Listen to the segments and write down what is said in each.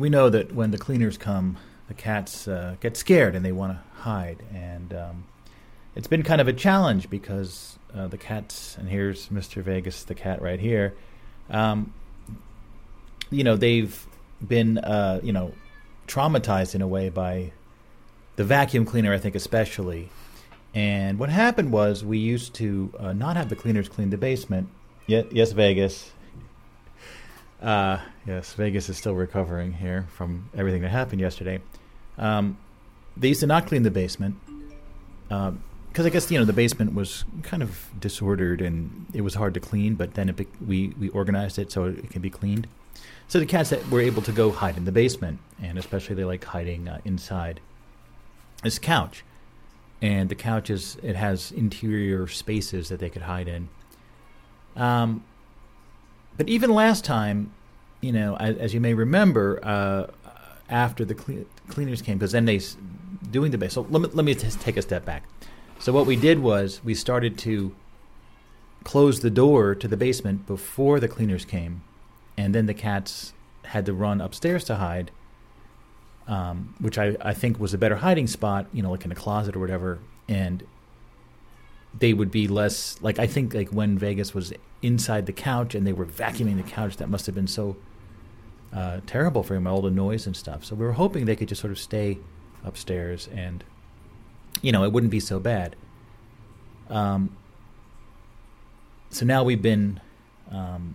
we know that when the cleaners come, the cats uh, get scared and they want to hide. And um, it's been kind of a challenge because uh, the cats, and here's Mr. Vegas, the cat right here. Um, you know, they've been, uh, you know, traumatized in a way by the vacuum cleaner, I think, especially. And what happened was we used to uh, not have the cleaners clean the basement. Yes, Vegas. Uh, yes, Vegas is still recovering here from everything that happened yesterday. Um, they used to not clean the basement because um, I guess you know the basement was kind of disordered and it was hard to clean. But then be- we we organized it so it can be cleaned. So the cats that were able to go hide in the basement, and especially they like hiding uh, inside this couch. And the couch is it has interior spaces that they could hide in. Um, but even last time, you know, as, as you may remember, uh, after the cle- cleaners came, because then they doing the base. So let me let me just take a step back. So what we did was we started to close the door to the basement before the cleaners came, and then the cats had to run upstairs to hide, um, which I, I think was a better hiding spot, you know, like in a closet or whatever. And they would be less like I think like when Vegas was inside the couch and they were vacuuming the couch, that must have been so uh, terrible for him, all the noise and stuff. So we were hoping they could just sort of stay upstairs and, you know, it wouldn't be so bad. Um, so now we've been um,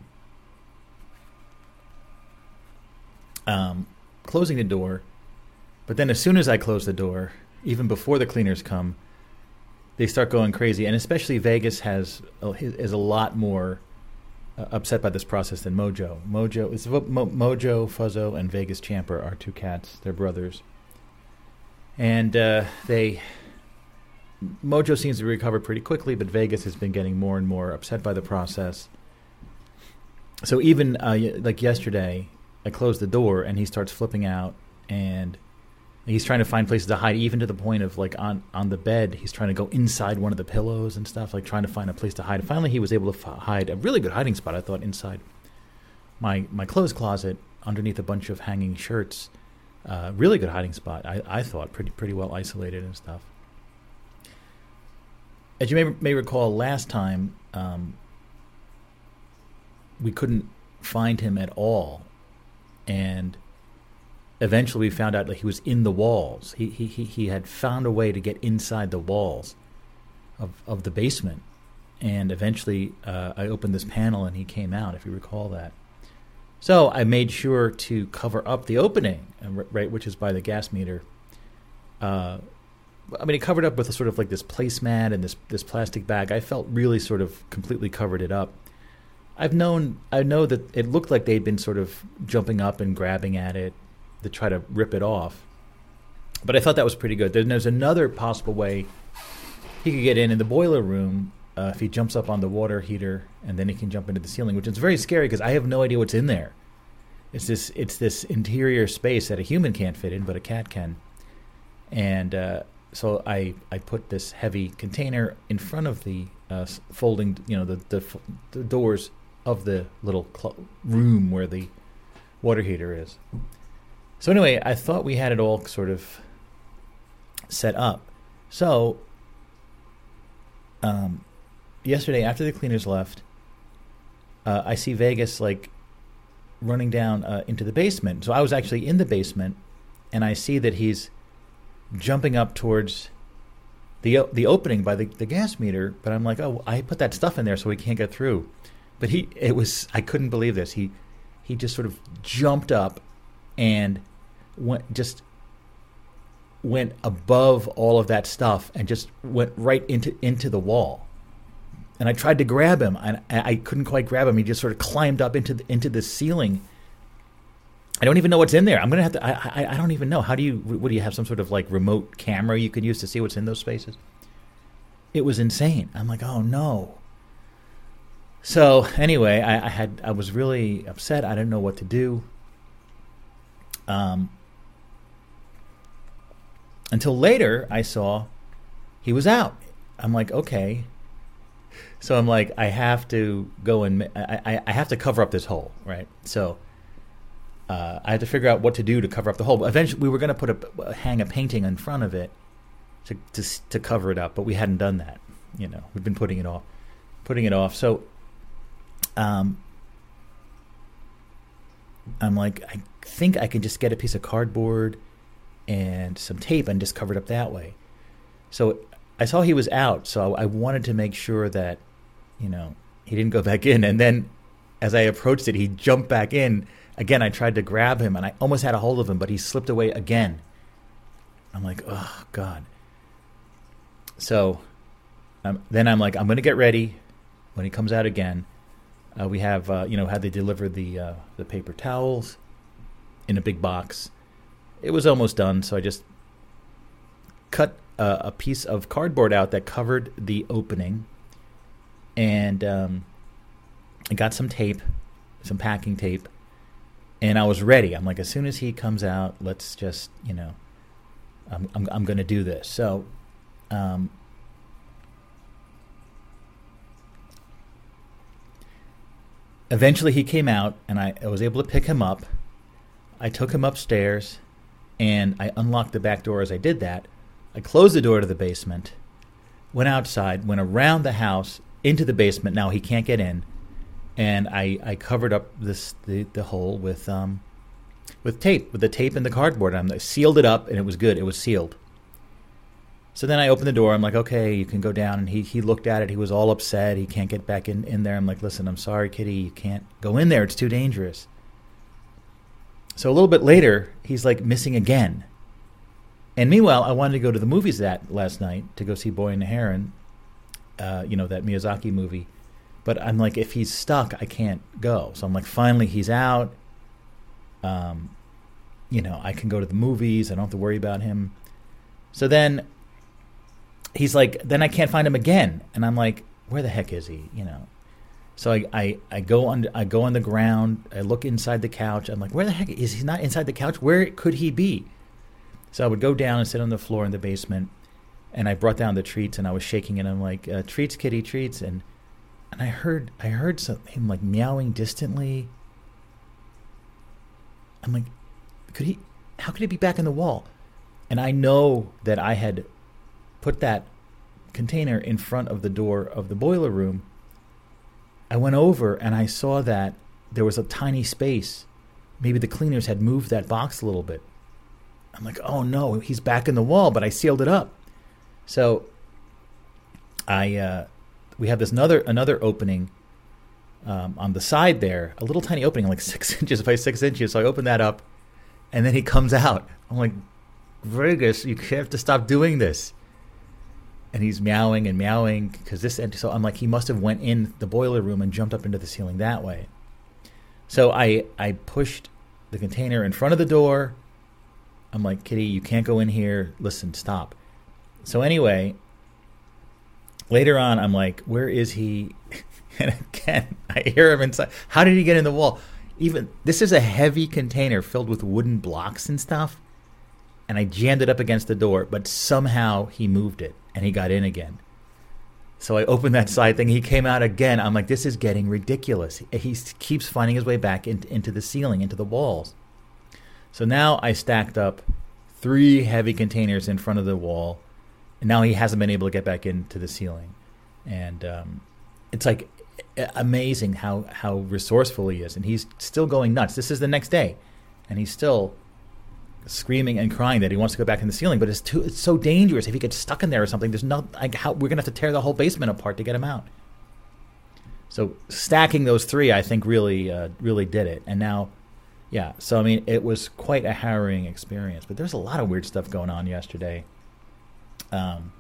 um, closing the door, but then as soon as I close the door, even before the cleaners come, they start going crazy. And especially Vegas has is a lot more uh, upset by this process than Mojo. Mojo is Mo, Mojo, Fuzzo, and Vegas Champer are two cats. They're brothers, and uh, they Mojo seems to recover pretty quickly, but Vegas has been getting more and more upset by the process. So even uh, like yesterday, I closed the door and he starts flipping out, and he's trying to find places to hide, even to the point of like on on the bed, he's trying to go inside one of the pillows and stuff, like trying to find a place to hide. Finally, he was able to f- hide a really good hiding spot. I thought inside my my clothes closet, underneath a bunch of hanging shirts. Uh, really good hiding spot. I, I thought pretty pretty well isolated and stuff. As you may may recall, last time um, we couldn't find him at all, and eventually we found out that he was in the walls. He, he, he had found a way to get inside the walls of, of the basement. And eventually uh, I opened this panel and he came out, if you recall that. So I made sure to cover up the opening, right, which is by the gas meter. Uh, I mean, it covered up with a sort of like this placemat and this this plastic bag. I felt really sort of completely covered it up. I've known, I know that it looked like they'd been sort of jumping up and grabbing at it to try to rip it off. But I thought that was pretty good. Then there's another possible way he could get in in the boiler room uh, if he jumps up on the water heater and then he can jump into the ceiling, which is very scary because I have no idea what's in there. It's this it's this interior space that a human can't fit in, but a cat can. And uh, so I I put this heavy container in front of the uh, folding, you know, the, the, the doors of the little cl- room where the water heater is. So anyway, I thought we had it all sort of set up. So um, yesterday, after the cleaners left, uh, I see Vegas like running down uh, into the basement. So I was actually in the basement, and I see that he's jumping up towards the the opening by the, the gas meter. But I'm like, oh, I put that stuff in there so he can't get through. But he, it was I couldn't believe this. He he just sort of jumped up and went just went above all of that stuff and just went right into into the wall. And I tried to grab him, and I couldn't quite grab him. He just sort of climbed up into the, into the ceiling. I don't even know what's in there. I'm gonna have to. I, I I don't even know. How do you? What do you have? Some sort of like remote camera you could use to see what's in those spaces? It was insane. I'm like, oh no. So anyway, I, I had I was really upset. I didn't know what to do. Um, until later, I saw he was out. I'm like, okay. So I'm like, I have to go and I, I, have to cover up this hole, right? So uh, I had to figure out what to do to cover up the hole. Eventually, we were going to put a hang a painting in front of it to, to to cover it up, but we hadn't done that. You know, we've been putting it off, putting it off. So, um, I'm like, I think I can just get a piece of cardboard and some tape and just cover it up that way. So I saw he was out, so I wanted to make sure that, you know, he didn't go back in. And then as I approached it, he jumped back in. Again, I tried to grab him and I almost had a hold of him, but he slipped away again. I'm like, oh, God. So um, then I'm like, I'm going to get ready when he comes out again. Uh, we have, uh, you know, had they deliver the uh, the paper towels in a big box. It was almost done, so I just cut a piece of cardboard out that covered the opening, and um, I got some tape, some packing tape, and I was ready. I'm like, as soon as he comes out, let's just, you know, I'm I'm, I'm going to do this. So. Um, eventually he came out and I, I was able to pick him up. I took him upstairs and I unlocked the back door as I did that. I closed the door to the basement, went outside, went around the house into the basement. Now he can't get in, and I, I covered up this the, the hole with um with tape with the tape and the cardboard. And I sealed it up, and it was good. It was sealed. So then I opened the door. I'm like, okay, you can go down. And he, he looked at it. He was all upset. He can't get back in, in there. I'm like, listen, I'm sorry, kitty. You can't go in there. It's too dangerous. So a little bit later, he's like missing again. And meanwhile, I wanted to go to the movies that last night to go see Boy and the Heron, uh, you know, that Miyazaki movie. But I'm like, if he's stuck, I can't go. So I'm like, finally, he's out. Um, you know, I can go to the movies. I don't have to worry about him. So then he's like, then I can't find him again. And I'm like, where the heck is he? You know. So I, I, I go on I go on the ground. I look inside the couch. I'm like, where the heck is he? Not inside the couch. Where could he be? So I would go down and sit on the floor in the basement, and I brought down the treats and I was shaking it. I'm like, uh, treats, kitty, treats, and and I heard I heard some, him like meowing distantly. I'm like, could he? How could he be back in the wall? And I know that I had put that container in front of the door of the boiler room. I went over and I saw that there was a tiny space. Maybe the cleaners had moved that box a little bit. I'm like, oh no, he's back in the wall, but I sealed it up. So I uh, we have this another another opening um, on the side there, a little tiny opening, like six inches by six inches. So I open that up, and then he comes out. I'm like, Vegas, you have to stop doing this. And he's meowing and meowing because this. And So I'm like, he must have went in the boiler room and jumped up into the ceiling that way. So I I pushed the container in front of the door I'm like, Kitty, you can't go in here. Listen, stop. So anyway, later on, I'm like, where is he? and again, I hear him inside. How did he get in the wall? Even this is a heavy container filled with wooden blocks and stuff. And I jammed it up against the door, but somehow he moved it and he got in again. So I opened that side thing. He came out again. I'm like, this is getting ridiculous. He keeps finding his way back in, into the ceiling, into the walls. So now I stacked up three heavy containers in front of the wall, and now he hasn't been able to get back into the ceiling. And um, it's like amazing how how resourceful he is, and he's still going nuts. This is the next day, and he's still screaming and crying that he wants to go back in the ceiling, but it's too it's so dangerous. If he gets stuck in there or something, there's no like how we're gonna have to tear the whole basement apart to get him out. So stacking those three, I think, really uh, really did it. And now yeah, so I mean, it was quite a harrowing experience. But there's a lot of weird stuff going on yesterday. Um,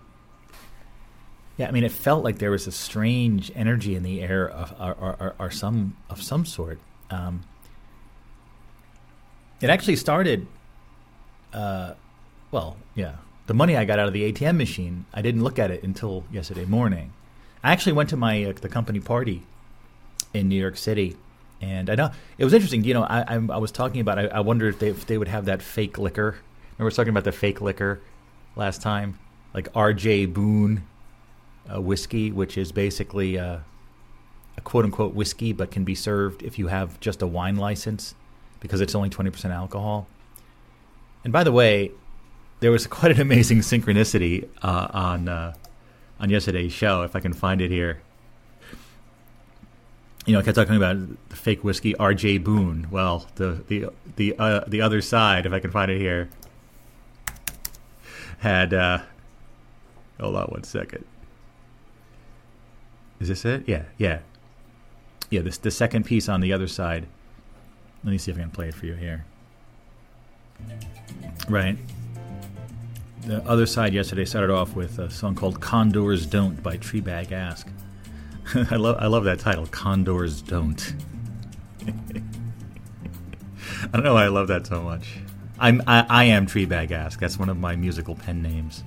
yeah, I mean, it felt like there was a strange energy in the air of or, or, or some of some sort. Um, it actually started. Uh, well, yeah, the money I got out of the ATM machine, I didn't look at it until yesterday morning. I actually went to my uh, the company party in New York City and I know it was interesting. You know, I, I, I was talking about. I, I if they if they would have that fake liquor. Remember, we were talking about the fake liquor last time, like R.J. Boone uh, whiskey, which is basically uh, a quote unquote whiskey, but can be served if you have just a wine license, because it's only 20% alcohol. And by the way, there was quite an amazing synchronicity uh, on uh, on yesterday's show. If I can find it here, you know, I kept talking about the fake whiskey, R.J. Boone. Well, the the the uh, the other side, if I can find it here, had. Uh, hold on one second. Is this it? Yeah, yeah, yeah. This the second piece on the other side. Let me see if I can play it for you here. Right. The other side yesterday started off with a song called "Condors Don't" by Treebag Ask. I love I love that title, Condors Don't. I don't know why I love that so much. I'm I, I am Treebag Ask. That's one of my musical pen names.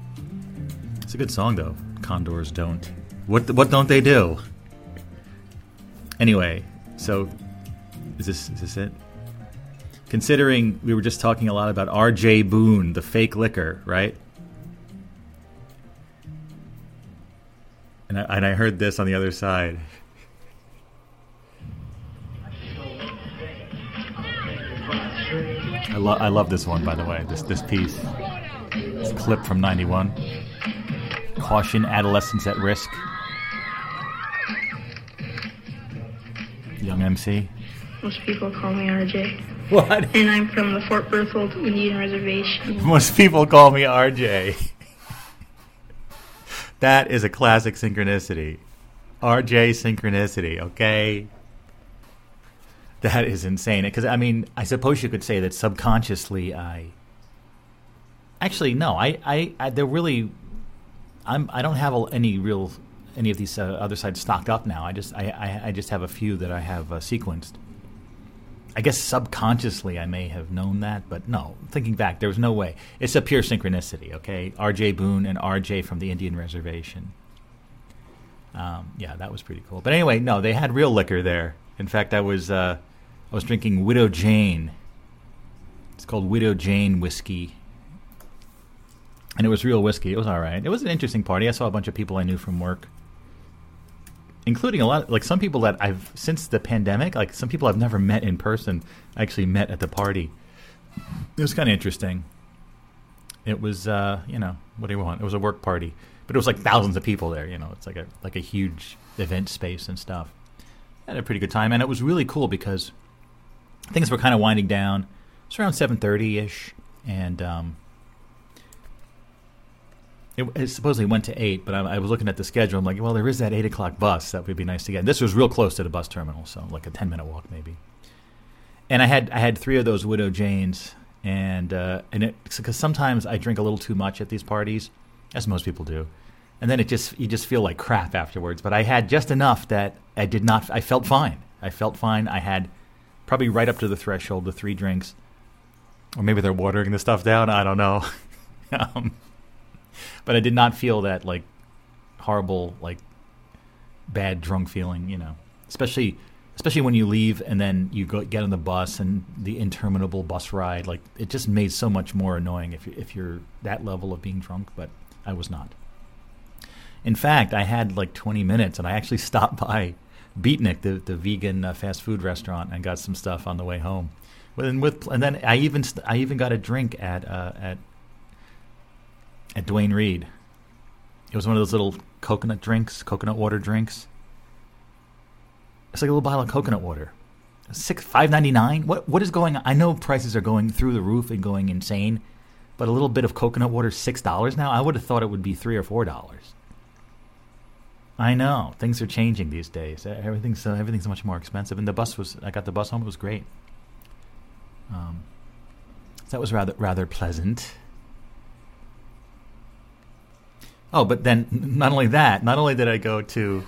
It's a good song though. Condors Don't. What what don't they do? Anyway, so is this is this it? Considering we were just talking a lot about R.J. Boone, the fake liquor, right? And I, and I heard this on the other side. I, lo- I love this one, by the way. This this piece, this clip from '91. Caution: adolescents at risk. Young MC. Most people call me RJ. What? And I'm from the Fort Berthold Indian Reservation. Most people call me RJ. that is a classic synchronicity. RJ synchronicity, okay? That is insane. Because, I mean, I suppose you could say that subconsciously I. Actually, no. I, I, I they're really. I'm. I don't have any real any of these uh, other sides stocked up now. I just I, I, I just have a few that I have uh, sequenced. I guess subconsciously I may have known that, but no. Thinking back, there was no way. It's a pure synchronicity, okay? R.J. Boone and R.J. from the Indian Reservation. Um, yeah, that was pretty cool. But anyway, no, they had real liquor there. In fact, I was uh, I was drinking Widow Jane. It's called Widow Jane whiskey, and it was real whiskey. It was all right. It was an interesting party. I saw a bunch of people I knew from work including a lot like some people that I've since the pandemic, like some people I've never met in person, I actually met at the party. It was kind of interesting. It was, uh, you know, what do you want? It was a work party, but it was like thousands of people there. You know, it's like a like a huge event space and stuff. I had a pretty good time, and it was really cool because things were kind of winding down. It's around seven thirty ish, and um, it, it, supposedly went to eight, but I, I, was looking at the schedule. I'm like, well, there is that eight o'clock bus that would be nice to get. This was real close to the bus terminal, so like a ten minute walk maybe. And I had I had three of those Widow Janes, and uh, and because sometimes I drink a little too much at these parties, as most people do, and then it just you just feel like crap afterwards. But I had just enough that I did not. I felt fine. I felt fine. I had probably right up to the threshold with three drinks, or maybe they're watering the stuff down. I don't know. um, but I did not feel that like horrible like bad drunk feeling, you know. Especially especially when you leave and then you go get on the bus and the interminable bus ride like it just made so much more annoying if you, if you're that level of being drunk, but I was not. In fact, I had like 20 minutes and I actually stopped by Beatnic, the the vegan uh, fast food restaurant and got some stuff on the way home. And with and then I even I even got a drink at uh, at at Duane Reade. It was one of those little coconut drinks, coconut water drinks. It's like a little bottle of coconut water. Six five ninety nine. What what is going on? I know prices are going through the roof and going insane, but a little bit of coconut water six dollars now. I would have thought it would be three or four dollars. I know things are changing these days. Everything's uh, everything's much more expensive. And the bus was I got the bus home. It was great. Um, that was rather rather pleasant. Oh, but then not only that, not only did I go to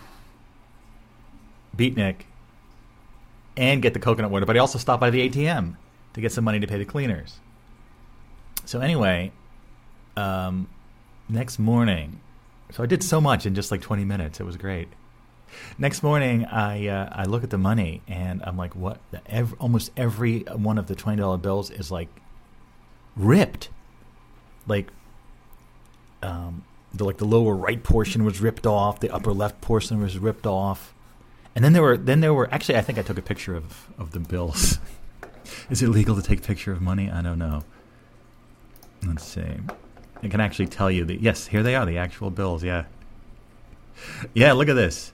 Beatnic and get the coconut water, but I also stopped by the ATM to get some money to pay the cleaners. So anyway, um, next morning, so I did so much in just like 20 minutes. It was great. Next morning, I uh, I look at the money and I'm like, what? Every, almost every one of the twenty dollar bills is like ripped, like um, the like the lower right portion was ripped off, the upper left portion was ripped off, and then there were then there were actually I think I took a picture of of the bills. Is it legal to take a picture of money? I don't know. Let's see. I can actually tell you that yes, here they are, the actual bills. Yeah, yeah. Look at this.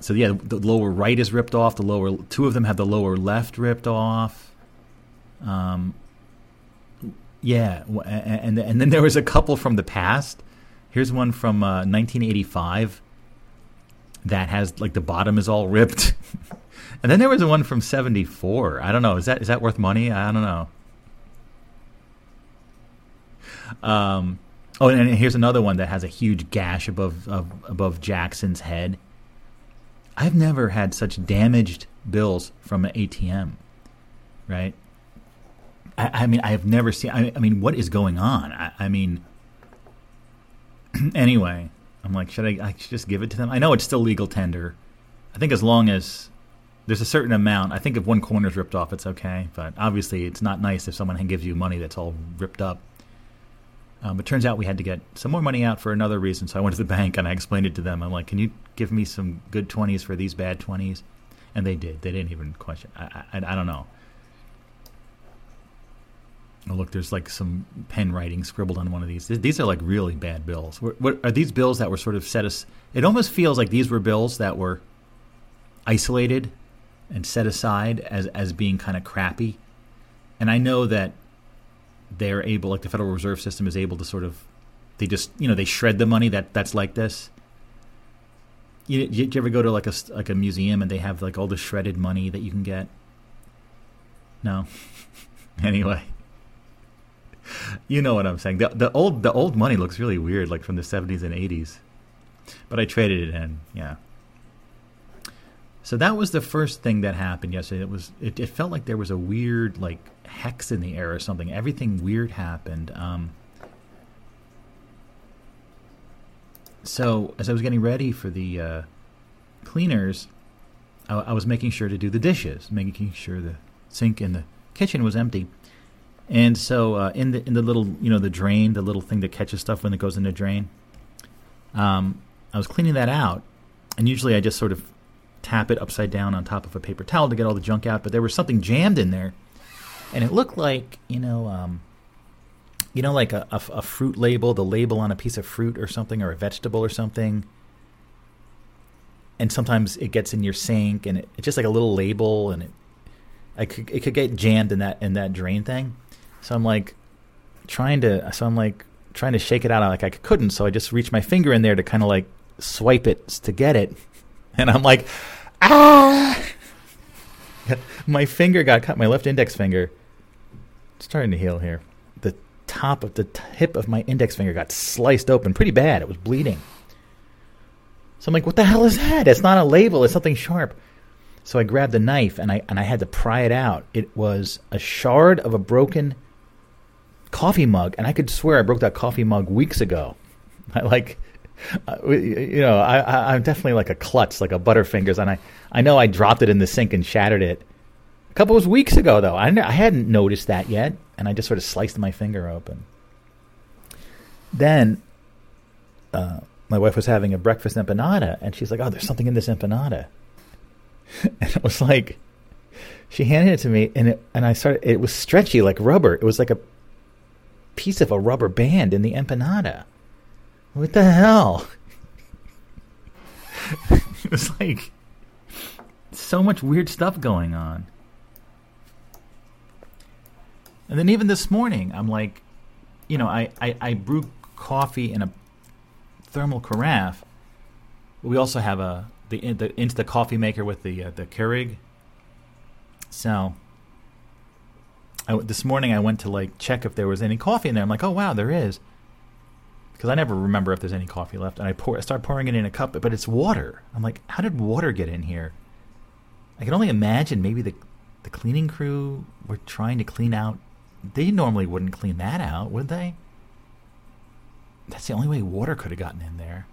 So yeah, the lower right is ripped off. The lower two of them have the lower left ripped off. Um, yeah, and and then there was a couple from the past. Here's one from uh, 1985 that has like the bottom is all ripped, and then there was one from '74. I don't know. Is that is that worth money? I don't know. Um, oh, and here's another one that has a huge gash above above Jackson's head. I've never had such damaged bills from an ATM, right? I, I mean, I have never seen. I, I, mean, what is going on? I, I mean, anyway, I'm like, should I, I should just give it to them? I know it's still legal tender. I think as long as there's a certain amount, I think if one corner is ripped off, it's okay. But obviously, it's not nice if someone gives you money that's all ripped up. Um, it turns out we had to get some more money out for another reason. So I went to the bank and I explained it to them. I'm like, can you give me some good 20s for these bad 20s? And they did. They didn't even question. I, I, I don't know. Oh, look, there's like some pen writing scribbled on one of these. These are like really bad bills. What, what are these bills that were sort of set us? It almost feels like these were bills that were isolated and set aside as as being kind of crappy. And I know that they're able, like the Federal Reserve System is able to sort of, they just you know they shred the money that that's like this. You, you, you ever go to like a like a museum and they have like all the shredded money that you can get? No. anyway you know what I'm saying. The, the old the old money looks really weird, like from the 70s and 80s. But I traded it in, yeah. So that was the first thing that happened yesterday. It was it, it felt like there was a weird like hex in the air or something. Everything weird happened. Um, so as I was getting ready for the uh, cleaners, I, I was making sure to do the dishes, making sure the sink in the kitchen was empty. And so uh, in the in the little you know the drain, the little thing that catches stuff when it goes in the drain, um, I was cleaning that out, and usually I just sort of tap it upside down on top of a paper towel to get all the junk out. But there was something jammed in there, and it looked like you know, um, you know, like a, a, a fruit label, the label on a piece of fruit or something, or a vegetable or something. And sometimes it gets in your sink, and it, it's just like a little label, and it, could, it could get jammed in that in that drain thing. So I'm like trying to. So I'm like trying to shake it out. Like I couldn't. So I just reached my finger in there to kind of like swipe it to get it, and I'm like, ah. my finger got cut. My left index finger. It's starting to heal here. The top of the tip of my index finger got sliced open pretty bad. It was bleeding. So I'm like, what the hell is that? It's not a label. It's something sharp. So I grabbed the knife and I and I had to pry it out. It was a shard of a broken coffee mug, and I could swear I broke that coffee mug weeks ago. I like, uh, you know, I, am definitely like a klutz, like a Butterfingers, and I, I know I dropped it in the sink and shattered it a couple of weeks ago, though. I, I hadn't noticed that yet, and I just sort of sliced my finger open. Then, uh, my wife was having a breakfast empanada, and she's like, "Oh, there's something in this empanada," and it was like, she handed it to me, and it, and I started. It was stretchy like rubber. It was like a piece of a rubber band in the empanada. What the hell? it was like so much weird stuff going on. And then even this morning, I'm like, you know, I, I, I brew coffee in a thermal carafe. We also have a the the Insta coffee maker with the uh, the Keurig. So This morning I went to like check if there was any coffee in there. I'm like, oh wow, there is, because I never remember if there's any coffee left. And I pour, I start pouring it in a cup, but it's water. I'm like, how did water get in here? I can only imagine maybe the the cleaning crew were trying to clean out. They normally wouldn't clean that out, would they? That's the only way water could have gotten in there.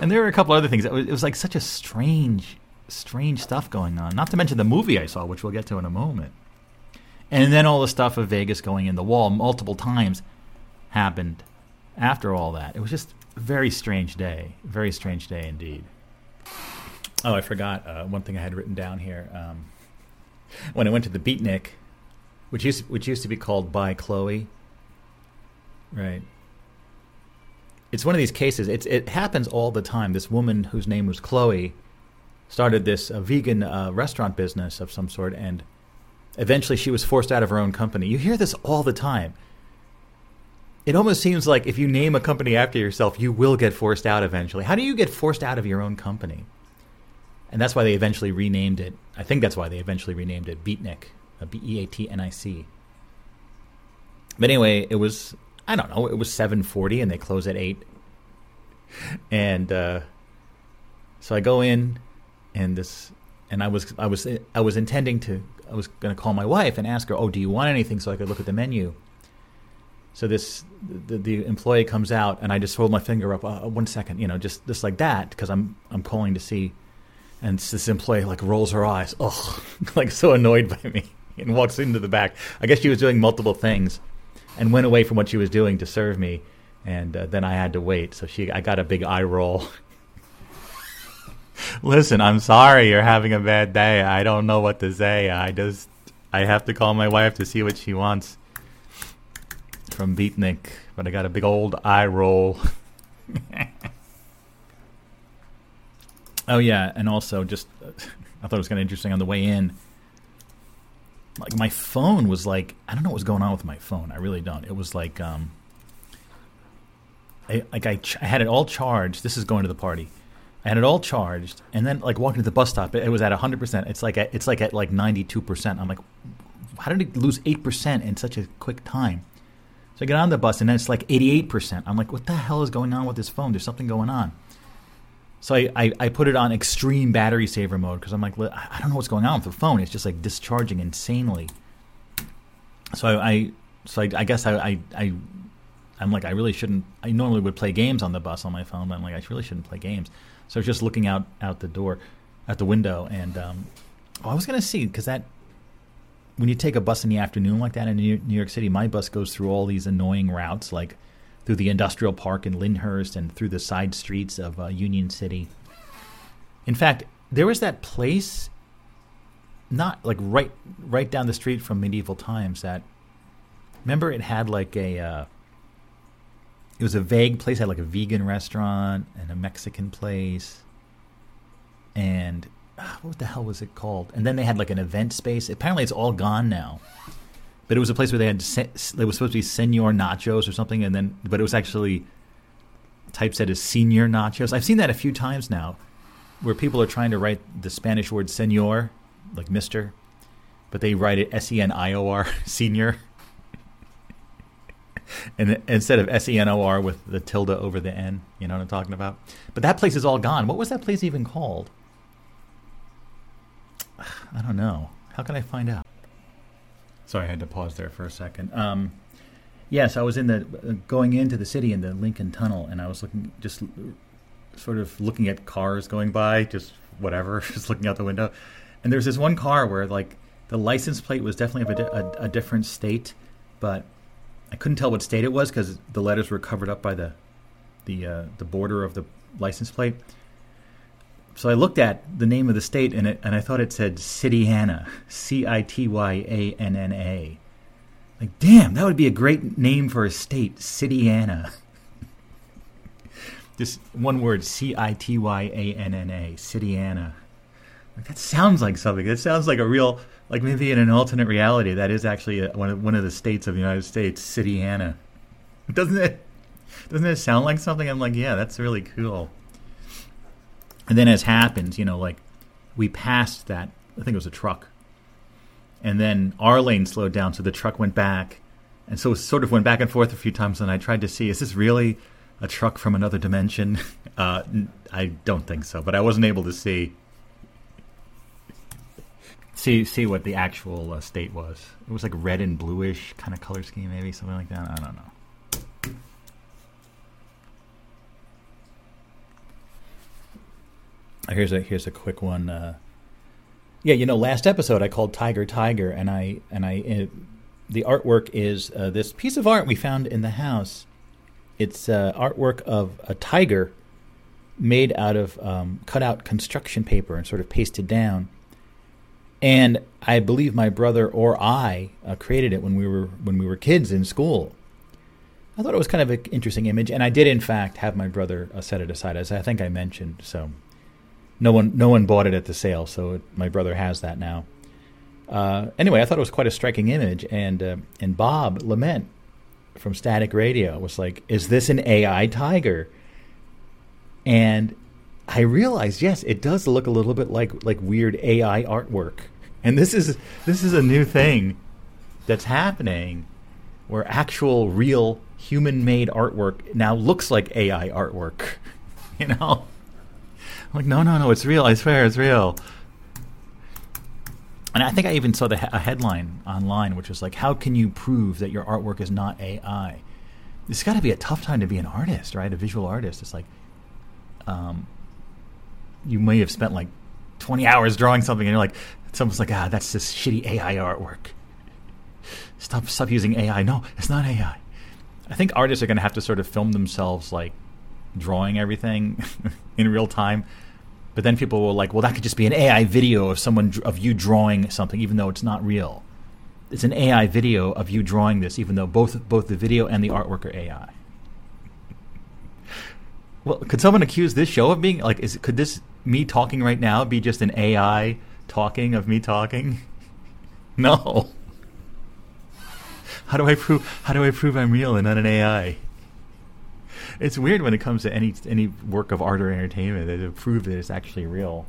And there were a couple other things. It was, it was like such a strange, strange stuff going on. Not to mention the movie I saw, which we'll get to in a moment. And then all the stuff of Vegas going in the wall multiple times happened after all that. It was just a very strange day. Very strange day indeed. Oh, I forgot uh, one thing I had written down here. Um, when I went to the Beatnic, which used which used to be called by Chloe. Right. It's one of these cases. It's it happens all the time. This woman whose name was Chloe started this uh, vegan uh, restaurant business of some sort, and eventually she was forced out of her own company. You hear this all the time. It almost seems like if you name a company after yourself, you will get forced out eventually. How do you get forced out of your own company? And that's why they eventually renamed it. I think that's why they eventually renamed it Beatnic, uh, B E A T N I C. But anyway, it was I don't know. It was seven forty, and they close at eight. And uh, so I go in, and this, and I was I was I was intending to I was going to call my wife and ask her, "Oh, do you want anything?" So I could look at the menu. So this the, the employee comes out, and I just hold my finger up. Uh, one second, you know, just just like that, because I'm I'm calling to see. And this employee like rolls her eyes, oh, like so annoyed by me, and walks into the back. I guess she was doing multiple things, and went away from what she was doing to serve me. And uh, then I had to wait. So she, I got a big eye roll. Listen, I'm sorry you're having a bad day. I don't know what to say. I just, I have to call my wife to see what she wants from Beatnic, but I got a big old eye roll. oh yeah, and also just I thought it was kind of interesting on the way in. Like my phone was like I don't know what was going on with my phone. I really don't. It was like um, I like I, ch- I had it all charged. This is going to the party. Had it all charged, and then like walking to the bus stop, it, it was at hundred percent. It's like at, it's like at like ninety two percent. I'm like, how did it lose eight percent in such a quick time? So I get on the bus, and then it's like eighty eight percent. I'm like, what the hell is going on with this phone? There's something going on. So I, I, I put it on extreme battery saver mode because I'm like, I don't know what's going on with the phone. It's just like discharging insanely. So I, I so I, I guess I, I, I I'm like I really shouldn't. I normally would play games on the bus on my phone, but I'm like I really shouldn't play games. So I was just looking out out the door, at the window, and um, oh, I was gonna see because that when you take a bus in the afternoon like that in New York City, my bus goes through all these annoying routes like through the industrial park in Lyndhurst and through the side streets of uh, Union City. In fact, there was that place, not like right right down the street from medieval times. That remember it had like a. Uh, it was a vague place. I had like a vegan restaurant and a Mexican place, and uh, what the hell was it called? And then they had like an event space. Apparently, it's all gone now but it was a place where they had se- it was supposed to be senor nachos or something, and then but it was actually typeset as senior nachos. I've seen that a few times now, where people are trying to write the Spanish word senor, like Mister, but they write it S E N I O R senior, and instead of S E N O R with the tilde over the N. You know what I'm talking about? But that place is all gone. What was that place even called? I don't know. How can I find out? Sorry, I had to pause there for a second. Um, yes, I was in the going into the city in the Lincoln Tunnel, and I was looking just sort of looking at cars going by, just whatever, just looking out the window. And there's this one car where like the license plate was definitely of a, a, a different state, but I couldn't tell what state it was because the letters were covered up by the the uh, the border of the license plate so I looked at the name of the state and it, and I thought it said Cityanna, C I T Y A N N A. Like, damn, that would be a great name for a state, Cityanna. Just one word, C I T Y A N N A, Cityanna. Like, that sounds like something. That sounds like a real, like maybe in an alternate reality, that is actually a, one of one of the states of the United States, Cityanna. Doesn't it? Doesn't it sound like something? I'm like, yeah, that's really cool. And then, as happens, you know, like we passed that, I think it was a truck. And then our lane slowed down, so the truck went back. And so it sort of went back and forth a few times. And I tried to see, is this really a truck from another dimension? Uh, I don't think so, but I wasn't able to see see see what the actual uh, state was. It was like red and bluish kind of color scheme, maybe something like that. I don't know. Here's a here's a quick one. Uh, yeah, you know, last episode I called Tiger Tiger, and I and I it, the artwork is uh, this piece of art we found in the house. It's uh, artwork of a tiger made out of um, cut out construction paper and sort of pasted down. And I believe my brother or I uh, created it when we were when we were kids in school. I thought it was kind of an interesting image, and I did in fact have my brother uh, set it aside, as I think I mentioned. So no one no one bought it at the sale, so it, my brother has that now. Uh, anyway, I thought it was quite a striking image, and uh, and Bob Lament from Static Radio was like, "Is this an AI tiger?" And I realized, yes, it does look a little bit like like weird AI artwork. And this is this is a new thing that's happening where actual real human-made artwork now looks like AI artwork. you know? I'm like, "No, no, no, it's real. I swear it's real." And I think I even saw the a headline online which was like, "How can you prove that your artwork is not AI?" It's got to be a tough time to be an artist, right? A visual artist. It's like um, you may have spent like 20 hours drawing something and you're like, it's almost like, ah, that's this shitty AI artwork. Stop, stop using AI. No, it's not AI. I think artists are going to have to sort of film themselves like drawing everything in real time. But then people will like, well, that could just be an AI video of someone of you drawing something, even though it's not real. It's an AI video of you drawing this, even though both both the video and the artwork are AI. Well, could someone accuse this show of being like? Is could this me talking right now be just an AI talking of me talking? No. How do I prove? How do I prove I'm real and not an AI? It's weird when it comes to any any work of art or entertainment to prove that it's actually real.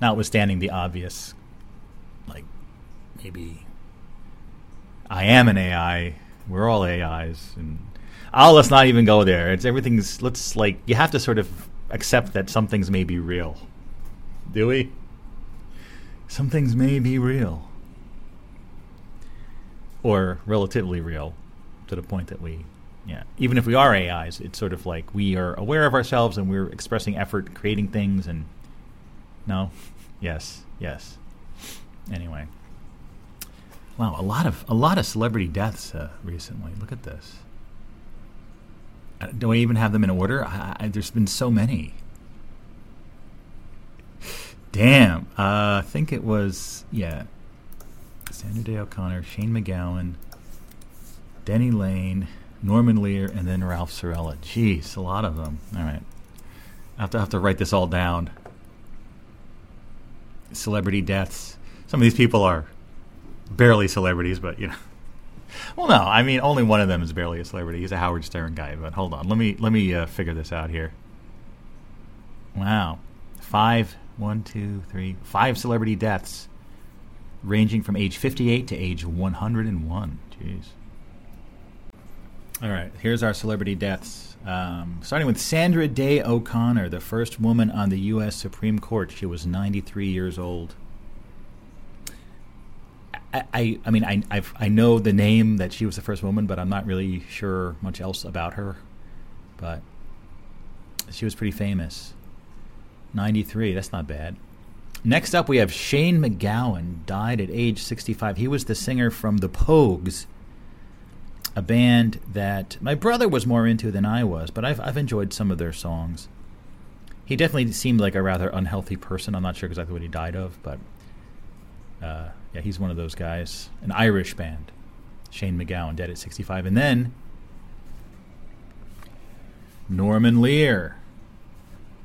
Notwithstanding the obvious, like maybe I am an AI. We're all AIs, and oh, let's not even go there. It's everything's. Let's like you have to sort of accept that some things may be real. Do we? Some things may be real. Or relatively real to the point that we, yeah, even if we are AIs, it's sort of like we are aware of ourselves and we're expressing effort, creating things, and no, yes, yes. Anyway, wow, a lot of a lot of celebrity deaths uh, recently. Look at this. Do I even have them in order? I, I, there's been so many. Damn. Uh, I think it was, yeah. Sandra Day O'Connor, Shane MacGowan, Denny Laine, Norman Lear, and then Ralph Cirella. Jeez, a lot of them. All right. I have to, have to write this all down. Celebrity deaths. Some of these people are barely celebrities, but, you know. Well, no, I mean only one of them is barely a celebrity. He's a Howard Stern guy. But hold on, let me let me uh, figure this out here. Wow, five, one, two, three, five celebrity deaths, ranging from age 58 to age 101. Jeez. All right, here's our celebrity deaths. Um, starting with Sandra Day O'Connor, the first woman on the U.S. Supreme Court. She was 93 years old. I, I, mean, I, I've, I know the name that she was the first woman, but I'm not really sure much else about her. But she was pretty famous. 93, that's not bad. Next up, we have Shane MacGowan, died at age 65. He was the singer from The Pogues, a band that my brother was more into than I was, but I've, I've enjoyed some of their songs. He definitely seemed like a rather unhealthy person. I'm not sure exactly what he died of, but uh, yeah, he's one of those guys. An Irish band. Shane MacGowan, dead at 65. And then Norman Lear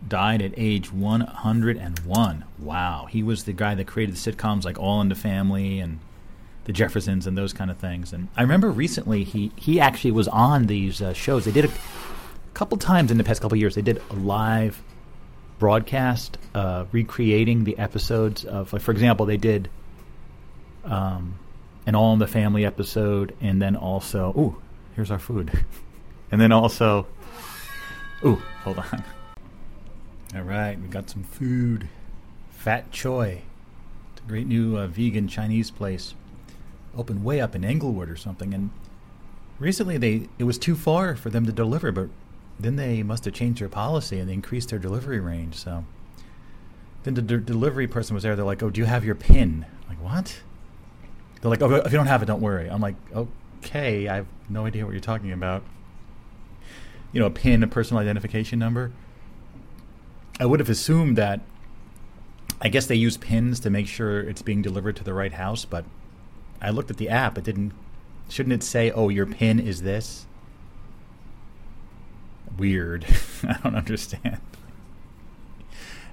died at age 101. Wow. He was the guy that created the sitcoms like All in the Family and The Jeffersons and those kind of things. And I remember recently he, he actually was on these uh, shows. They did a couple times in the past couple years, they did a live broadcast uh, recreating the episodes of, like, for example, they did um, an All in the Family episode, and then also, ooh, here's our food, and then also, ooh, hold on. All right, we got some food. Fat Choy, it's a great new uh, vegan Chinese place, opened way up in Englewood or something, and recently they it was too far for them to deliver, but then they must have changed their policy and they increased their delivery range. So then the de- delivery person was there. They're like, "Oh, do you have your PIN?" I'm like, what? They're like, oh, if you don't have it, don't worry. I'm like, okay, I have no idea what you're talking about. You know, a PIN, a personal identification number. I would have assumed that I guess they use pins to make sure it's being delivered to the right house, but I looked at the app. It didn't. Shouldn't it say, "Oh, your pin is this"? Weird. I don't understand.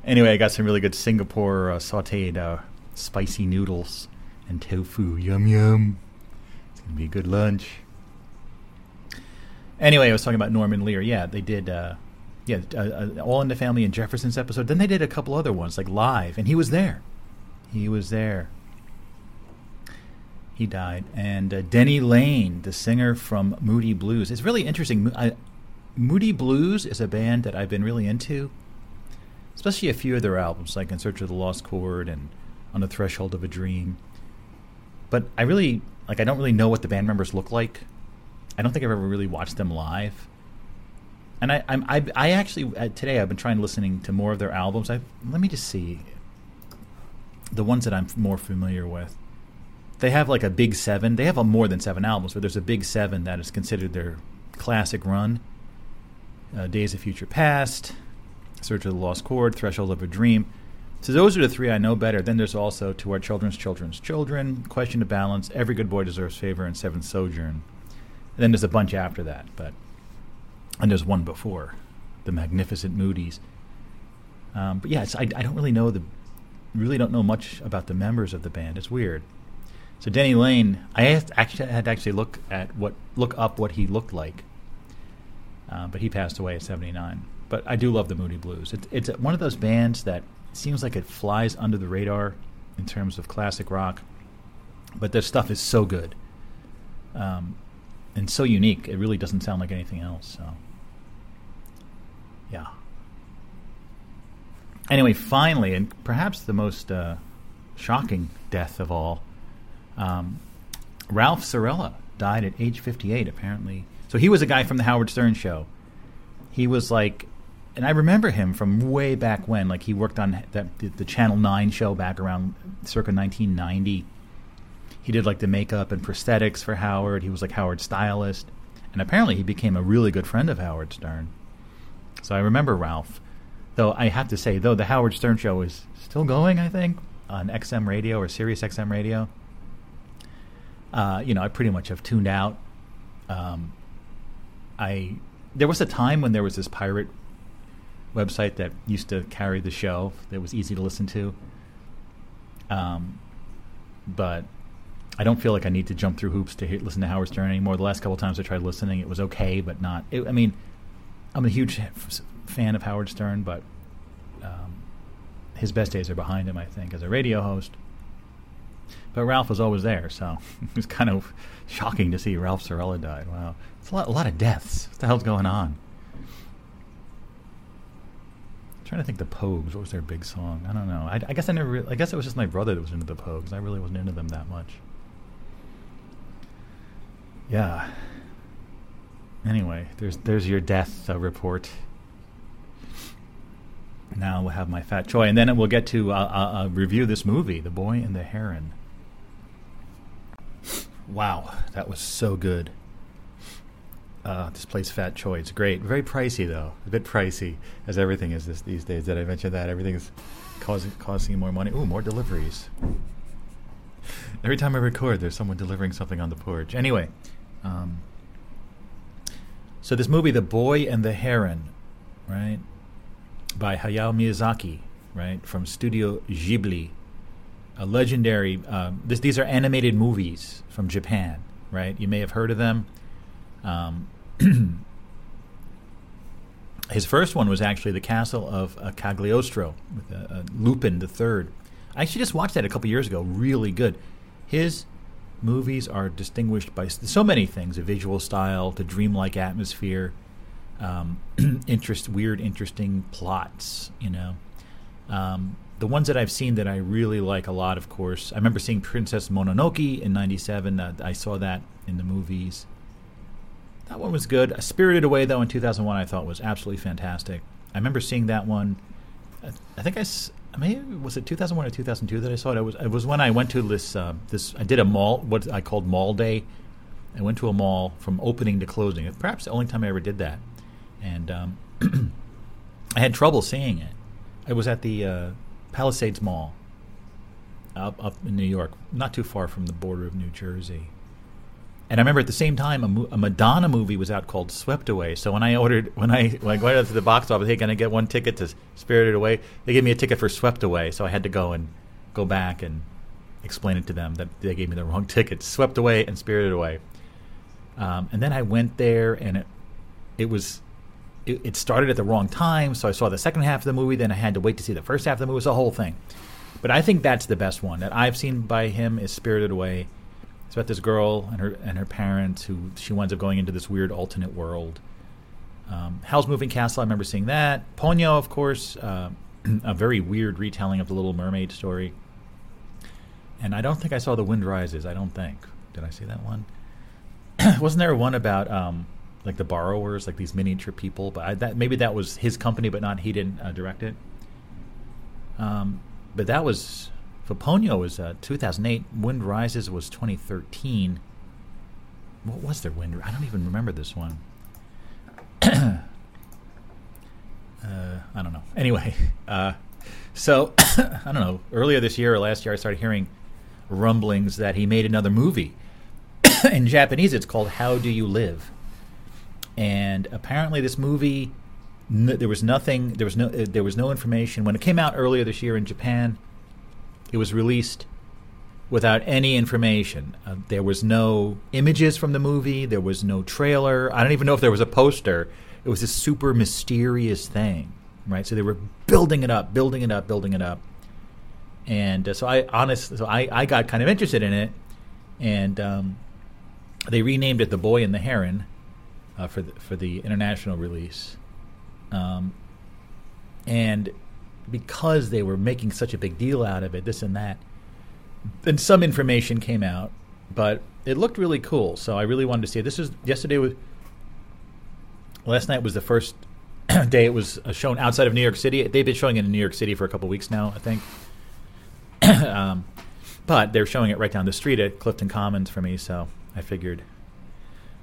Anyway, I got some really good Singapore uh, sautéed uh, spicy noodles and tofu. Yum yum. It's gonna be a good lunch. Anyway, I was talking about Norman Lear. Yeah, they did. Uh, yeah, uh, uh, All in the Family and Jefferson's episode. Then they did a couple other ones like live, and he was there. He was there. He died, and uh, Denny Laine, the singer from Moody Blues. It's really interesting. I, Moody Blues is a band that I've been really into, especially a few of their albums, like In Search of the Lost Chord and On the Threshold of a Dream. But I really like. I don't really know what the band members look like. I don't think I've ever really watched them live. And I, I'm, I, I actually uh, today I've been trying listening to more of their albums. I let me just see the ones that I'm more familiar with. They have like a big seven. They have a more than seven albums, but there's a big seven that is considered their classic run. Uh, Days of Future Past, Search of the Lost Chord, Threshold of a Dream. So those are the three I know better. Then there's also To Our Children's Children's Children, Question of Balance, Every Good Boy Deserves Favor, and Seventh Sojourn. And then there's a bunch after that, but and there's one before, the Magnificent Moodies. Um, but yeah, I, I don't really know the really don't know much about the members of the band. It's weird. So Denny Laine, I had actually had to actually look at what look up what he looked like, uh, but he passed away at 79. But I do love the Moody Blues. It, it's one of those bands that seems like it flies under the radar in terms of classic rock, but their stuff is so good um, and so unique. It really doesn't sound like anything else. So, yeah. Anyway, finally, and perhaps the most uh, shocking death of all, um, Ralph Cirella died at age 58, apparently. So he was a guy from the Howard Stern show. He was like, and I remember him from way back when. Like he worked on that the, the Channel 9 show back around circa 1990. He did like the makeup and prosthetics for Howard. He was like Howard's stylist. And apparently he became a really good friend of Howard Stern. So I remember Ralph. Though I have to say, though the Howard Stern show is still going, I think, on XM radio or Sirius XM radio. Uh, you know, I pretty much have tuned out. Um, I there was a time when there was this pirate website that used to carry the show that was easy to listen to. Um, but I don't feel like I need to jump through hoops to hear, listen to Howard Stern anymore. The last couple times I tried listening, it was okay, but not. It, I mean, I'm a huge fan of Howard Stern, but um, his best days are behind him, I think, as a radio host. But Ralph was always there, so it was kind of shocking to see Ralph Cirella died. Wow, it's a lot, a lot of deaths. What the hell's going on? I'm trying to think the Pogues. What was their big song? I don't know. I, I guess I never. Re- I guess it was just my brother that was into the Pogues. I really wasn't into them that much. Yeah. Anyway, there's there's your death uh, report. Now we'll have my fat choy, and then we'll get to uh, uh, uh, review this movie, The Boy and the Heron. Wow, that was so good. Uh, this place Fat Choy. It's great. Very pricey though. A bit pricey, as everything is this these days. Did I mention that everything is causing costing more money? Ooh, more deliveries. Every time I record, there's someone delivering something on the porch. Anyway, um, so this movie, The Boy and the Heron, right, by Hayao Miyazaki, right, from Studio Ghibli, a legendary. Um, this, these are animated movies from Japan, right? You may have heard of them. Um, his first one was actually the Castle of uh, Cagliostro with uh, uh, Lupin III. I actually just watched that a couple years ago. Really good. His movies are distinguished by so many things: a visual style, the dreamlike atmosphere, um, interest, weird, interesting plots. You know, um, the ones that I've seen that I really like a lot. Of course, I remember seeing Princess Mononoke in '97. Uh, I saw that in the movies. That one was good. Spirited Away, though, in 2001, I thought was absolutely fantastic. I remember seeing that one. I, I think I maybe was it 2001 or 2002 that I saw it. It was it was when I went to this uh, this I did a mall what I called mall day. I went to a mall from opening to closing. Perhaps the only time I ever did that, and um, I had trouble seeing it. I was at the uh, Palisades Mall, up up in New York, not too far from the border of New Jersey. And I remember at the same time, a, a Madonna movie was out called Swept Away. So when I ordered, when I when I went out to the box office, hey, can I get one ticket to Spirited Away? They gave me a ticket for Swept Away, so I had to go and go back and explain it to them that they gave me the wrong ticket. Swept Away and Spirited Away. Um, and then I went there, and it it was it, it started at the wrong time. So I saw the second half of the movie, then I had to wait to see the first half of the movie. It was the whole thing. But I think that's the best one that I've seen by him is Spirited Away. It's about this girl and her and her parents who she winds up going into this weird alternate world. Um, Howl's Moving Castle, I remember seeing that. Ponyo, of course, uh, a very weird retelling of the Little Mermaid story. And I don't think I saw The Wind Rises. I don't think. Did I see that one? Wasn't there one about um, like the borrowers, like these miniature people? But I, that maybe that was his company, but not he didn't uh, direct it. Um, but that was Ponyo was uh, 2008. Wind Rises was 2013. What was their Wind? I don't even remember this one. uh, I don't know. Anyway, uh, so I don't know. Earlier this year or last year, I started hearing rumblings that he made another movie. In Japanese, it's called How Do You Live? And apparently, this movie there was nothing. There was no. Uh, there was no information when it came out earlier this year in Japan. It was released without any information. Uh, there was no images from the movie. There was no trailer. I don't even know if there was a poster. It was this super mysterious thing, right? So they were building it up, building it up, building it up, and uh, so I honestly, so I, I got kind of interested in it, and um, they renamed it "The Boy and the Heron" uh, for the, for the international release. Um, and because they were making such a big deal out of it, this and that, then some information came out, but it looked really cool. So I really wanted to see it. This was yesterday was last night was the first day it was uh, shown outside of New York City. They've been showing it in New York City for a couple weeks now, I think. um, but they're showing it right down the street at Clifton Commons for me, so I figured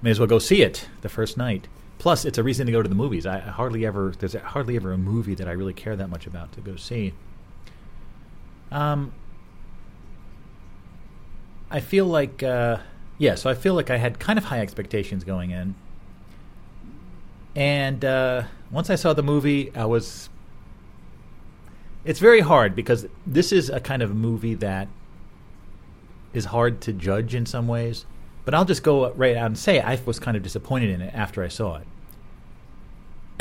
may as well go see it the first night. Plus, it's a reason to go to the movies. I hardly ever there's hardly ever a movie that I really care that much about to go see. Um, I feel like uh, yeah, so I feel like I had kind of high expectations going in, and uh, once I saw the movie, I was. It's very hard because this is a kind of movie that is hard to judge in some ways but I'll just go right out and say I was kind of disappointed in it after I saw it.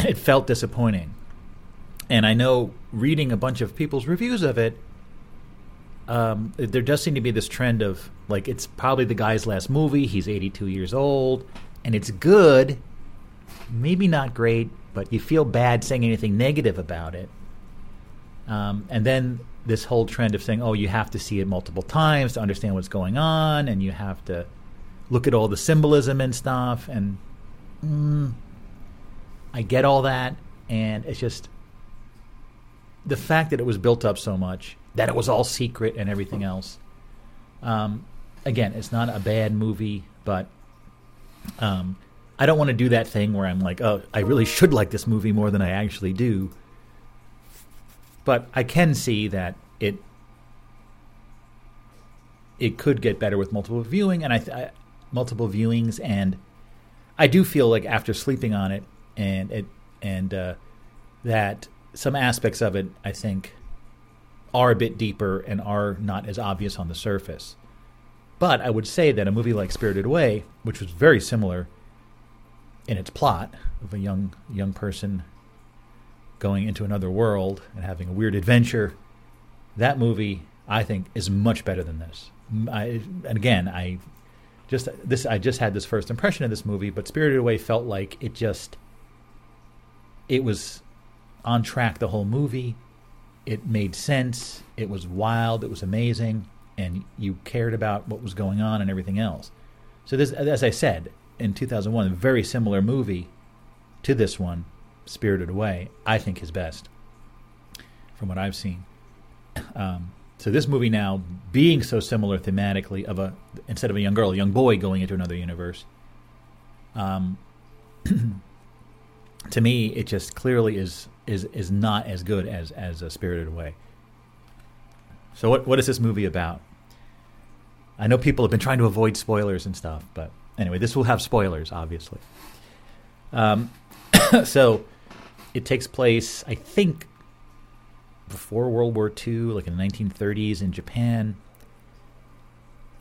It felt disappointing. And I know reading a bunch of people's reviews of it, um, there does seem to be this trend of like it's probably the guy's last movie. He's 82 years old, and it's good, maybe not great, but you feel bad saying anything negative about it. Um, and then this whole trend of saying, "Oh, you have to see it multiple times to understand what's going on, and you have to look at all the symbolism and stuff, and mm, I get all that, and it's just the fact that it was built up so much, that it was all secret and everything else. Um, again, it's not a bad movie, but um, I don't want to do that thing where I'm like, oh, I really should like this movie more than I actually do. But I can see that it it could get better with multiple viewing, and I, I multiple viewings, and I do feel like after sleeping on it and it and uh, that some aspects of it, I think, are a bit deeper and are not as obvious on the surface. But I would say that a movie like Spirited Away, which was very similar in its plot of a young young person going into another world and having a weird adventure, that movie I think is much better than this. I, and again, I just this I just had this first impression of this movie, but Spirited Away felt like it just it was on track the whole movie. It made sense. It was wild. It was amazing, and you cared about what was going on and everything else. So this, as I said, in 2001, a very similar movie to this one, Spirited Away. I think his best from what I've seen. Um, so this movie now being so similar thematically of a instead of a young girl, a young boy going into another universe. Um, to me, it just clearly is is is not as good as as a Spirited Away. So what what is this movie about? I know people have been trying to avoid spoilers and stuff, but anyway, this will have spoilers, obviously. Um, so it takes place, I think, before World War II, like in the 1930s in Japan.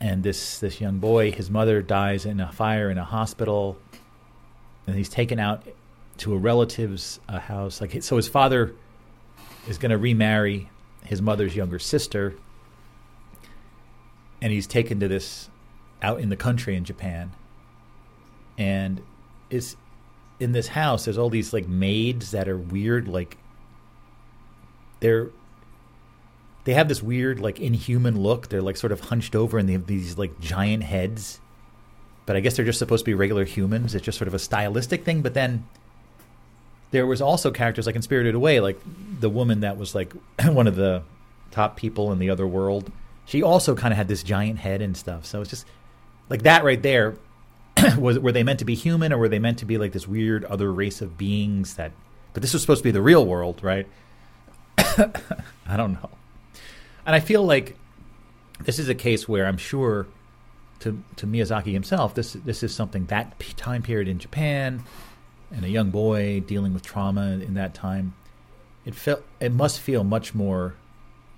And this this young boy, his mother dies in a fire in a hospital, and he's taken out to a relative's uh, house. Like so, his father is going to remarry his mother's younger sister, and he's taken to this out in the country in Japan, and is in this house. There's all these like maids that are weird, like they're they have this weird like inhuman look. They're like sort of hunched over, and they have these like giant heads. But I guess they're just supposed to be regular humans. It's just sort of a stylistic thing. But then there was also characters like in Spirited Away, like the woman that was like one of the top people in the other world. She also kind of had this giant head and stuff. So it's just like that right there. was were they meant to be human or were they meant to be like this weird other race of beings that? But this was supposed to be the real world, right? I don't know. And I feel like this is a case where I'm sure to to Miyazaki himself, this this is something that time period in Japan, and a young boy dealing with trauma in that time. It felt it must feel much more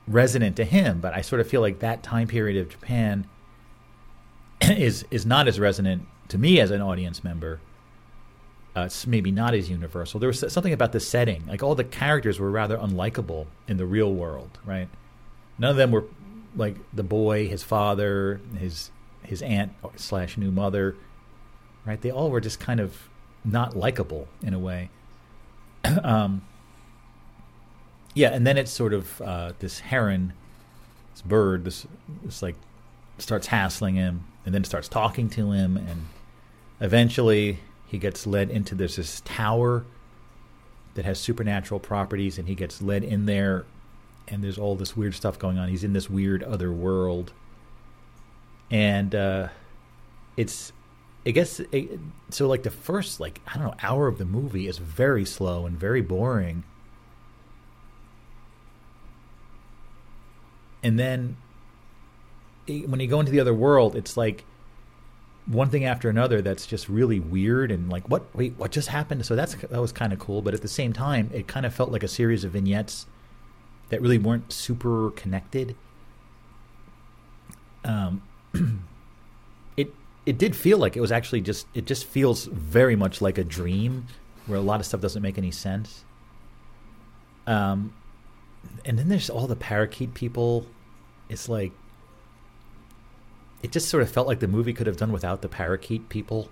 resonant to him, but I sort of feel like that time period of Japan is is not as resonant to me as an audience member. Uh, it's maybe not as universal. There was something about the setting, like all the characters were rather unlikable in the real world, right? None of them were like the boy, his father, his his aunt slash new mother, right? They all were just kind of not likable in a way. um, yeah, and then it's sort of uh, this heron, this bird, this this like starts hassling him, and then starts talking to him, and eventually he gets led into there's this tower that has supernatural properties, and he gets led in there and there's all this weird stuff going on. He's in this weird other world, and uh, it's I guess it, so. Like the first like I don't know hour of the movie is very slow and very boring, and then when you go into the other world, it's like one thing after another that's just really weird and like what wait what just happened so that's that was kind of cool but at the same time it kind of felt like a series of vignettes that really weren't super connected. Um, it it did feel like it was actually just it just feels very much like a dream where a lot of stuff doesn't make any sense. Um, and then there's all the parakeet people. It's like it just sort of felt like the movie could have done without the parakeet people.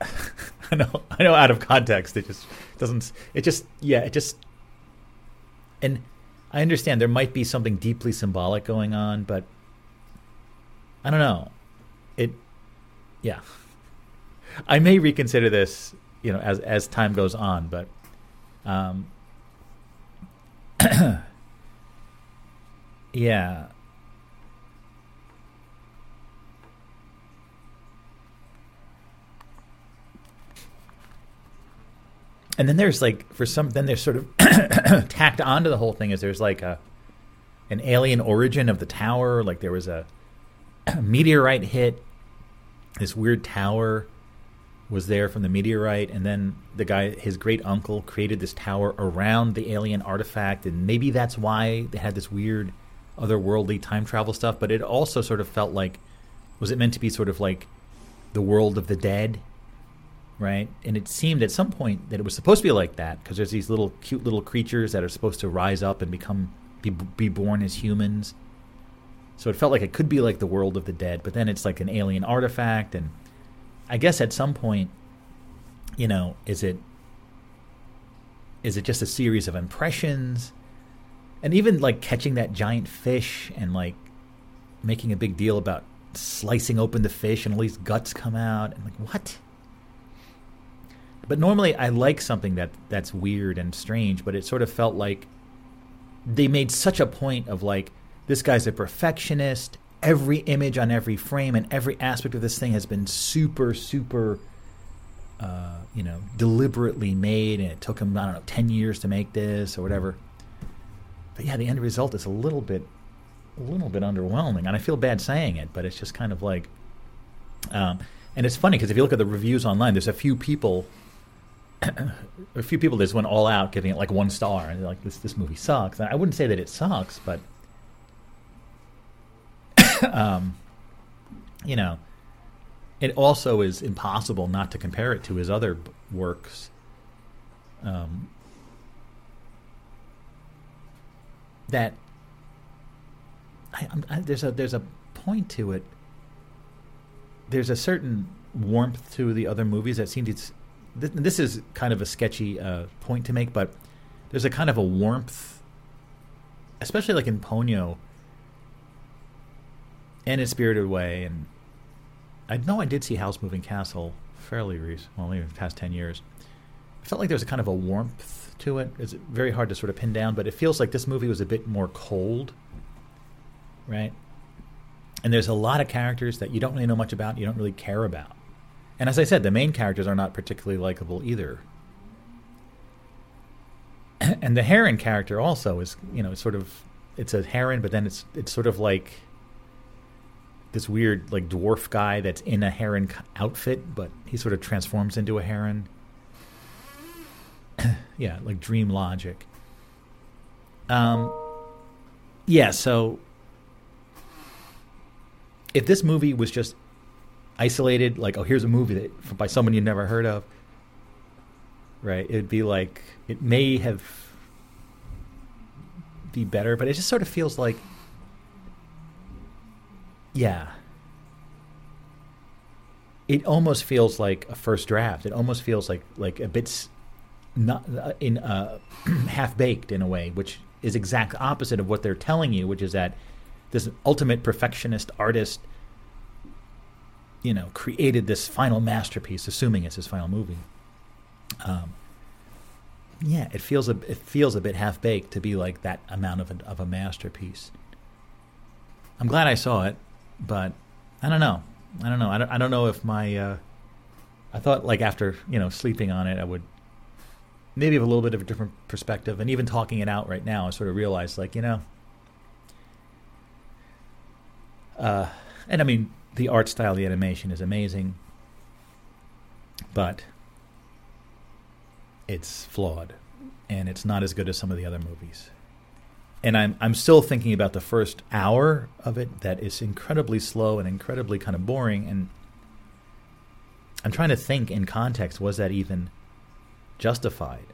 I know, I know. Out of context, it just doesn't. It just, yeah, it just. And I understand there might be something deeply symbolic going on, but I don't know. It, yeah. I may reconsider this, you know, as as time goes on, but, um, yeah. And then there's like for some then there's sort of tacked onto the whole thing is there's like a an alien origin of the tower. Like there was a meteorite hit. This weird tower was there from the meteorite. And then the guy his great uncle created this tower around the alien artifact. And maybe that's why they had this weird otherworldly time travel stuff. But it also sort of felt like was it meant to be sort of like the world of the dead right? And it seemed at some point that it was supposed to be like that because there's these little cute little creatures that are supposed to rise up and become be, be born as humans. So it felt like it could be like the world of the dead, but then it's like an alien artifact and I guess at some point you know, is it is it just a series of impressions? And even like catching that giant fish and like making a big deal about slicing open the fish and all these guts come out and like what? But normally I like something that that's weird and strange, but it sort of felt like they made such a point of like this guy's a perfectionist. Every image on every frame and every aspect of this thing has been super, super, uh, you know, deliberately made, and it took him I don't know ten years to make this or whatever. but yeah, the end result is a little bit, a little bit underwhelming, and I feel bad saying it, but it's just kind of like, um, and it's funny because if you look at the reviews online, there's a few people, a few people just went all out giving it like one star, and they're like this this movie sucks. And I wouldn't say that it sucks, but, um, you know, it also is impossible not to compare it to his other works. Um, that I, I'm- there's a there's a point to it. There's a certain warmth to the other movies that seems. Th- this is kind of a sketchy uh, point to make, but there's a kind of a warmth, especially like in Ponyo, and in Spirited Away, and I know I did see Howl's Moving Castle fairly recent, well, maybe the past ten years. I felt like there was a kind of a warmth to it. It's very hard to sort of pin down, but it feels like this movie was a bit more cold, right? And there's a lot of characters that you don't really know much about, you don't really care about. And as I said, the main characters are not particularly likable either. and the heron character also is, you know, sort of it's a heron, but then it's it's sort of like this weird like dwarf guy that's in a heron outfit, but he sort of transforms into a heron. yeah, like dream logic. Um, yeah. So if this movie was just isolated, like, oh, here's a movie that by someone you never heard of, right? It'd be like it may have be better, but it just sort of feels like, yeah. It almost feels like a first draft. It almost feels like like a bit not uh, in uh, half baked in a way, which is exact opposite of what they're telling you, which is that this ultimate perfectionist artist, you know, created this final masterpiece, assuming it's his final movie. Um, yeah, it feels a it feels a bit half baked to be like that amount of a, of a masterpiece. I'm glad I saw it, but I don't know. I don't know. I don't, I don't know if my uh, I thought like after you know sleeping on it, I would maybe have a little bit of a different perspective. And even talking it out right now, I sort of realized like you know, uh, and I mean the art style, the animation is amazing, but it's flawed, and it's not as good as some of the other movies. And I'm I'm still thinking about the first hour of it that is incredibly slow and incredibly kind of boring and I'm trying to think in context was that even justified?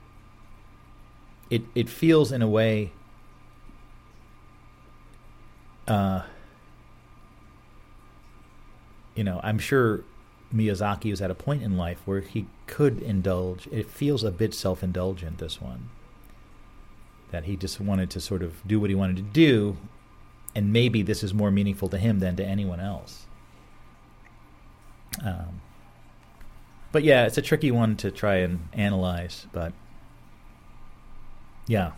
It it feels in a way uh you know, I'm sure Miyazaki was at a point in life where he could indulge. It feels a bit self-indulgent this one that he just wanted to sort of do what he wanted to do, and maybe this is more meaningful to him than to anyone else. Um, but yeah, it's a tricky one to try and analyze, but yeah.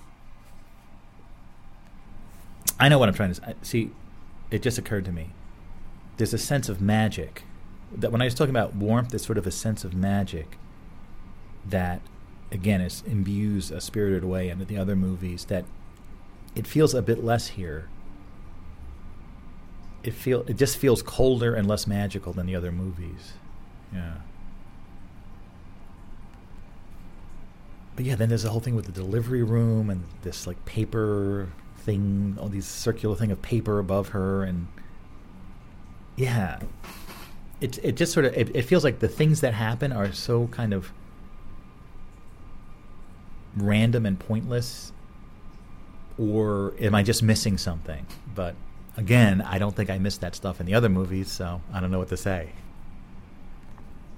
I know what I'm trying to see. It just occurred to me. There's a sense of magic that when I was talking about warmth, there's sort of a sense of magic that again is imbues a spirited away into the other movies that it feels a bit less here. It feel it just feels colder and less magical than the other movies. Yeah. But yeah then there's the whole thing with the delivery room and this like paper thing all these circular thing of paper above her and yeah it it just sort of it, it feels like the things that happen are so kind of random and pointless or am I just missing something? But again, I don't think I missed that stuff in the other movies, so I don't know what to say.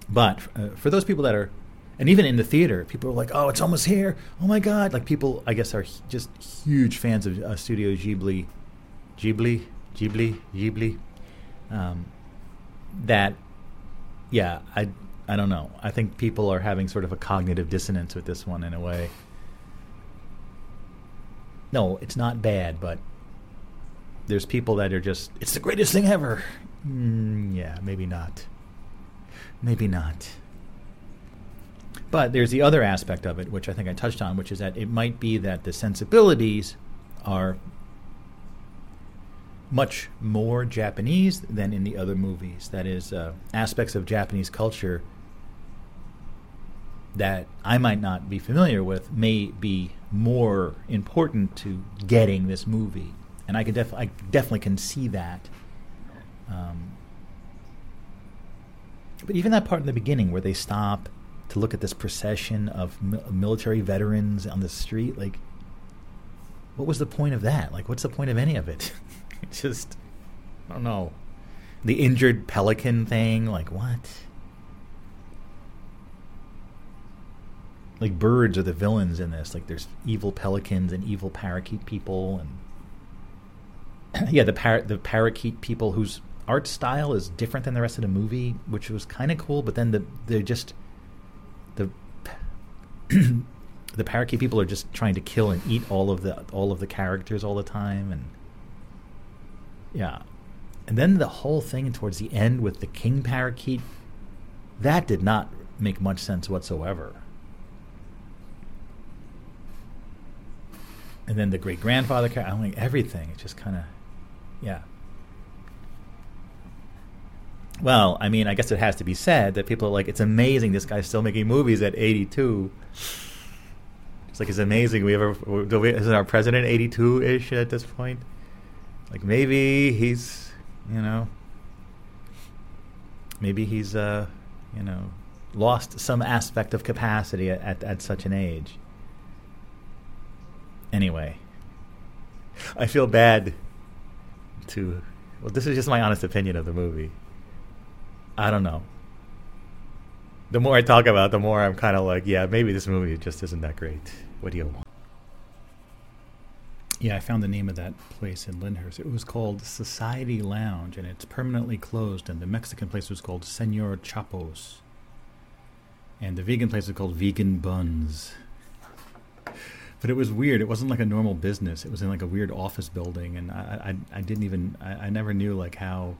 But uh, for those people that are, and even in the theater, people are like, "Oh, it's almost here! Oh my god!" Like people, I guess, are just huge fans of uh, Studio Ghibli, Ghibli, Ghibli, Ghibli. Um, that, yeah, I, I don't know. I think people are having sort of a cognitive dissonance with this one in a way. No, it's not bad, but there's people that are just, it's the greatest thing ever. Mm, yeah, maybe not. Maybe not. But there's the other aspect of it, which I think I touched on, which is that it might be that the sensibilities are much more Japanese than in the other movies. That is, uh, aspects of Japanese culture that I might not be familiar with may be more important to getting this movie, and I can def- I definitely can see that. Um, but even that part in the beginning where they stop to look at this procession of mi- military veterans on the street, like, what was the point of that? Like, what's the point of any of it? just, I don't know. The injured pelican thing, like, what? Like, birds are the villains in this. Like, there's evil pelicans and evil parakeet people, and yeah, the par- the parakeet people whose art style is different than the rest of the movie, which was kind of cool. But then the they're just the the parakeet people are just trying to kill and eat all of the all of the characters all the time, and yeah, and then the whole thing towards the end with the king parakeet that did not make much sense whatsoever. And then the great grandfather, I mean, everything. It just kind of, yeah. Well, I mean, I guess it has to be said that people are like, it's amazing this guy's still making movies at 82. It's like, it's amazing. We ever, isn't our president 82 ish at this point? Like, maybe he's, you know, maybe he's, uh, you know, lost some aspect of capacity at, at, at such an age. Anyway, I feel bad to, well, this is just my honest opinion of the movie. I don't know. The more I talk about, it, the more I'm kind of like, yeah, maybe this movie just isn't that great. What do you want? Yeah, I found the name of that place in Lyndhurst. It was called Society Lounge, and it's permanently closed. And the Mexican place was called Senor Chapos, and the vegan place was called Vegan Buns. But it was weird. It wasn't like a normal business. It was in like a weird office building, and I, I, I didn't even, I, I never knew like how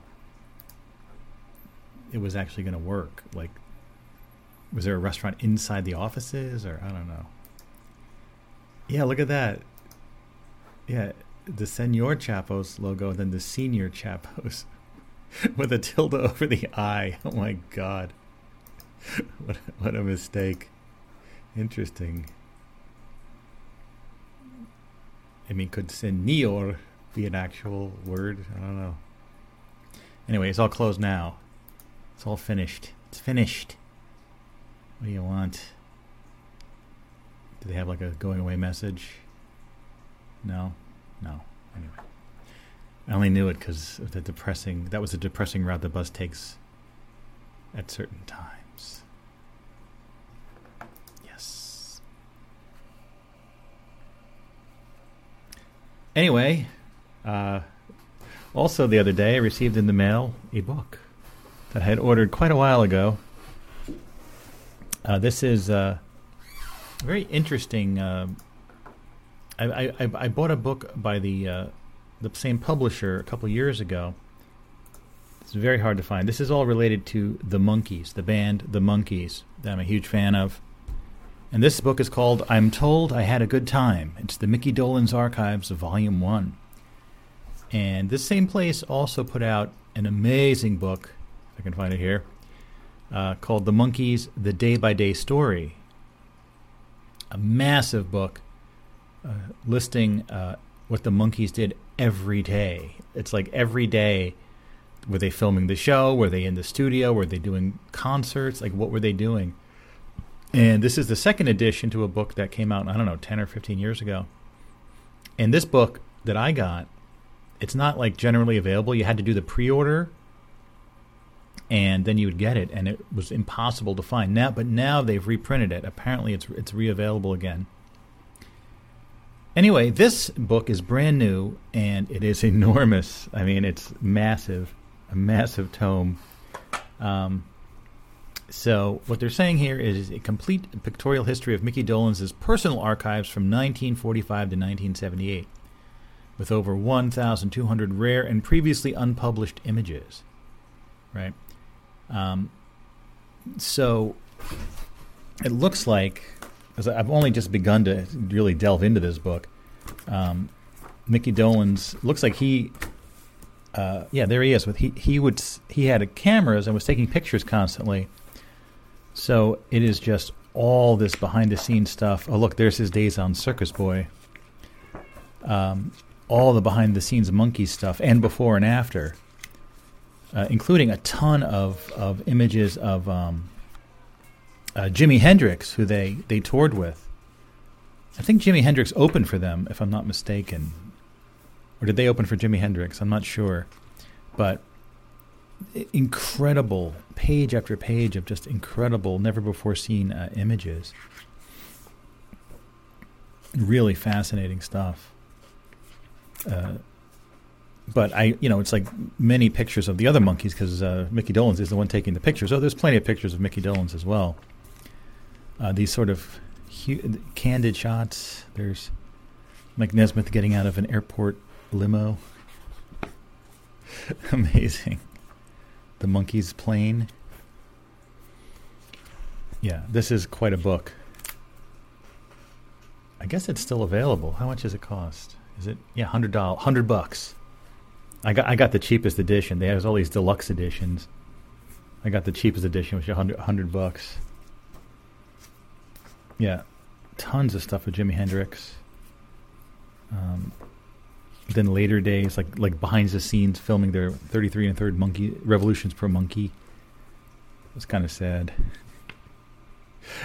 it was actually going to work. Like, was there a restaurant inside the offices, or I don't know. Yeah, look at that. Yeah, the Senor Chapos logo, then the Senior Chapos with a tilde over the I. Oh my God. what, what a mistake. Interesting. I mean, could Senior be an actual word? I don't know. Anyway, it's all closed now. It's all finished. It's finished. What do you want? Do they have like a going away message? No, no. Anyway, I only knew it because of the depressing. That was a depressing route the bus takes at certain times. Yes. Anyway, uh, also the other day I received in the mail a book that I had ordered quite a while ago. Uh, this is uh, very interesting. I, I, I bought a book by the uh, the same publisher a couple years ago. It's very hard to find. This is all related to the Monkees, the band The Monkees, that I'm a huge fan of. And this book is called I'm Told I Had a Good Time. It's the Mickey Dolenz Archives Volume 1. And this same place also put out an amazing book, if I can find it here, uh, called The Monkees The Day by Day Story. A massive book listing uh, what the Monkees did every day. It's like every day were they filming the show? Were they in the studio? Were they doing concerts? Like what were they doing? And this is the second edition to a book that came out, I don't know, 10 or 15 years ago. And this book that I got, it's not like generally available. You had to do the pre order and then you would get it, and it was impossible to find. Now, but now they've reprinted it. Apparently, it's it's reavailable again. Anyway, this book is brand new and it is enormous. I mean, it's massive, a massive tome. Um, so, what they're saying here is a complete pictorial history of Mickey Dolenz' personal archives from 1945 to 1978, with over 1,200 rare and previously unpublished images. Right? Um, so, it looks like, as I've only just begun to really delve into this book, um, Mickey Dolenz looks like he. Uh, yeah, there he is. With he he would he had cameras and was taking pictures constantly. So it is just all this behind the scenes stuff. Oh look, there's his days on Circus Boy. Um, all the behind the scenes Monkee stuff and before and after, uh, including a ton of of images of um, uh, Jimi Hendrix, who they they toured with. I think Jimi Hendrix opened for them, if I'm not mistaken. Or did they open for Jimi Hendrix? I'm not sure. But incredible page after page of just incredible, never before seen uh, images. Really fascinating stuff. Uh, but I, you know, it's like many pictures of the other Monkees because uh, Mickey Dolenz is the one taking the pictures. Oh, there's plenty of pictures of Mickey Dolenz as well. Uh, these sort of hu- candid shots. There's Mike Nesmith getting out of an airport limo. Amazing. The Monkees' plane. Yeah, this is quite a book. I guess it's still available. How much does it cost? Is it yeah, hundred dollars, hundred bucks. I got I got the cheapest edition. They have all these deluxe editions. I got the cheapest edition, which is 100, 100 bucks. Yeah, tons of stuff with Jimi Hendrix. Um, then later days, like like behind the scenes filming their 33 and third monkey revolutions per monkey. It's kind of sad.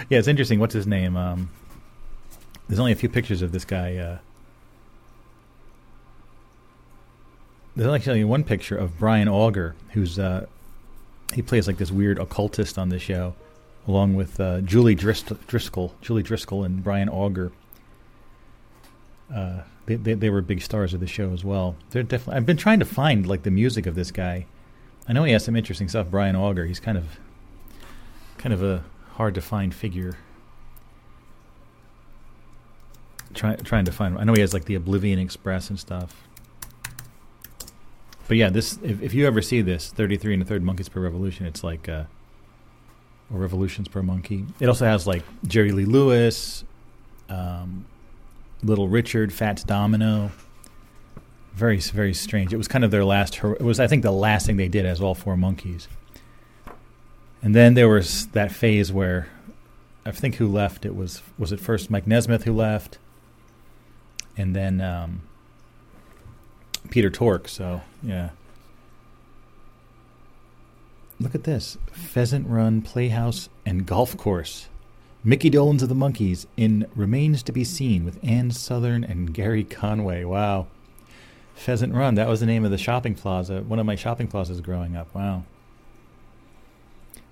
Yeah, it's interesting. What's his name? Um, there's only a few pictures of this guy. Uh, there's actually one picture of Brian Auger, who's uh, he plays like this weird occultist on the show, along with uh, Julie Driscoll, Driscoll, Julie Driscoll, and Brian Auger. Uh, they, they they were big stars of the show as well. They're definitely. I've been trying to find like the music of this guy. I know he has some interesting stuff. Brian Auger. He's kind of kind of a hard to find figure. Try, trying to find. I know he has like the Oblivion Express and stuff. But yeah, this if, if you ever see this, thirty three and a third monkeys per revolution, it's like uh, or revolutions per monkey. It also has like Jerry Lee Lewis, um, Little Richard, Fats Domino. Very very strange. It was kind of their last. It was I think the last thing they did as all four Monkees. And then there was that phase where I think who left. It was was it first Mike Nesmith who left, and then um, Peter Tork. So yeah. Look at this Pheasant Run Playhouse and Golf Course. Mickey Dolenz of the Monkees in Remains to Be Seen with Ann Sothern and Gary Conway. Wow. Pheasant Run, that was the name of the shopping plaza, one of my shopping plazas growing up. Wow.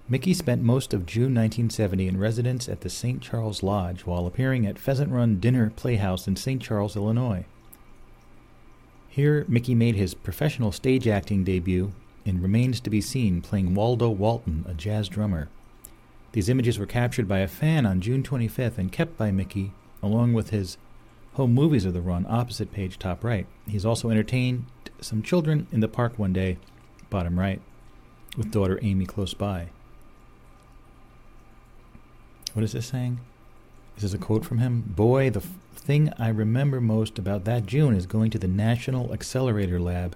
Mickey spent most of June 1970 in residence at the St. Charles Lodge while appearing at Pheasant Run Dinner Playhouse in St. Charles, Illinois. Here, Mickey made his professional stage acting debut in Remains to Be Seen, playing Waldo Walton, a jazz drummer. These images were captured by a fan on June 25th and kept by Mickey, along with his home movies of the run, opposite page top right. He's also entertained some children in the park one day, bottom right, with daughter Amy close by. What is this saying? This is a quote from him. Boy, the f- thing I remember most about that June is going to the National Accelerator Lab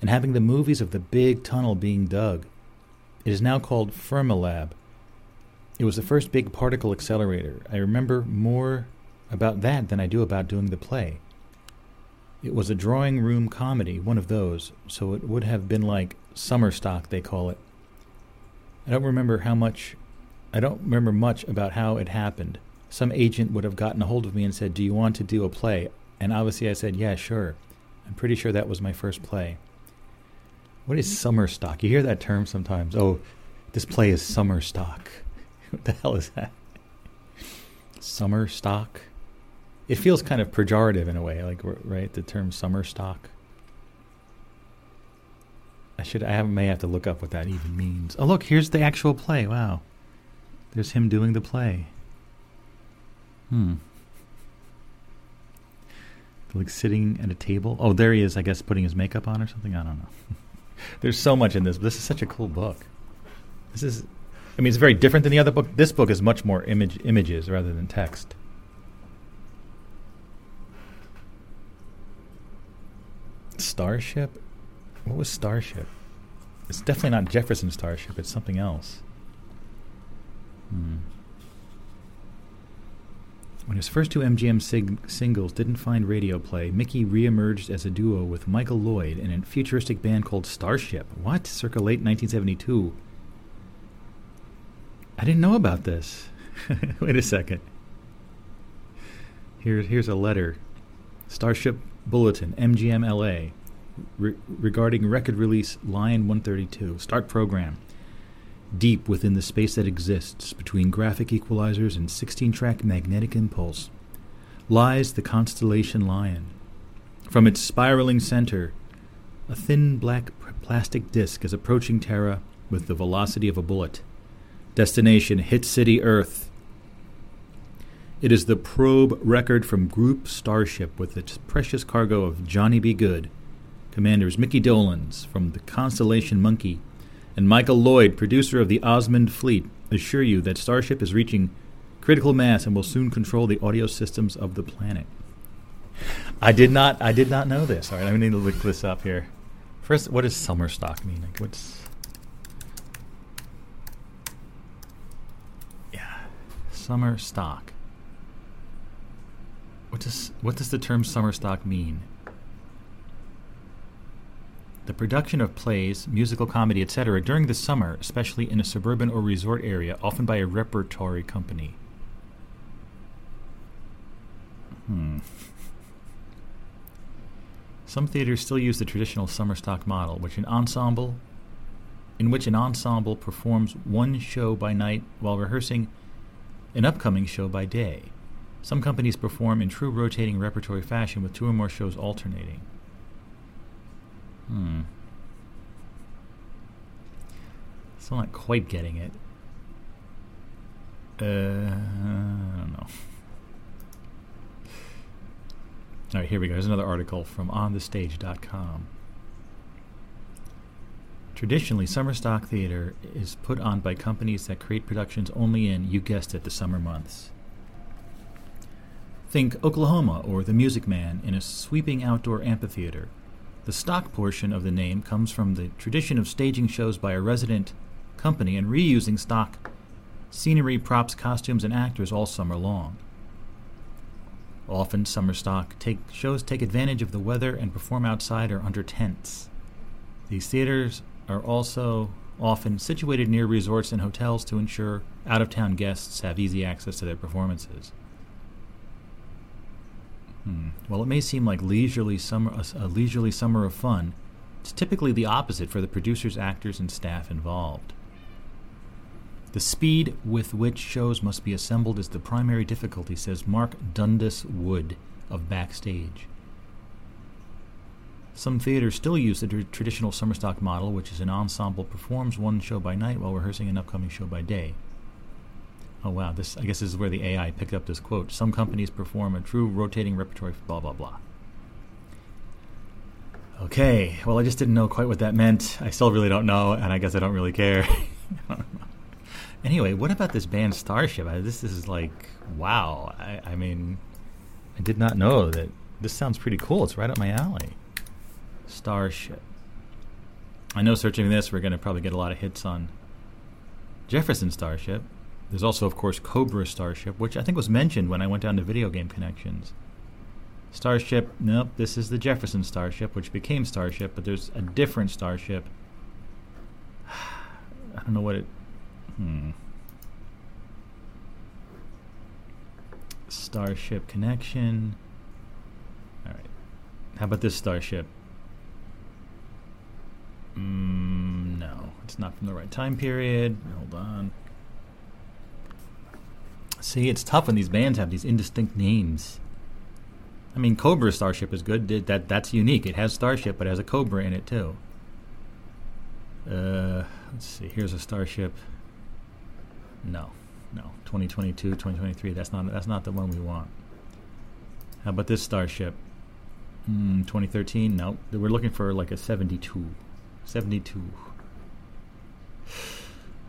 and having the movies of the big tunnel being dug. It is now called Fermilab. It was the first big particle accelerator. I remember more about that than I do about doing the play. It was a drawing room comedy, one of those, so it would have been like summer stock, they call it. I don't remember how much I don't remember much about how it happened. Some agent would have gotten a hold of me and said, Do you want to do a play? And obviously I said, Yeah, sure. I'm pretty sure that was my first play. What is summer stock? You hear that term sometimes. Oh, this play is summer stock. what the hell is that? Summer stock? It feels kind of pejorative in a way, like right, the term summer stock. I should I have, may have to look up what that even means. Oh look, here's the actual play. Wow. There's him doing the play. Hmm. Like sitting at a table. Oh, there he is, I guess, putting his makeup on or something. I don't know. There's so much in this. This is such a cool book. This is, I mean, it's very different than the other book. This book is much more image images rather than text. Starship? What was Starship? It's definitely not Jefferson Starship. It's something else. Hmm. When his first two MGM sig- singles didn't find radio play, Mickey reemerged as a duo with Michael Lloyd in a futuristic band called Starship. What? Circa late 1972. I didn't know about this. Wait a second. Here, here's a letter Starship Bulletin, MGM LA, re- regarding record release Lion 132. Start program. Deep within the space that exists between graphic equalizers and 16 track magnetic impulse lies the constellation Lion. From its spiraling center, a thin black plastic disk is approaching Terra with the velocity of a bullet. Destination Hit City Earth. It is the probe record from Group Starship with its precious cargo of Johnny B. Good, commanders Mickey Dolenz from the Constellation Monkee and Michael Lloyd, producer of the Osmond fleet, assure you that Starship is reaching critical mass and will soon control the audio systems of the planet. I did not. I did not know this. All right, I need to look this up here. First, what does summer stock mean? Like, what's yeah, summer stock. What does what does the term summer stock mean? The production of plays, musical comedy, etc., during the summer, especially in a suburban or resort area, often by a repertory company. Hmm. Some theaters still use the traditional summer stock model, which an ensemble in which an ensemble performs one show by night while rehearsing an upcoming show by day. Some companies perform in true rotating repertory fashion with two or more shows alternating. Hmm. Still not quite getting it. Uh, I don't know. All right, here we go. Here's another article from OnTheStage.com. Traditionally, summer stock theater is put on by companies that create productions only in, you guessed it, the summer months. Think Oklahoma or The Music Man in a sweeping outdoor amphitheater the stock portion of the name comes from the tradition of staging shows by a resident company and reusing stock scenery, props, costumes, and actors all summer long. Often, summer stock take, shows take advantage of the weather and perform outside or under tents. These theaters are also often situated near resorts and hotels to ensure out of town guests have easy access to their performances. Hmm. While it may seem like leisurely summer, a, a leisurely summer of fun, it's typically the opposite for the producers, actors, and staff involved. The speed with which shows must be assembled is the primary difficulty, says Mark Dundas Wood of Backstage. Some theaters still use the tr- traditional summer stock model, which is an ensemble performs one show by night while rehearsing an upcoming show by day. Oh wow, this I guess this is where the AI picked up this quote. Some companies perform a true rotating repertory blah blah blah. Okay, well I just didn't know quite what that meant. I still really don't know, and I guess I don't really care. anyway, what about this band Starship? I, this is like wow. I, I mean, I did not know that. This sounds pretty cool. It's right up my alley. Starship. I know searching this, we're going to probably get a lot of hits on Jefferson Starship. There's also, of course, Cobra Starship, which I think was mentioned when I went down to Video Game Connections. Starship, nope, this is the Jefferson Starship, which became Starship, but there's a different Starship. I don't know what it. Hmm. Starship Connection. Alright. How about this Starship? Mm, no, it's not from the right time period. Hold on. See, it's tough when these bands have these indistinct names. I mean, Cobra Starship is good. That that's unique. It has Starship, but it has a Cobra in it too. Uh, let's see. Here's a Starship. No, no. 2022, 2023. That's not that's not the one we want. How about this Starship? Mm, 2013. No, we're looking for like a 72. 72.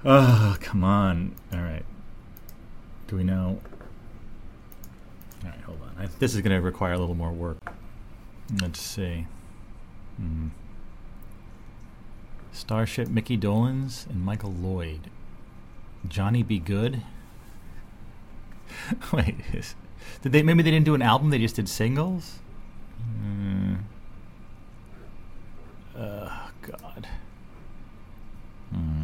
Oh, come on. All right. Do we know? All right, hold on. I, this is going to require a little more work. Let's see. Hmm. Starship Mickey Dolenz and Michael Lloyd. Johnny Be Good. Wait, is, did they maybe they didn't do an album? They just did singles. Oh God. Hmm.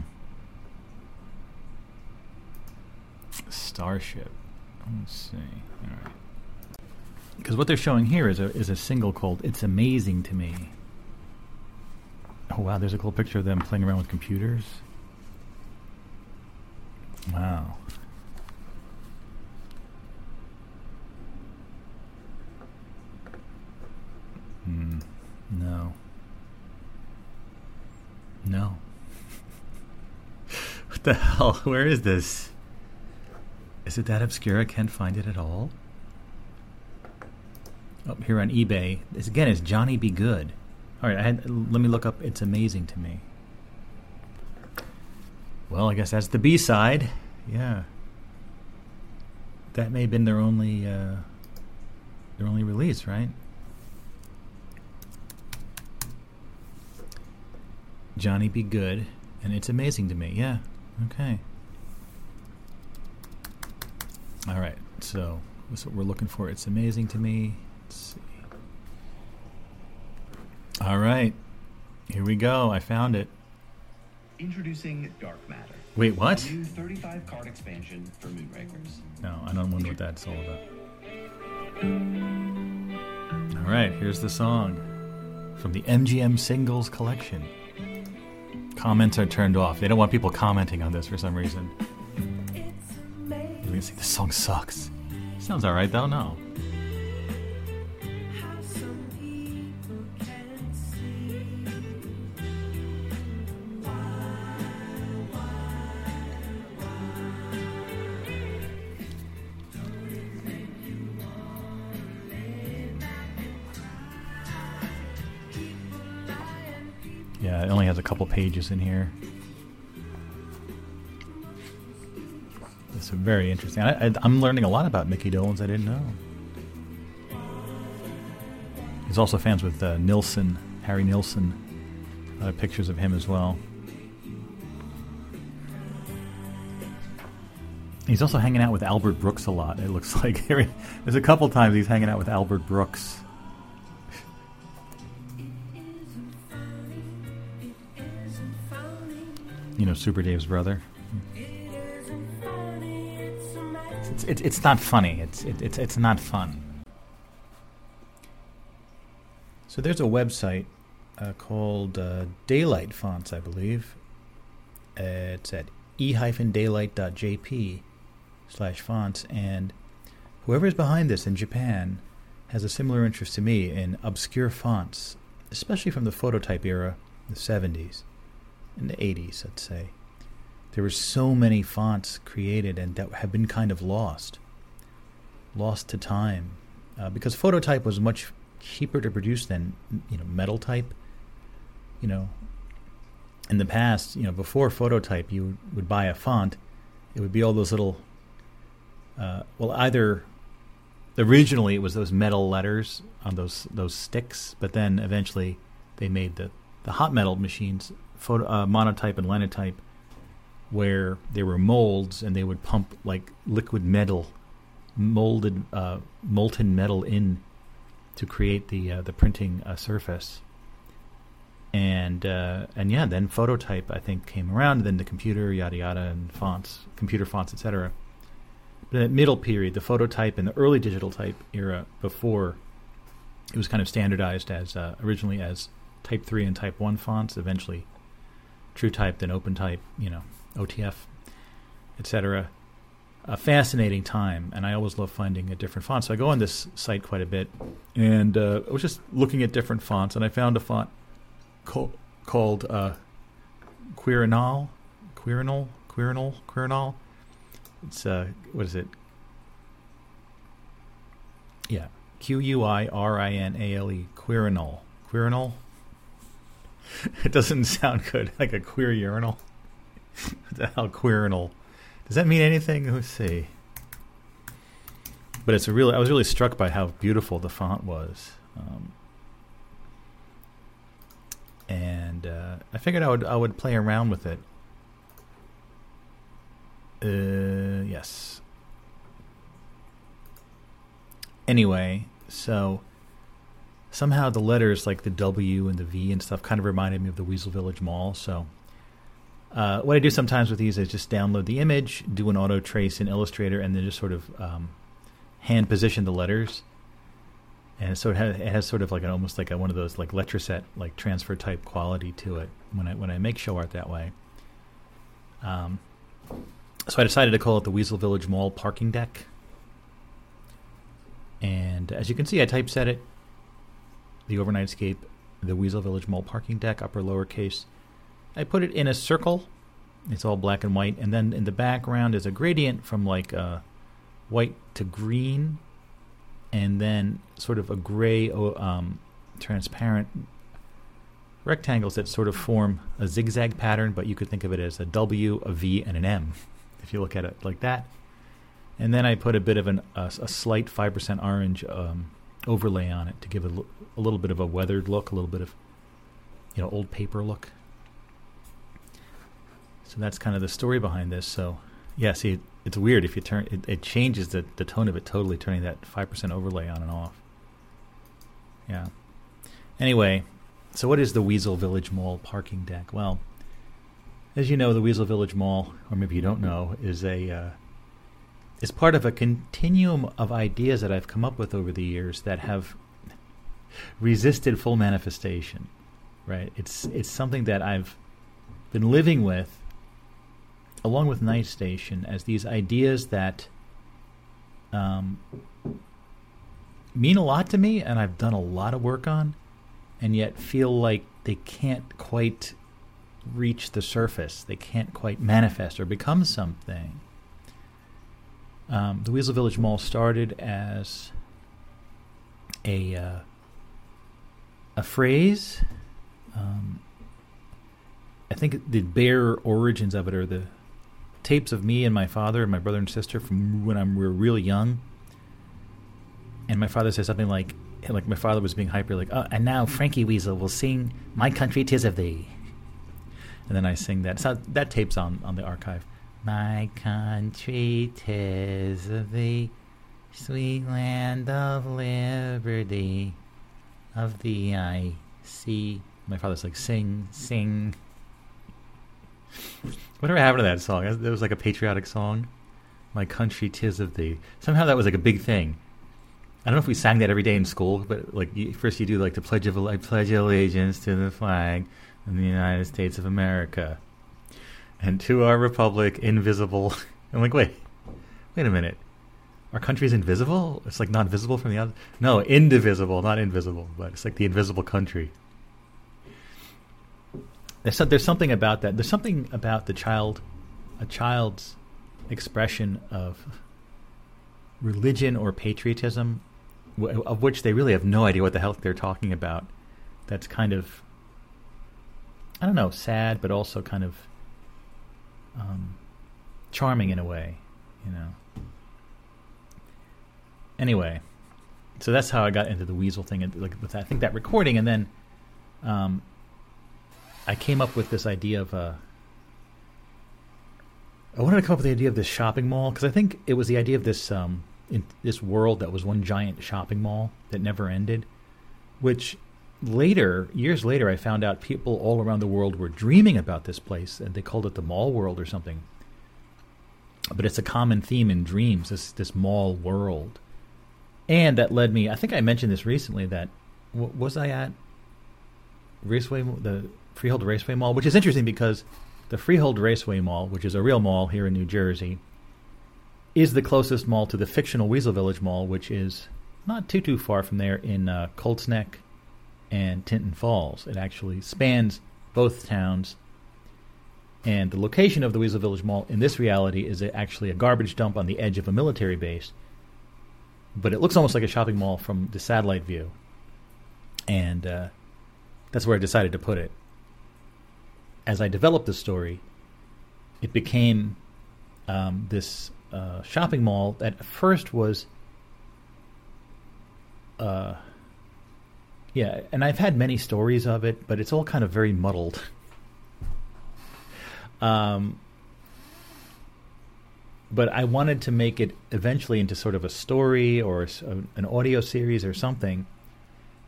Starship. Let's see. All right. Because what they're showing here is a is a single called "It's Amazing to Me." Oh wow, there's a cool picture of them playing around with computers. Wow. Hmm. No. No. what the hell? Where is this? Is it that obscure I can't find it at all? Oh, here on eBay. This again is Johnny Be Good. All right, had, let me look up. It's amazing to me. Well, I guess that's the B side. Yeah, that may have been their only uh, their only release, right? Johnny Be Good, and it's amazing to me. Yeah. Okay. All right. So that's what we're looking for. It's amazing to me. Let's see. All right. Here we go. I found it. Introducing Dark Matter. Wait, what? New 35 card expansion for Moonrakers. No, I don't wonder what that's all about. All right, here's the song from the MGM Singles Collection. Comments are turned off. They don't want people commenting on this for some reason. See this song sucks. Sounds alright though, no. Yeah, it only has a couple pages in here. Very interesting. I, I'm learning a lot about Mickey Dolenz I didn't know. He's also fans with uh, Nilsson, Harry Nilsson. Uh, pictures of him as well. He's also hanging out with Albert Brooks a lot. It looks like there's a couple times he's hanging out with Albert Brooks. You know, Super Dave's brother. It's, it's, it's not funny. It's, it, it's, it's not fun. So there's a website uh, called uh, Daylight Fonts, I believe. Uh, it's at e-daylight.jp slash fonts. And whoever is behind this in Japan has a similar interest to me in obscure fonts, especially from the phototype era, the 70s and the 80s, let's say. There were so many fonts created and that have been kind of lost, lost to time, uh, because phototype was much cheaper to produce than you know metal type. You know, in the past, you know, before phototype, you would buy a font, it would be all those little. Uh, well, either originally it was those metal letters on those those sticks, but then eventually they made the the hot metal machines photo, uh, monotype and linotype, where there were molds and they would pump like liquid metal, molded uh, molten metal in to create the uh, the printing uh, surface. And uh, and yeah, then phototype I think came around. Then the computer, yada yada, and fonts, computer fonts, etc. But that middle period, the phototype and the early digital type era, before it was kind of standardized as uh, originally as Type three and Type one fonts, eventually True Type, then Open Type, you know, OTF, etc. A fascinating time, and I always love finding a different font. So I go on this site quite a bit, and uh, I was just looking at different fonts, and I found a font co- called uh, Quirinal, Quirinal, Quirinal, Quirinal. It's uh, what is it? Yeah, Q U I R I N A L E, Quirinal, Quirinal. it doesn't sound good, like a queer urinal. queerinal? Does that mean anything? Let's see. But it's a really, I was really struck by how beautiful the font was. Um, and uh, I figured I would I would play around with it. Uh, yes. Anyway, so somehow the letters like the W and the V and stuff kind of reminded me of the Weasel Village Mall. So uh, what I do sometimes with these is just download the image, do an auto trace in Illustrator, and then just sort of um, hand position the letters. And so it has, it has sort of like an almost like a, one of those like Letraset like transfer type quality to it when I when I make show art that way. Um, so I decided to call it the Weasel Village Mall parking deck. And as you can see, I typeset it, the Overnightscape, the Weasel Village Mall parking deck, upper lowercase. I put it in a circle. It's all black and white, and then in the background is a gradient from like uh, white to green, and then sort of a gray, um, transparent rectangles that sort of form a zigzag pattern, but you could think of it as a W, a V, and an M if you look at it like that. And then I put a bit of an, a, a slight 5% orange um, overlay on it to give it a, l- a little bit of a weathered look, a little bit of, you know, old paper look. So that's kind of the story behind this. So, yeah, see, it's weird if you turn it, it changes the, the tone of it totally, turning that 5% overlay on and off. Yeah. Anyway, so what is the Weasel Village Mall parking deck? Well, as you know, the Weasel Village Mall, or maybe you don't know, is a uh, is part of a continuum of ideas that I've come up with over the years that have resisted full manifestation. Right? It's it's something that I've been living with, along with Night Station, as these ideas that um, mean a lot to me, and I've done a lot of work on, and yet feel like they can't quite reach the surface. They can't quite manifest or become something. Um, the Weasel Village Mall started as a uh, a phrase. Um, I think the bare origins of it are the tapes of me and my father and my brother and sister from when I'm, we were really young. And my father said something like, like my father was being hyper, like, oh, and now Frankie Weasel will sing "My Country Tis of Thee." and then I sing that. So that tape's on on the archive. My country, tis of thee, sweet land of liberty, of thee I see. My father's like, sing, sing. Whatever happened to that song? It was like a patriotic song. My country, tis of thee. Somehow that was like a big thing. I don't know if we sang that every day in school, but like first you do like the pledge of I pledge allegiance to the flag in the United States of America. And to our republic, invisible. I'm like, wait, wait a minute. Our country's invisible? It's like not visible from the other. No, indivisible, not invisible, but it's like the invisible country. There's, there's something about that. There's something about the child, a child's expression of religion or patriotism, of which they really have no idea what the hell they're talking about. That's kind of I don't know, sad, but also kind of um, charming in a way, you know. Anyway, so that's how I got into the weasel thing, and like with I think that recording, and then um, I came up with this idea of a. Uh, I wanted to come up with the idea of this shopping mall because I think it was the idea of this um, in this world that was one giant shopping mall that never ended, which later, years later, I found out people all around the world were dreaming about this place, and they called it the Mall World or something. But it's a common theme in dreams, this this mall world, and that led me. I think I mentioned this recently. That was I at Raceway, the Freehold Raceway Mall, which is interesting because the Freehold Raceway Mall, which is a real mall here in New Jersey, is the closest mall to the fictional Weasel Village Mall, which is not too too far from there in uh, Colts Neck and Tinton Falls. It actually spans both towns. And the location of the Weasel Village Mall in this reality is actually a garbage dump on the edge of a military base. But it looks almost like a shopping mall from the satellite view. And uh, that's where I decided to put it. As I developed the story, it became um, this uh, shopping mall that first was uh, yeah, and I've had many stories of it, but it's all kind of very muddled. Um, but I wanted to make it eventually into sort of a story or a, an audio series or something.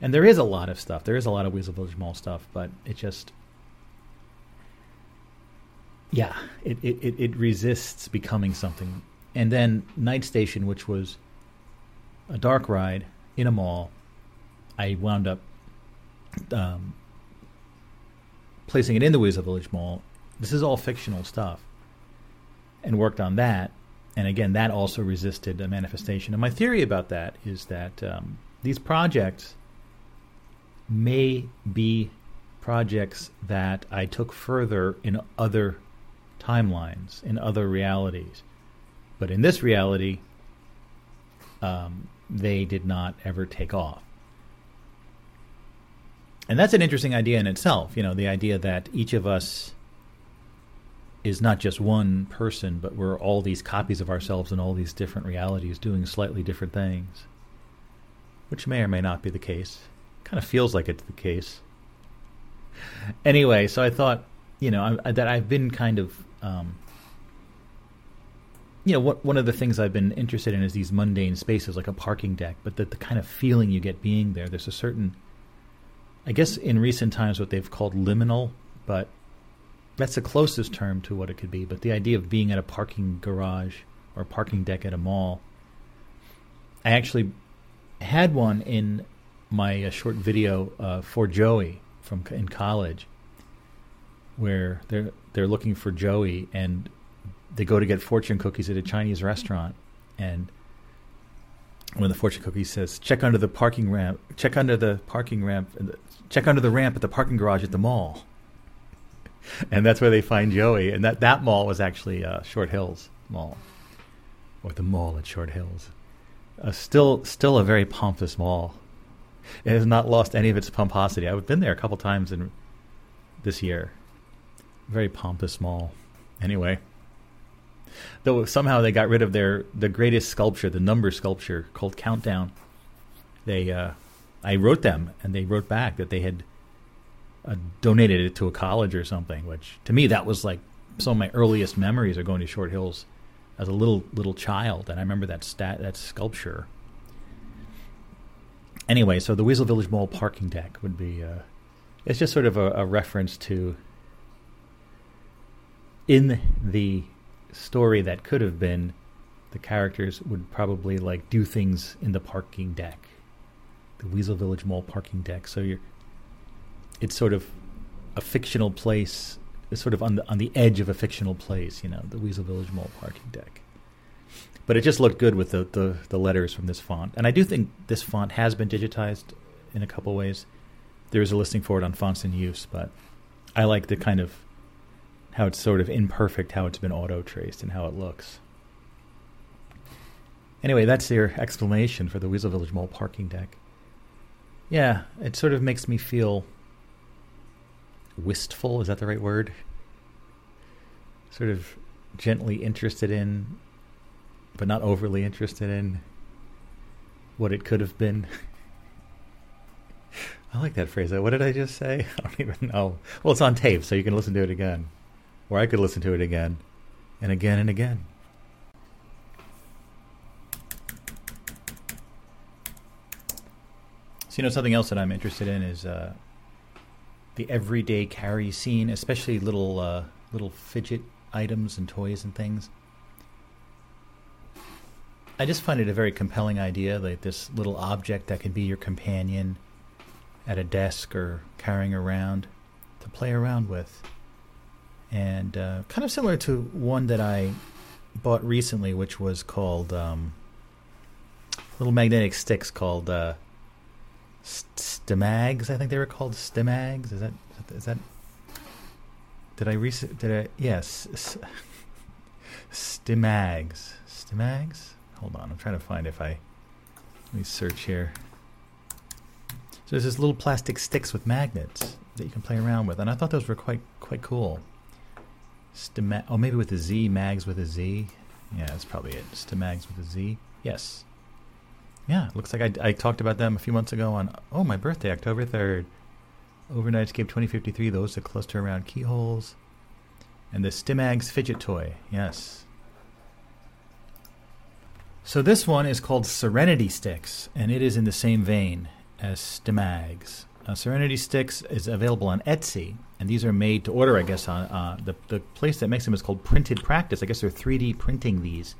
And there is a lot of stuff. There is a lot of Weasel Village Mall stuff, but it just, yeah, it, it, it resists becoming something. And then Night Station, which was a dark ride in a mall, I wound up um, placing it in the Weasel Village Mall. This is all fictional stuff, and worked on that. And again, that also resisted a manifestation. And my theory about that is that um, these projects may be projects that I took further in other timelines, in other realities. But in this reality, um, they did not ever take off. And that's an interesting idea in itself, you know, the idea that each of us is not just one person, but we're all these copies of ourselves in all these different realities doing slightly different things, which may or may not be the case. Kind of feels like it's the case. Anyway, so I thought, you know, I, that I've been kind of, um, you know, what, one of the things I've been interested in is these mundane spaces, like a parking deck, but that the kind of feeling you get being there. There's a certain I guess in recent times what they've called liminal, but that's the closest term to what it could be. But the idea of being at a parking garage or parking deck at a mall, I actually had one in my uh, short video uh, for Joey from in college, where they're they're looking for Joey and they go to get fortune cookies at a Chinese restaurant, and when the fortune cookie says check under the parking ramp, check under the parking ramp, check under the ramp at the parking garage at the mall. And that's where they find Joey. And that, that mall was actually uh, Short Hills Mall, or the mall at Short Hills. Uh, still, still a very pompous mall. It has not lost any of its pomposity. I've been there a couple times in this year. Very pompous mall. Anyway, though somehow they got rid of their the greatest sculpture, the number sculpture called Countdown. They uh, I wrote them, and they wrote back that they had uh, donated it to a college or something. Which to me, that was like some of my earliest memories of going to Short Hills as a little little child, and I remember that stat that sculpture. Anyway, so the Weasel Village Mall parking deck would be. Uh, it's just sort of a, a reference to in the story that could have been the characters would probably like do things in the parking deck the Weasel Village Mall parking deck. So you're, it's sort of a fictional place, it's sort of on the on the edge of a fictional place. You know, the Weasel Village Mall parking deck. But it just looked good with the, the, the letters from this font, and I do think this font has been digitized in a couple ways. There is a listing for it on Fonts in Use, but I like the kind of how it's sort of imperfect, how it's been auto traced, and how it looks. Anyway, that's your explanation for the Weasel Village Mall parking deck. Yeah, it sort of makes me feel wistful. Is that the right word? Sort of gently interested in, but not overly interested in what it could have been. I like that phrase. What did I just say? I don't even know. Well, it's on tape, so you can listen to it again. Or I could listen to it again and again and again. So, you know, something else that I'm interested in is uh, the everyday carry scene, especially little uh, little fidget items and toys and things. I just find it a very compelling idea, like this little object that can be your companion at a desk or carrying around to play around with. And uh, kind of similar to one that I bought recently, which was called um, little magnetic sticks called uh, Stimagz, I think they were called Stimagz. Is that is that? Did I recent? Did I? Yes. Stimagz. Stimagz. Hold on, I'm trying to find if I. Let me search here. So there's this little plastic sticks with magnets that you can play around with, and I thought those were quite quite cool. Stimag. Oh, maybe with a Z. Mags with a Z. Yeah, that's probably it. Stimagz with a Z. Yes. yeah, looks like I, I talked about them a few months ago on oh my birthday, October third. Overnightscape 2053. Those that cluster around keyholes, and the Stimagz fidget toy. Yes. So this one is called Serenity Sticks, and it is in the same vein as Stimagz. Uh, Serenity Sticks is available on Etsy, and these are made to order, I guess, on uh, the, the place that makes them is called Printed Practice. I guess they're 3D printing these.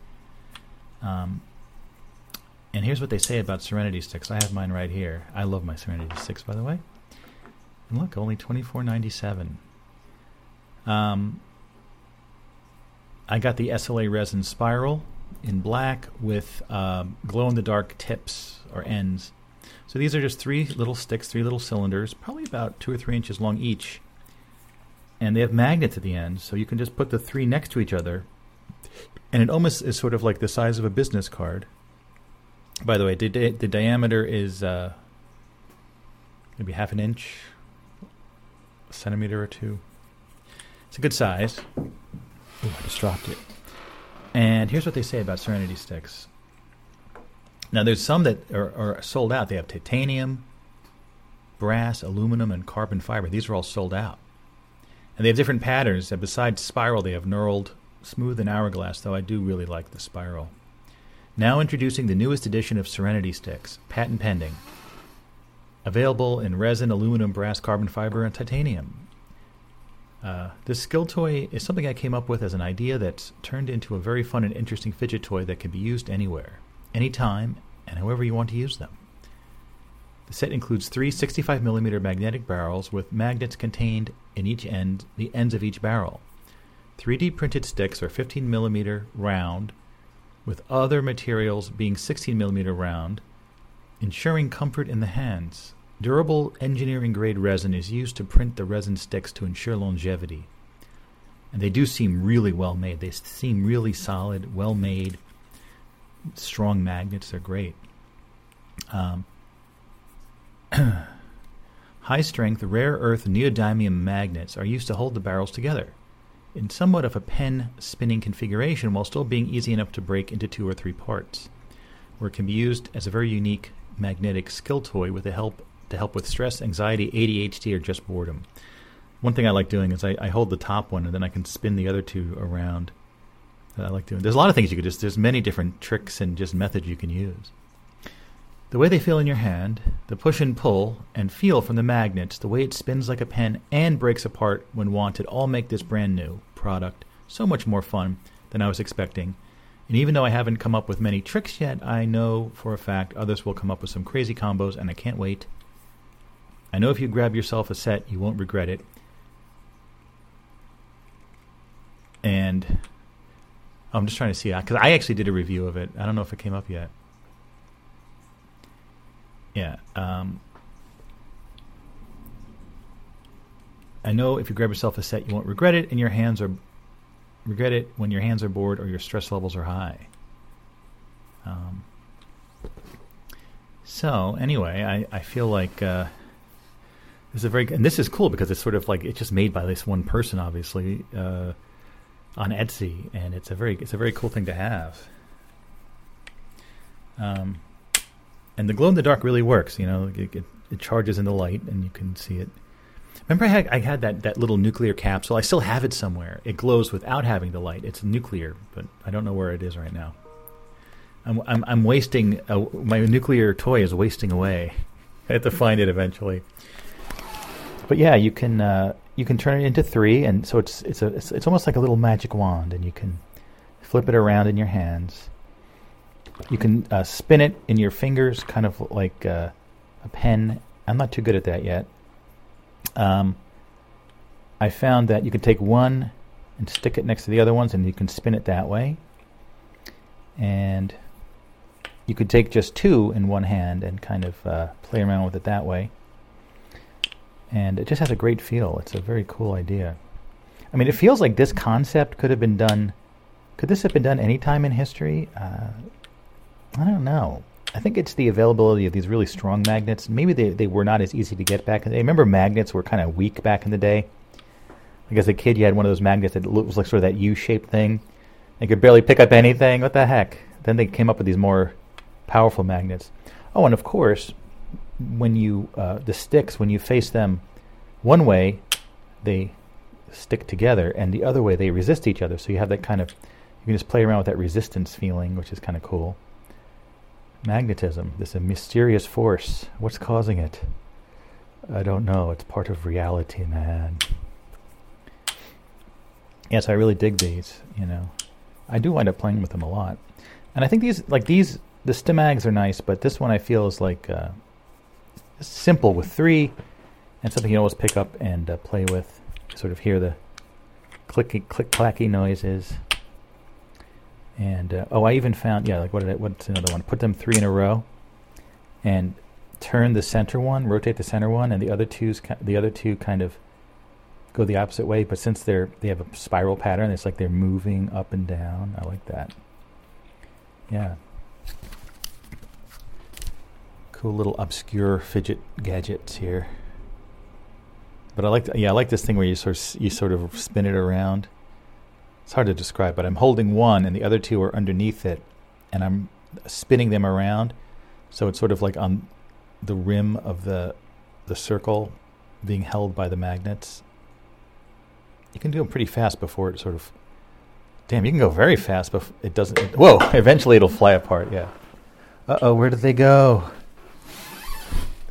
Um, and here's what they say about Serenity Sticks. I have mine right here. I love my Serenity Sticks, by the way. And look, only twenty four ninety seven. Um, I got the SLA resin spiral in black with um, glow in the dark tips or ends. So these are just three little sticks, three little cylinders, probably about two or three inches long each. And they have magnets at the end, so you can just put the three next to each other. And it almost is sort of like the size of a business card. By the way, the, di- the diameter is uh, maybe half an inch, a centimeter or two. It's a good size. Ooh, I just dropped it. And here's what they say about Serenity sticks. Now, there's some that are, are sold out. They have titanium, brass, aluminum, and carbon fiber. These are all sold out. And they have different patterns. And besides spiral, they have knurled, smooth, and hourglass, though I do really like the spiral. Now introducing the newest edition of Serenity Sticks, patent pending. Available in resin, aluminum, brass, carbon fiber, and titanium. Uh, this skill toy is something I came up with as an idea that's turned into a very fun and interesting fidget toy that can be used anywhere, anytime, and however you want to use them. The set includes three 65mm magnetic barrels with magnets contained in each end, the ends of each barrel. 3D printed sticks are 15mm round, with other materials being 16mm round, ensuring comfort in the hands. Durable engineering grade resin is used to print the resin sticks to ensure longevity. And they do seem really well made. They seem really solid, well made, strong magnets. They're great. Um, high strength, rare earth neodymium magnets are used to hold the barrels together in somewhat of a pen spinning configuration while still being easy enough to break into two or three parts, where it can be used as a very unique magnetic skill toy with the help to help with stress, anxiety, ADHD, or just boredom. One thing I like doing is I, I hold the top one and then I can spin the other two around. I like doing. There's a lot of things you could just. There's many different tricks and just methods you can use. The way they feel in your hand, the push and pull and feel from the magnets, the way it spins like a pen and breaks apart when wanted, all make this brand new product so much more fun than I was expecting. And even though I haven't come up with many tricks yet, I know for a fact others will come up with some crazy combos, and I can't wait. I know if you grab yourself a set, you won't regret it. And I'm just trying to see because I actually did a review of it. I don't know if it came up yet. Yeah. Um, I know if you grab yourself a set, you won't regret it, and your hands are regret it when your hands are bored or your stress levels are high. Um, so anyway, I, I feel like uh, this is a very and this is cool because it's sort of like it's just made by this one person, obviously, uh, on Etsy, and it's a very it's a very cool thing to have. Um, and the glow in the dark really works. You know, it, it, it charges in the light, and you can see it. Remember, I had, I had that, that little nuclear capsule. I still have it somewhere. It glows without having the light. It's nuclear, but I don't know where it is right now. I'm I'm, I'm wasting uh, my nuclear toy is wasting away. I have to find it eventually. But yeah, you can uh, you can turn it into three, and so it's it's a it's, it's almost like a little magic wand, and you can flip it around in your hands. You can uh, spin it in your fingers, kind of like uh, a pen. I'm not too good at that yet um, I found that you can take one and stick it next to the other ones, and you can spin it that way. And you could take just two in one hand and kind of uh, play around with it that way. And it just has a great feel. It's a very cool idea. I mean, it feels like this concept could have been done. Could this have been done any time in history? Uh, I don't know. I think it's the availability of these really strong magnets. Maybe they, they were not as easy to get back. I remember magnets were kind of weak back in the day. Like as a kid, you had one of those magnets that was like sort of that U-shaped thing. You could barely pick up anything. What the heck? Then they came up with these more powerful magnets. Oh, and of course, when you uh, the sticks when you face them one way, they stick together, and the other way they resist each other. So you have that kind of you can just play around with that resistance feeling, which is kind of cool. Magnetism, this mysterious force. What's causing it? I don't know. It's part of reality, man. Yes, I really dig these. You know, I do wind up playing with them a lot, and I think these, like these, the Stimagz are nice, but this one I feel is like uh, simple with three, and something you always pick up and uh, play with. Sort of hear the clicky, click, clacky noises. And uh, oh, I even found yeah, like what did I, what's another one? Put them three in a row, and turn the center one, rotate the center one, and the other two's the other two kind of go the opposite way. But since they're they have a spiral pattern, it's like they're moving up and down. I like that. Yeah. Cool little obscure fidget gadgets here. But I like yeah I like this thing where you sort of, you sort of spin it around. It's hard to describe, but I'm holding one and the other two are underneath it, and I'm spinning them around, so it's sort of like on the rim of the the circle being held by the magnets. You can do them pretty fast before it sort of. Damn, you can go very fast, but it doesn't. It, whoa! Eventually, it'll fly apart. Yeah. Uh oh, where did they go?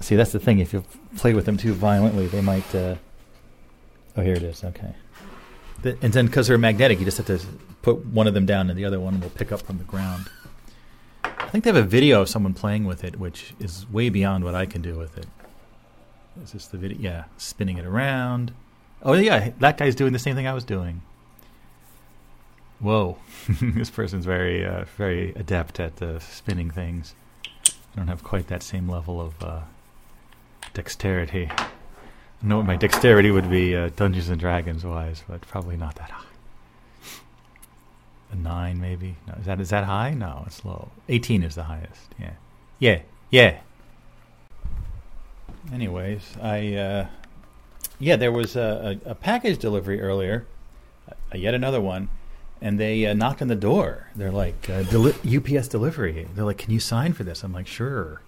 See, that's the thing. If you play with them too violently, they might. Uh, oh, here it is. Okay. And then, because they're magnetic, you just have to put one of them down, and the other one will pick up from the ground. I think they have a video of someone playing with it, which is way beyond what I can do with it. Is this the video? Yeah, spinning it around. Oh yeah, that guy's doing the same thing I was doing. Whoa, this person's very, uh, very adept at uh, spinning things. I don't have quite that same level of uh, dexterity. I know what my dexterity would be, uh, Dungeons and Dragons wise, but probably not that high. A nine, maybe. No, is that is that high? No, it's low. Eighteen is the highest. Yeah, yeah, yeah. Anyways, I uh, yeah, there was a, a, a package delivery earlier, uh, yet another one, and they uh, knocked on the door. They're like uh, deli- UPS delivery. They're like, "Can you sign for this?" I'm like, "Sure."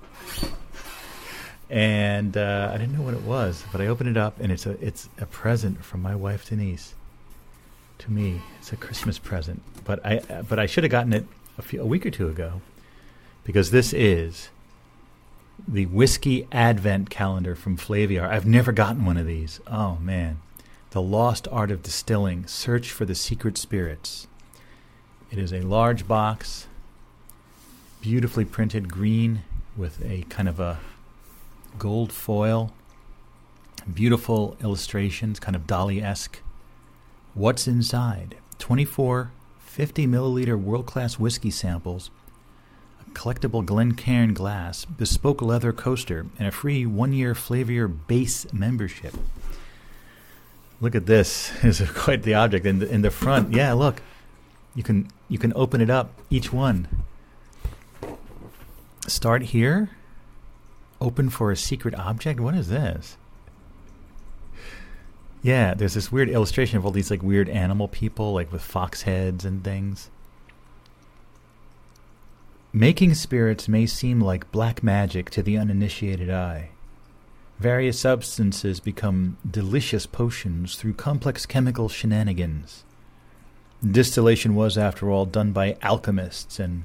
And uh, I didn't know what it was, but I opened it up, and it's a it's a present from my wife Denise to me. It's a Christmas present, but I but I should have gotten it a, few, a week or two ago because this is the whiskey advent calendar from Flaviar. I've never gotten one of these. Oh man, the lost art of distilling. Search for the secret spirits. It is a large box, beautifully printed green with a kind of a gold foil. Beautiful illustrations, kind of Dali esque What's inside? 24 50 milliliter world class whiskey samples, a collectible Glencairn glass, bespoke leather coaster, and a free one year Flaviar base membership. Look at this. This is quite the object. In the, in the front, yeah, look. You can you can open it up, each one. Start here. Open for a secret object. What is this? Yeah, there's this weird illustration of all these like weird animal people, like with fox heads and things. Making spirits may seem like black magic to the uninitiated eye. Various substances become delicious potions through complex chemical shenanigans. Distillation was, after all, done by alchemists, and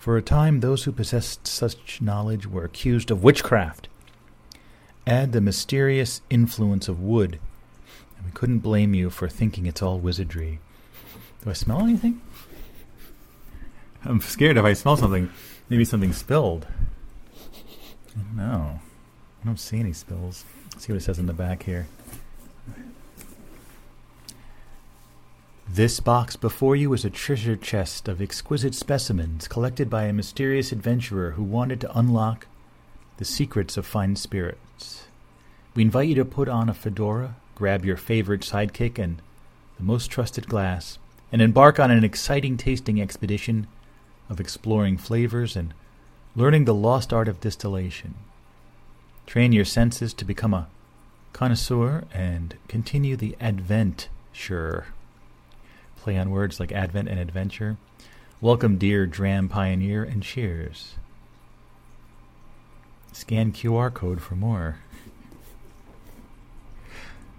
for a time those who possessed such knowledge were accused of witchcraft. Add the mysterious influence of wood and we couldn't blame you for thinking it's all wizardry. Do I smell anything? I'm scared if I smell something, maybe something spilled. Know. I don't see any spills. Let's see what it says in the back here. This box before you is a treasure chest of exquisite specimens collected by a mysterious adventurer who wanted to unlock the secrets of fine spirits. We invite you to put on a fedora, grab your favorite sidekick and the most trusted glass, and embark on an exciting tasting expedition of exploring flavors and learning the lost art of distillation. Train your senses to become a connoisseur and continue the adventure. Play on words like advent and adventure. Welcome, dear dram pioneer, and cheers. Scan QR code for more.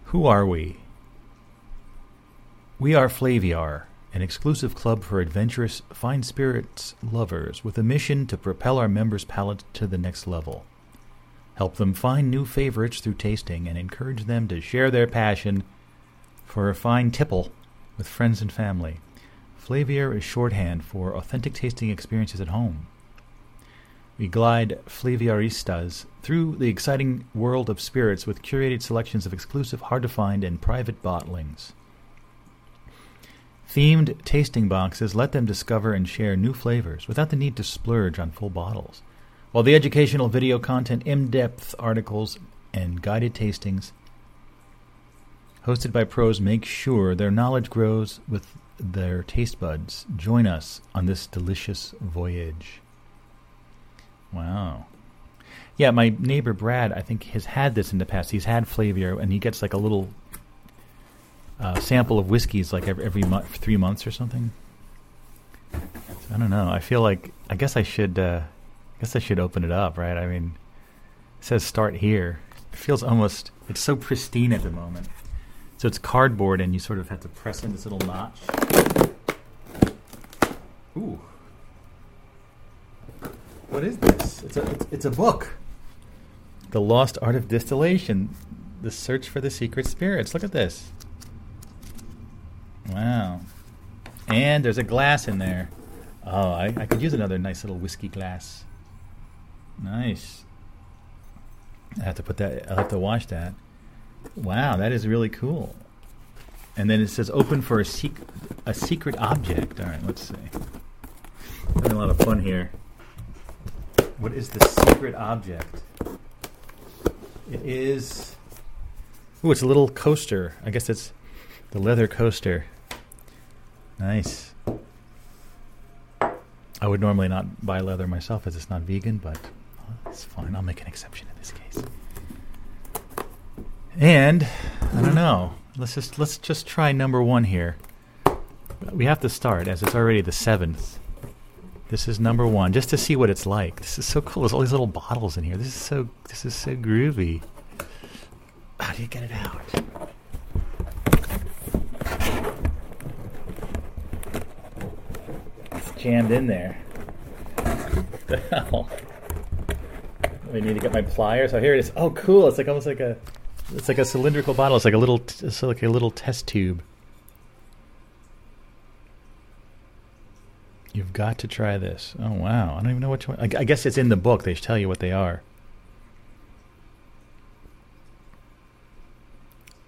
Who are we? We are Flaviar, an exclusive club for adventurous, fine spirits lovers with a mission to propel our members' palates to the next level. Help them find new favorites through tasting and encourage them to share their passion for a fine tipple with friends and family. Flaviar is shorthand for authentic tasting experiences at home. We glide Flaviaristas through the exciting world of spirits with curated selections of exclusive, hard to find, and private bottlings. Themed tasting boxes let them discover and share new flavors without the need to splurge on full bottles. While the educational video content, in depth articles, and guided tastings hosted by pros make sure their knowledge grows with their taste buds. Join us on this delicious voyage. Wow. Yeah, my neighbor Brad, I think, has had this in the past. He's had Flaviar, and he gets like a little uh, sample of whiskeys like every, every month, three months or something. So I don't know. I feel like I guess I should. Uh, I guess I should open it up, right? I mean, it says start here. It feels almost. It's so pristine at the moment. So it's cardboard, and you sort of have to press in this little notch. Ooh. What is this? It's a it's, it's a book. The Lost Art of Distillation: The Search for the Secret Spirits. Look at this. Wow. And there's a glass in there. Oh, I, I could use another nice little whiskey glass. Nice. I have to put that. I'll have to wash that. Wow, that is really cool. And then it says open for a, sec- a secret object. All right, let's see. Having a lot of fun here. What is the secret object? It is. Ooh, it's a little coaster. I guess it's the leather coaster. Nice. I would normally not buy leather myself as it's not vegan, but it's fine. I'll make an exception in this case. And I don't know. Let's just let's just try number one here. We have to start as it's already the seventh. This is number one, just to see what it's like. This is so cool. There's all these little bottles in here. This is so this is so groovy. How do you get it out? It's jammed in there. What the hell? I need to get my pliers. Oh, here it is. Oh, cool! It's like almost like a, it's like a cylindrical bottle. It's like a little, it's like a little test tube. You've got to try this. Oh wow! I don't even know which one. I, I guess it's in the book. They tell you what they are.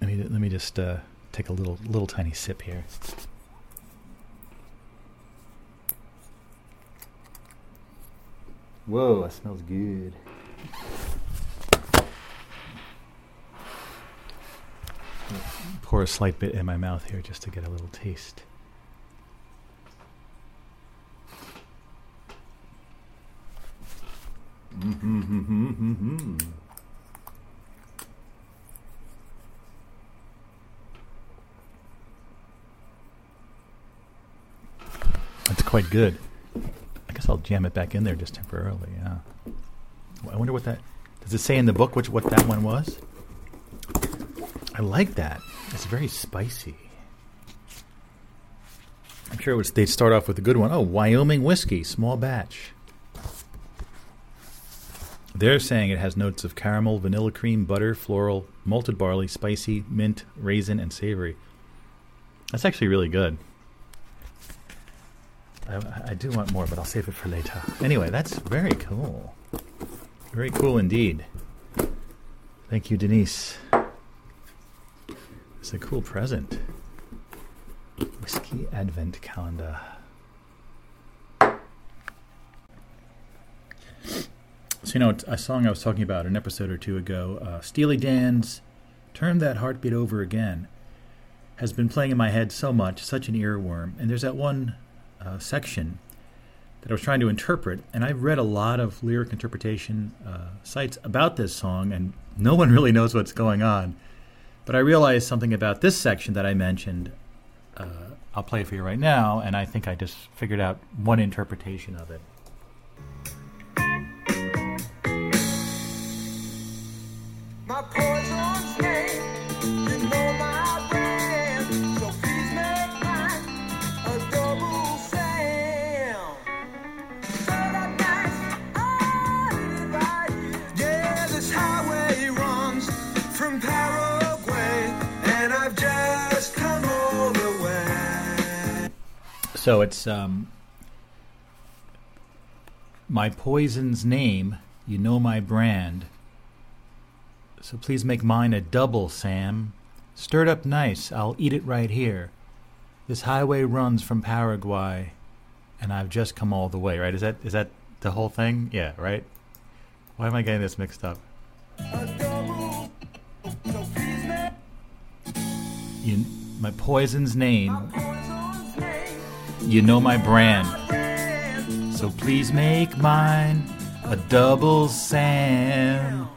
Let me let me just uh, take a little little tiny sip here. Whoa! That smells good. Pour a slight bit in my mouth here just to get a little taste. Mm-hmm. That's quite good. I guess I'll jam it back in there just temporarily. Yeah. I wonder what that does. It say in the book which what that one was? I like that. It's very spicy. I'm sure was, they'd start off with a good one. Oh, Wyoming whiskey, small batch. They're saying it has notes of caramel, vanilla cream, butter, floral, malted barley, spicy, mint, raisin, and savory. That's actually really good. I, I do want more, but I'll save it for later. Anyway, that's very cool. Very cool indeed. Thank you, Denise. It's a cool present. Whiskey Advent Calendar. So, you know, a song I was talking about an episode or two ago, uh, Steely Dan's Turn That Heartbeat Over Again, has been playing in my head so much, such an earworm. And there's that one uh, section that I was trying to interpret, and I've read a lot of lyric interpretation uh, sites about this song, and no one really knows what's going on. But I realized something about this section that I mentioned. Uh, I'll play for you right now, and I think I just figured out one interpretation of it. My poor So it's um, my poison's name. You know my brand. So please make mine a double, Sam. Stirred up nice. I'll eat it right here. This highway runs from Paraguay, and I've just come all the way. Right? Is that is that the whole thing? Yeah. Right. Why am I getting this mixed up? You, my poison's name. You know my brand. Brand. So please make mine a double Sam.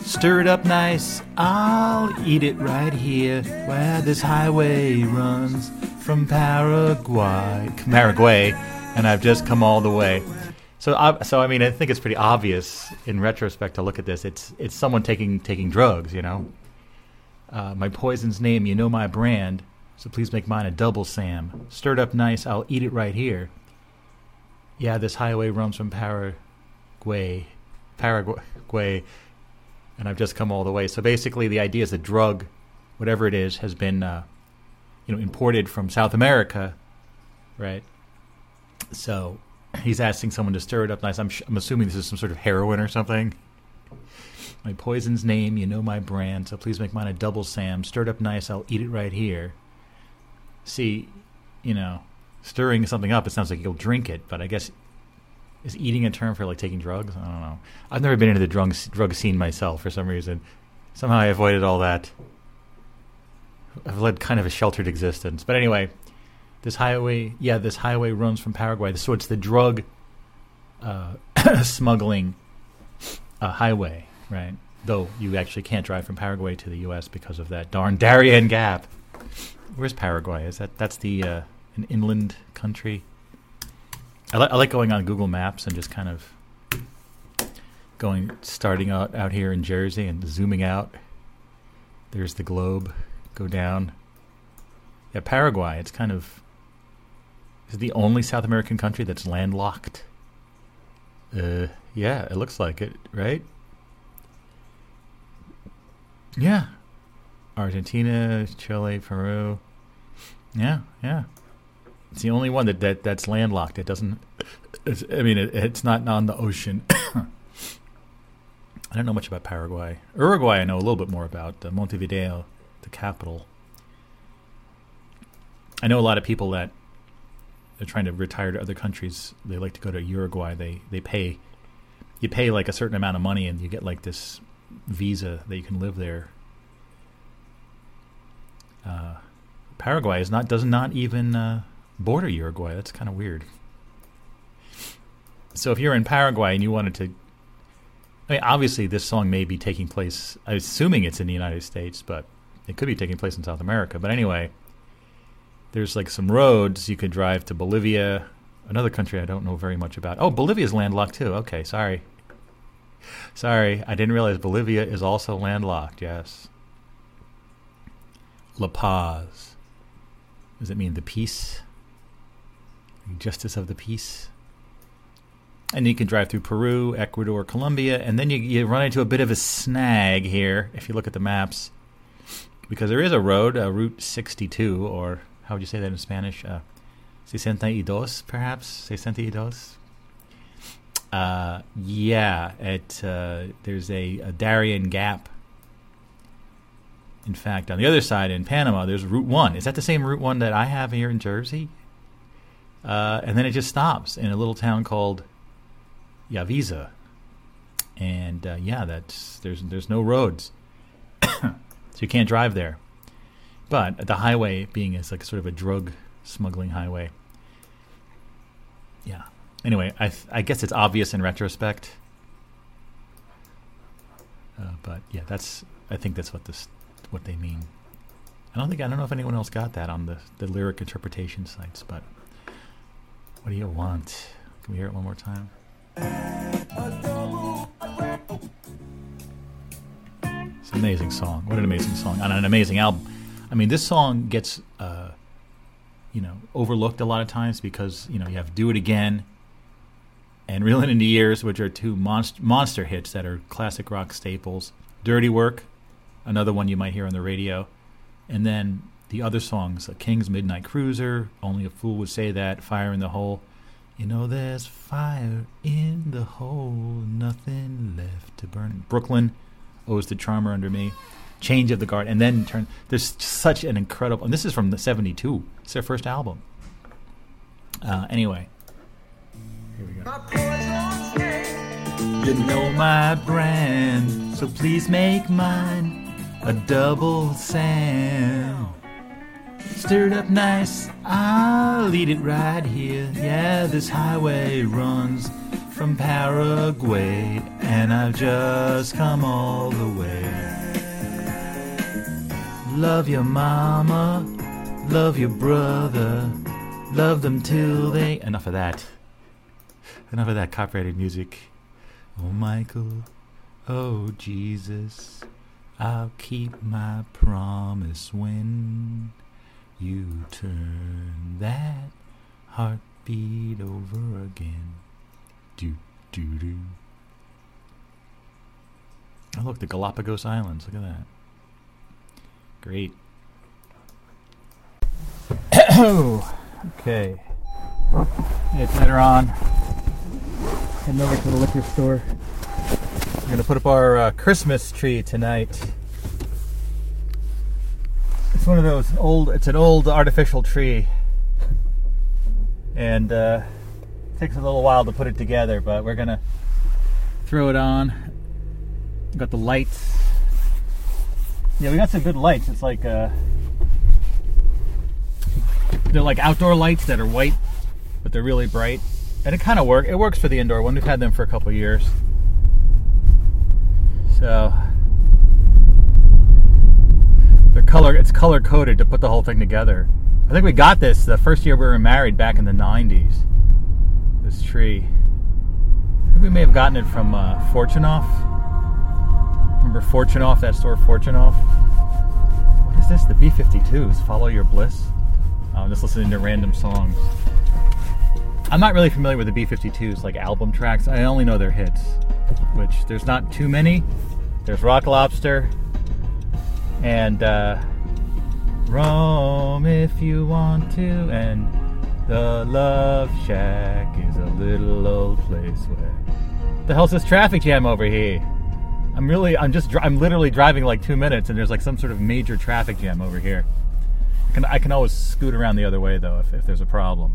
Stir it up nice, I'll eat it right here where this highway runs from Paraguay. Paraguay, and I've just come all the way. So, I so I mean, I think it's pretty obvious in retrospect to look at this. It's it's someone taking taking drugs, you know. Uh, my poison's name, you know my brand. So please make mine a double Sam. Stirred up nice, I'll eat it right here. Yeah, this highway runs from Paraguay, Paraguay, and I've just come all the way. So basically, the idea is the drug, whatever it is, has been, uh, you know, imported from South America, right? So he's asking someone to stir it up nice. I'm, sh- I'm assuming this is some sort of heroin or something. My poison's name, you know my brand, so please make mine a double Sam. Stirred up nice, I'll eat it right here. See, you know, stirring something up, it sounds like you'll drink it, but I guess is eating a term for like taking drugs? I don't know. I've never been into the drug drug scene myself for some reason. Somehow I avoided all that. I've led kind of a sheltered existence. But anyway, this highway, yeah, this highway runs from Paraguay. So it's the drug uh, smuggling uh, highway, right? Though you actually can't drive from Paraguay to the U.S. because of that darn Darien Gap. Where's Paraguay? Is that that's the uh, an inland country? I, li- I like going on Google Maps and just kind of going, starting out out here in Jersey and zooming out. There's the globe. Go down. Yeah, Paraguay. It's kind of is the only South American country that's landlocked. Uh, yeah, it looks like it, right? Yeah, Argentina, Chile, Peru. Yeah, yeah. It's the only one that, that that's landlocked. It doesn't. I mean, it, it's not on the ocean. I don't know much about Paraguay. Uruguay, I know a little bit more about. Uh, Montevideo, the capital. I know a lot of people that are trying to retire to other countries. They like to go to Uruguay. They they pay. You pay like a certain amount of money, and you get like this visa that you can live there. Uh, Paraguay is not does not even uh, border Uruguay. That's kind of weird. So if you're in Paraguay and you wanted to, I mean, obviously this song may be taking place. I'm assuming it's in the United States, but it could be taking place in South America. But anyway, there's like some roads you could drive to Bolivia, another country I don't know very much about. Oh, Bolivia's landlocked too. Okay, sorry. Sorry, I didn't realize Bolivia is also landlocked. Yes. La Paz. Does it mean the peace? Justice of the peace? And you can drive through Peru, Ecuador, Colombia, and then you, you run into a bit of a snag here if you look at the maps. Because there is a road, uh, Route 62, or how would you say that in Spanish? Uh, 62, perhaps? 62? Uh, yeah, it, uh, there's a, a Darien Gap. In fact, on the other side in Panama, there's Route 1. Is that the same Route 1 that I have here in Jersey? Uh, and then it just stops in a little town called Yaviza. And uh, yeah, that's there's there's no roads, so you can't drive there. But the highway being is like sort of a drug smuggling highway. Yeah. Anyway, I th- I guess it's obvious in retrospect. Uh, but yeah, that's I think that's what this what they mean. I don't think I don't know if anyone else got that on the the lyric interpretation sites, but what do you want? Can we hear it one more time? It's an amazing song. What an amazing song on an amazing album. I mean, this song gets uh, you know overlooked a lot of times because you know you have "Do It Again" and "Reeling in the Years," which are two monst- monster hits that are classic rock staples. "Dirty Work," another one you might hear on the radio, and then the other songs: uh, "King's Midnight Cruiser," "Only a Fool Would Say That," "Fire in the Hole." You know, there's fire in the hole, nothing left to burn. Brooklyn owes the charmer under me. Change of the guard, and then turn. There's such an incredible. And this is from the '72. It's their first album. Uh, anyway, here we go. My poison's name. You know my brand, so please make mine a double Sam. Stirred up nice, I'll eat it right here. Yeah, this highway runs from Paraguay, and I've just come all the way. Love your mama, love your brother, love them till they. Enough of that. Enough of that copyrighted music. Oh, Michael, oh, Jesus, I'll keep my promise when you turn that heartbeat over again. Do, do, do. Oh, look, the Galapagos Islands. Look at that. Great. okay. It's later on. Heading over to the liquor store. We're gonna put up our uh, Christmas tree tonight. It's one of those old. It's an old artificial tree, and uh, takes a little while to put it together. But we're gonna throw it on. Got the lights. Yeah, we got some good lights. It's like uh, they're like outdoor lights that are white, but they're really bright, and it kind of work. It works for the indoor one. We've had them for a couple years. So they're color. It's color coded to put the whole thing together. I think we got this the first year we were married back in the '90s. This tree. I think we may have gotten it from uh, Fortunoff. Remember Fortunoff? That store, Fortunoff. What is this? The B-52s. Follow your bliss. Oh, I'm just listening to random songs. I'm not really familiar with the B-52s, like album tracks. I only know their hits, which there's not too many. There's Rock Lobster and uh, Roam if you want to, and the Love Shack is a little old place where. The hell's this traffic jam over here? I'm really, I'm just, I'm literally driving like two minutes, and there's like some sort of major traffic jam over here. I can, I can always scoot around the other way though if, if there's a problem.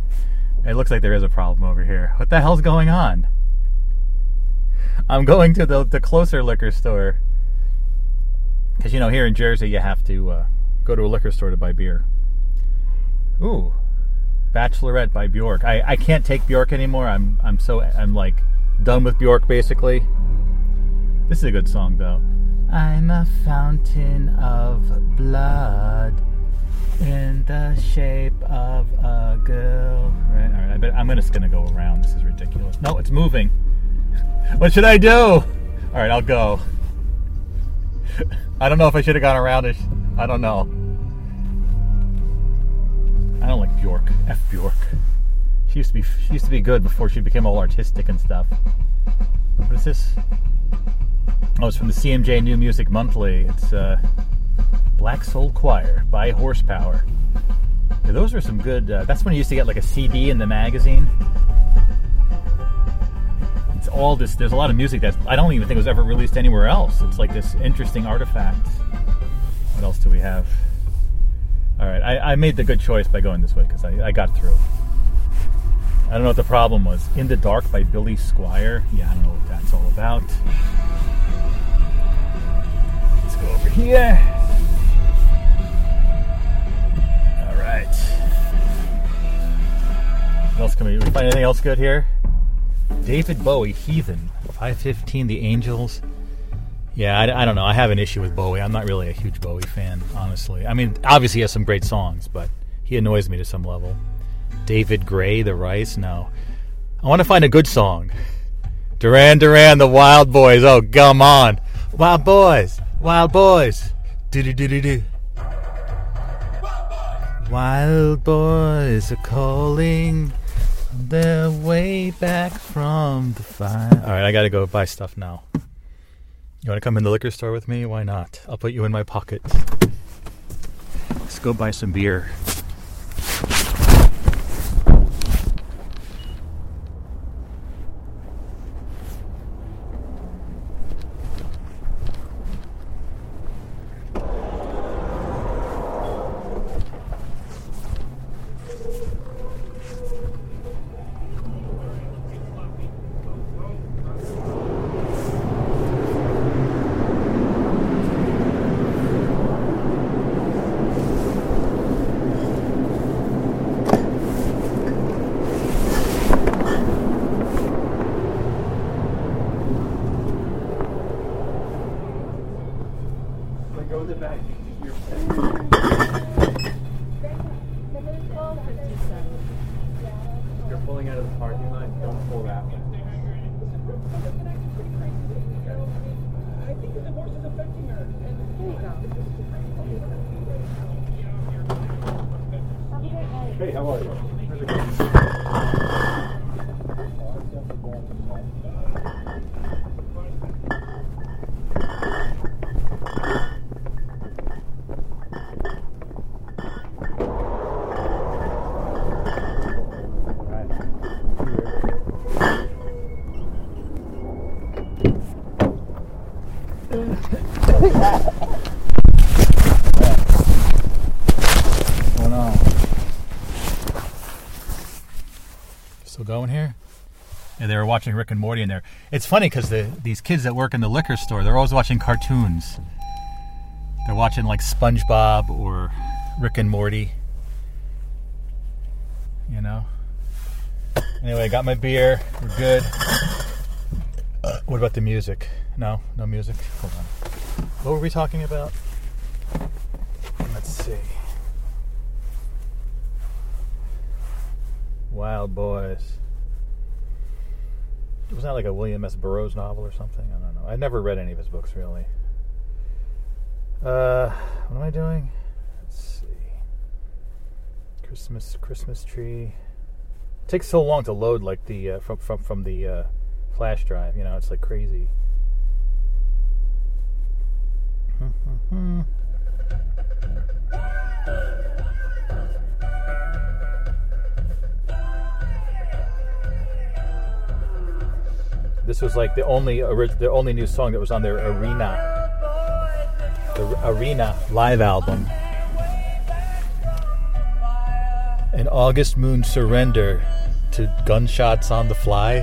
It looks like there is a problem over here. What the hell's going on? I'm going to the, the closer liquor store. Because, you know, here in Jersey, you have to uh, go to a liquor store to buy beer. Ooh, Bachelorette by Bjork. I, I can't take Bjork anymore. I'm I'm so I'm like done with Bjork basically. This is a good song though. I'm a fountain of blood in the shape of a girl. Right, all right. I bet I'm just gonna go around. This is ridiculous. No, it's moving. What should I do? All right, I'll go. I don't know if I should have gone around it. I don't know. I don't like Bjork. F Bjork. She used to be she used to be good before she became all artistic and stuff. What is this? Oh, it's from the CMJ New Music Monthly. It's uh, Black Soul Choir by Horsepower. Yeah, those are some good. Uh, that's when you used to get like a CD in the magazine. It's all this. There's a lot of music that I don't even think was ever released anywhere else. It's like this interesting artifact. What else do we have? All right, I, I made the good choice by going this way because I, I got through. I don't know what the problem was. In the Dark by Billy Squier. Yeah, I don't know what that's all about. Let's go over here. All right. What else can we, we find anything else good here? David Bowie, Heathen, 515, The Angels. Yeah, I, I don't know. I have an issue with Bowie. I'm not really a huge Bowie fan, honestly. I mean, obviously he has some great songs, but he annoys me to some level. David Gray, The Rice, no. I want to find a good song. Duran Duran, The Wild Boys. Oh, come on. Wild Boys. Wild boys. Do do do do do. Wild boys are calling their way back from the fire. All right, I gotta go buy stuff now. You want to come in the liquor store with me? Why not? I'll put you in my pocket. Let's go buy some beer. You're pulling out of the parking lot. Don't pull that way. Hey, how are you? going on? Still going here? And they were watching Rick and Morty in there. It's funny because the these kids that work in the liquor store, they're always watching cartoons. They're watching like SpongeBob or Rick and Morty. You know. Anyway, I got my beer. We're good. Uh, what about the music? No, no music. Hold on. What were we talking about? Let's see. Boys. Was that like a William S. Burroughs novel or something? I don't know. I never read any of his books really. Uh, what am I doing? Let's see. Christmas, Christmas tree. It takes so long to load, like the uh, from from from the uh, flash drive. You know, it's like crazy. This was like the only orig- the only new song that was on their Arena, the Arena live album. An August moon surrender to gunshots on the fly.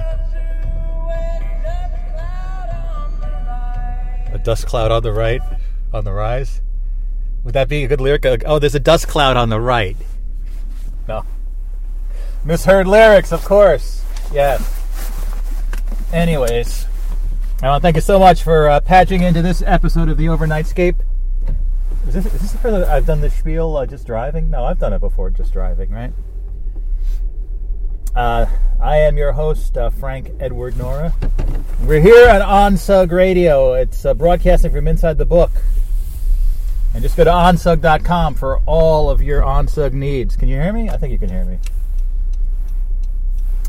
A dust cloud on the right, on the rise. Would that be a good lyric? Uh, Oh, there's a dust cloud on the right. No. Misheard lyrics, of course. Yes. Anyways, I want to thank you so much for uh, patching into this episode of the Overnightscape. Is this, is this the first I've done the spiel uh, just driving? No, I've done it before just driving, right? Uh, I am your host, uh, Frank Edward Nora. We're here on OnSug Radio. It's uh, broadcasting from inside the book. And just go to onsug.com for all of your OnSug needs. Can you hear me? I think you can hear me.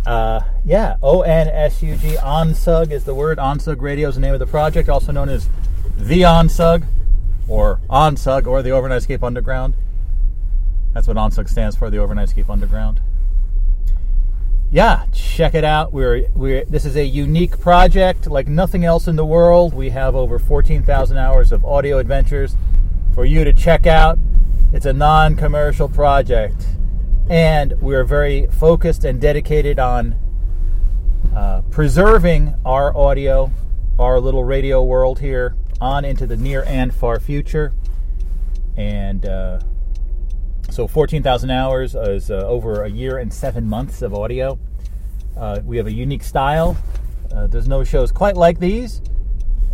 Uh, yeah, O N S U G. OnSug is the word. OnSug Radio is the name of the project, also known as The OnSug, or OnSug, or the Overnightscape Underground. That's what OnSug stands for, the Overnightscape Underground. Yeah, check it out. We're we're this is a unique project like nothing else in the world. We have over 14,000 hours of audio adventures for you to check out. It's a non-commercial project and we're very focused and dedicated on uh, preserving our audio, our little radio world here, on into the near and far future. And uh, so, 14,000 hours is uh, over a year and seven months of audio. Uh, we have a unique style. Uh, there's no shows quite like these.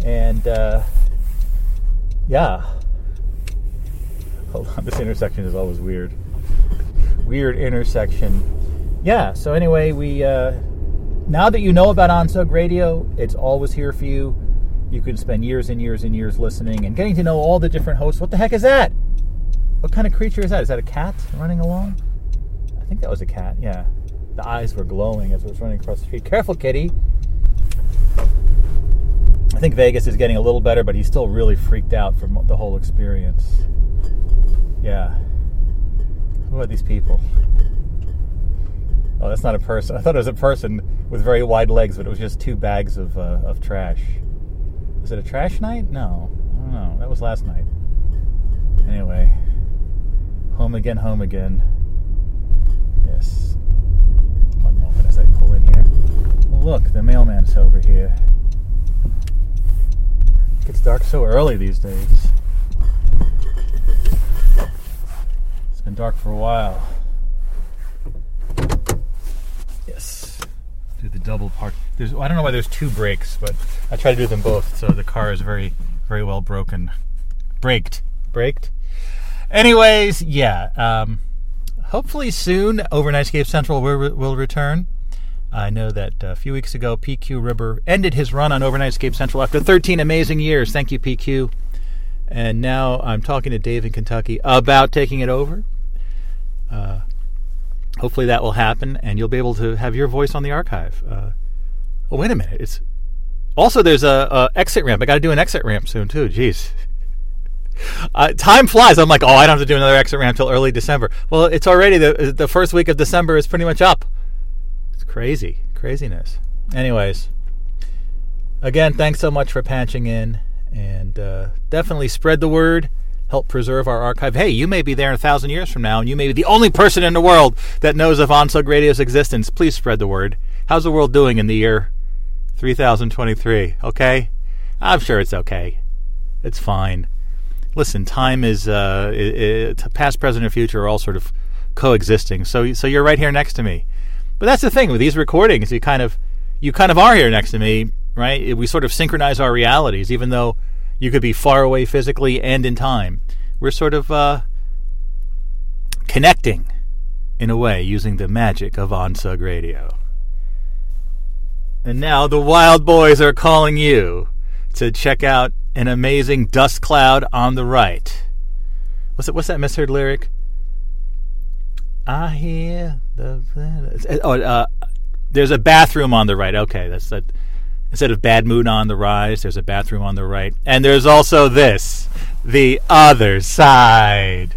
And uh, yeah. Hold on, this intersection is always weird weird intersection. Yeah, so anyway, we uh, now that you know about OnSug Radio, it's always here for you. you can spend years and years and years listening and getting to know all the different hosts. What the heck is that? What kind of creature is that? Is that a cat running along? I think that was a cat. Yeah, the eyes were glowing as it was running across the street. Careful, kitty. I think Vegas is getting a little better, but he's still really freaked out from the whole experience. Yeah. Who are these people? Oh, that's not a person. I thought it was a person with very wide legs, but it was just two bags of, uh, of trash. Is it a trash night? No. I don't know. That was last night. Anyway. Home again, home again. Yes. One moment as I pull in here. Look, the mailman's over here. It gets dark so early these days. Been dark for a while. Yes. Do the double park. There's I don't know why there's two brakes, but I try to do them both, so the car is very very well broken. Braked. Braked. Anyways, yeah. Um, hopefully soon, Overnightscape Central will, will return. I know that a few weeks ago, PQ Ribber ended his run on Overnightscape Central after 13 amazing years. Thank you, PQ. And now I'm talking to Dave in Kentucky about taking it over. Uh, hopefully that will happen, and you'll be able to have your voice on the archive. Uh, oh, wait a minute! It's also there's a, a exit ramp. I got to do an exit ramp soon too. Jeez. Uh, time flies. I'm like, oh, I don't have to do another exit ramp till early December. Well, it's already the the first week of December is pretty much up. It's crazy, craziness. Anyways, again, thanks so much for patching in, and uh, definitely spread the word. Help preserve our archive. Hey, you may be there a thousand years from now, and you may be the only person in the world that knows of Onsug Radio's existence. Please spread the word. How's the world doing in the year 3023? Okay, I'm sure it's okay. It's fine listen, time is uh, it, it, past, present, and future are all sort of coexisting. So, so you're right here next to me. But that's the thing with these recordings. You kind of, you kind of are here next to me, right? We sort of synchronize our realities, even though you could be far away physically and in time. We're sort of uh, connecting in a way using the magic of Onsug Radio. And now the Wild Boys are calling you to check out an amazing dust cloud on the right. What's it? What's that misheard lyric? I hear the oh, uh, there's a bathroom on the right. Okay, that's that. Instead of bad Moon on the rise, there's a bathroom on the right, and there's also this, the other side.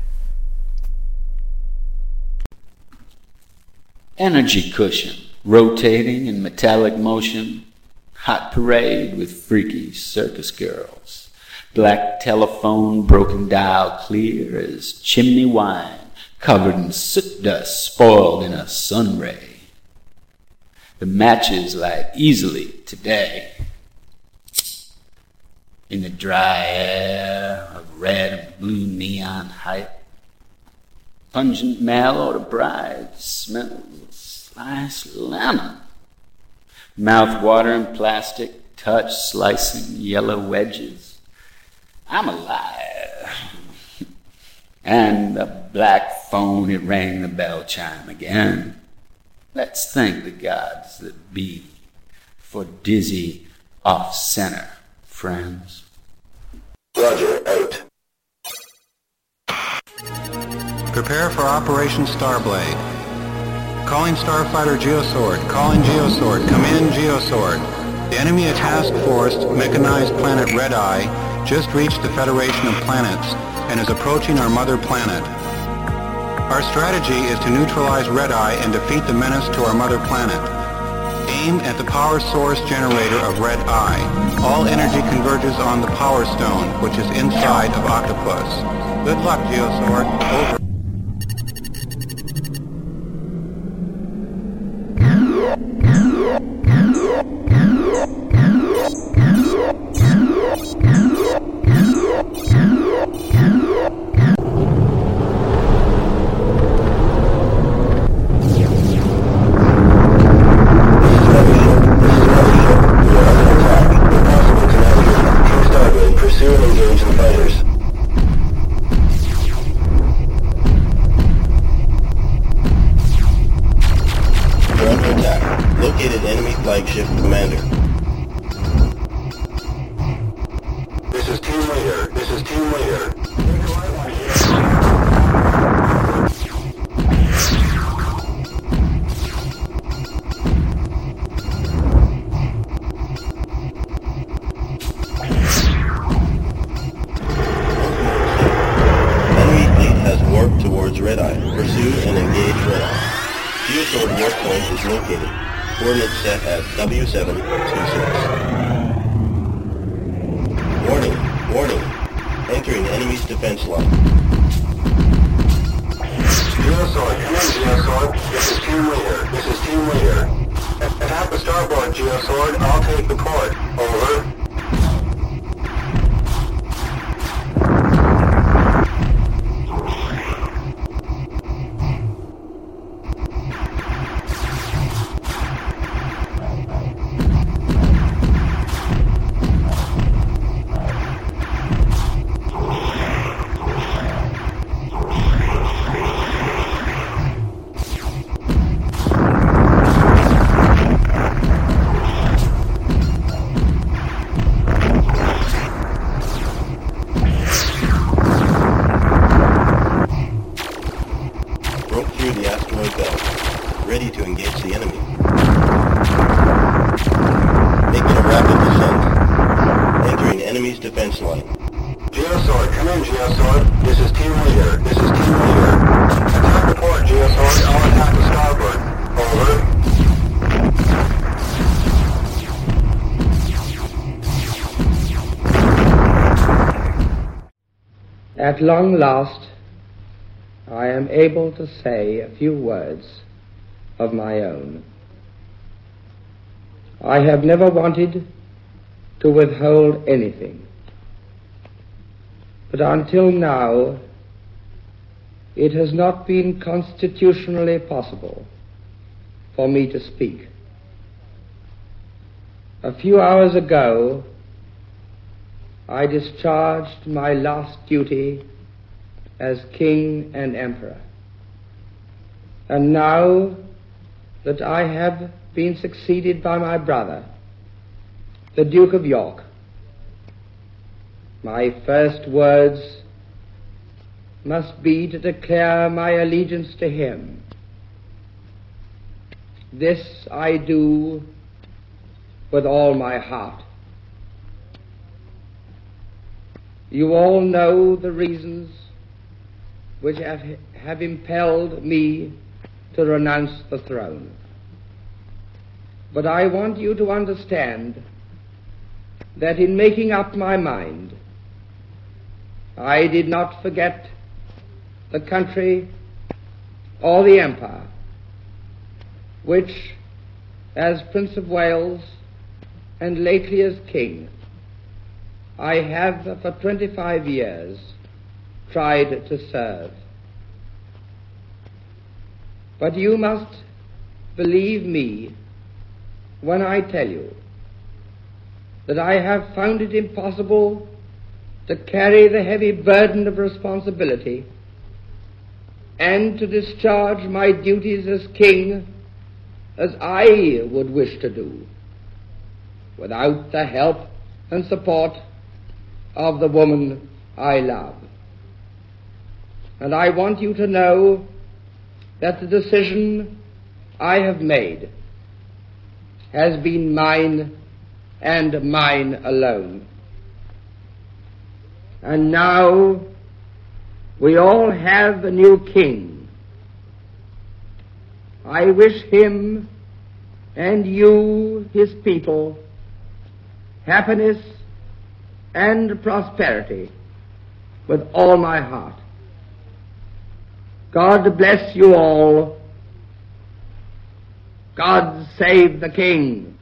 Energy cushion, rotating in metallic motion, hot parade with freaky circus girls. Black telephone, broken dial clear as chimney wine, covered in soot dust, spoiled in a sun ray. The matches light easily today. In the dry air of red and blue neon hype, pungent mail order bride smells of sliced lemon. Mouth watering plastic, touch slicing yellow wedges. I'm alive. and the black phone, it rang the bell chime again. Let's thank the gods that be for dizzy off center, friends. Roger, out. Prepare for Operation Starblade. Calling Starfighter Geosword. Calling Geosword. Come in, Geosword. The enemy task force mechanized planet Red Eye just reached the Federation of Planets and is approaching our mother planet. Our strategy is to neutralize Red Eye and defeat the menace to our mother planet. Aim at the power source generator of Red Eye. All energy converges on the Power Stone, which is inside of Octopus. Good luck, Geosword. Over. Pursue This At long last, I am able to say a few words of my own. I have never wanted to withhold anything, but until now, it has not been constitutionally possible for me to speak. A few hours ago, I discharged my last duty as king and emperor. And now that I have been succeeded by my brother, the Duke of York, my first words must be to declare my allegiance to him. This I do with all my heart. You all know the reasons which have, have impelled me to renounce the throne. But I want you to understand that in making up my mind, I did not forget the country or the empire, which, as Prince of Wales and lately as King, I have for 25 years tried to serve. But you must believe me when I tell you that I have found it impossible to carry the heavy burden of responsibility and to discharge my duties as king as I would wish to do without the help and support of the woman I love. And I want you to know that the decision I have made has been mine and mine alone. And now we all have a new king. I wish him and you, his people, happiness and prosperity with all my heart. God bless you all. God save the King.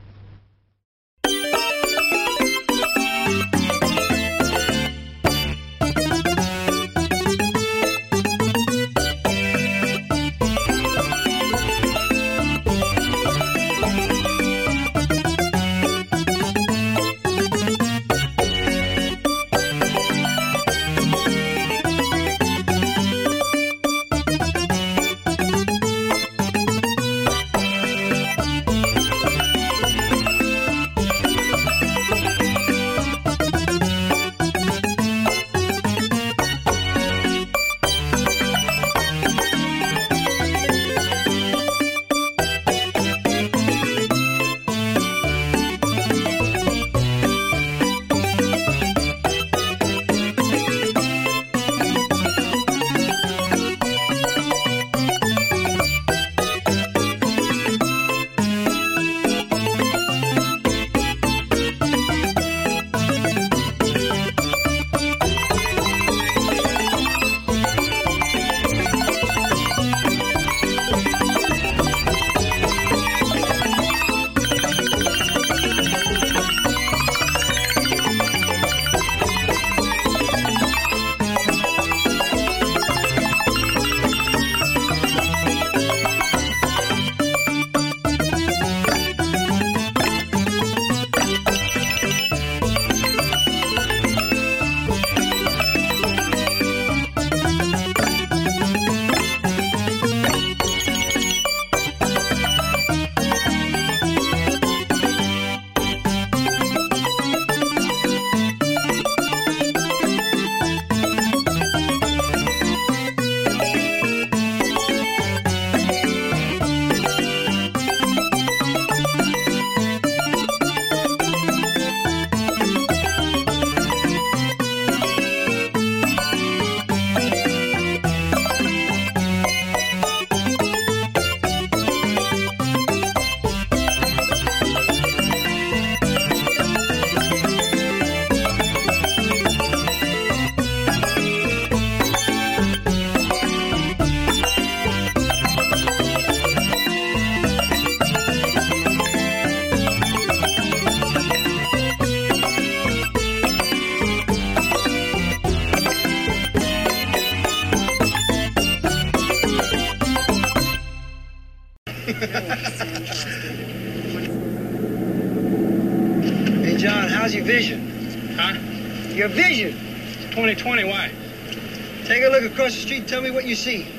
Across the street tell me what you see.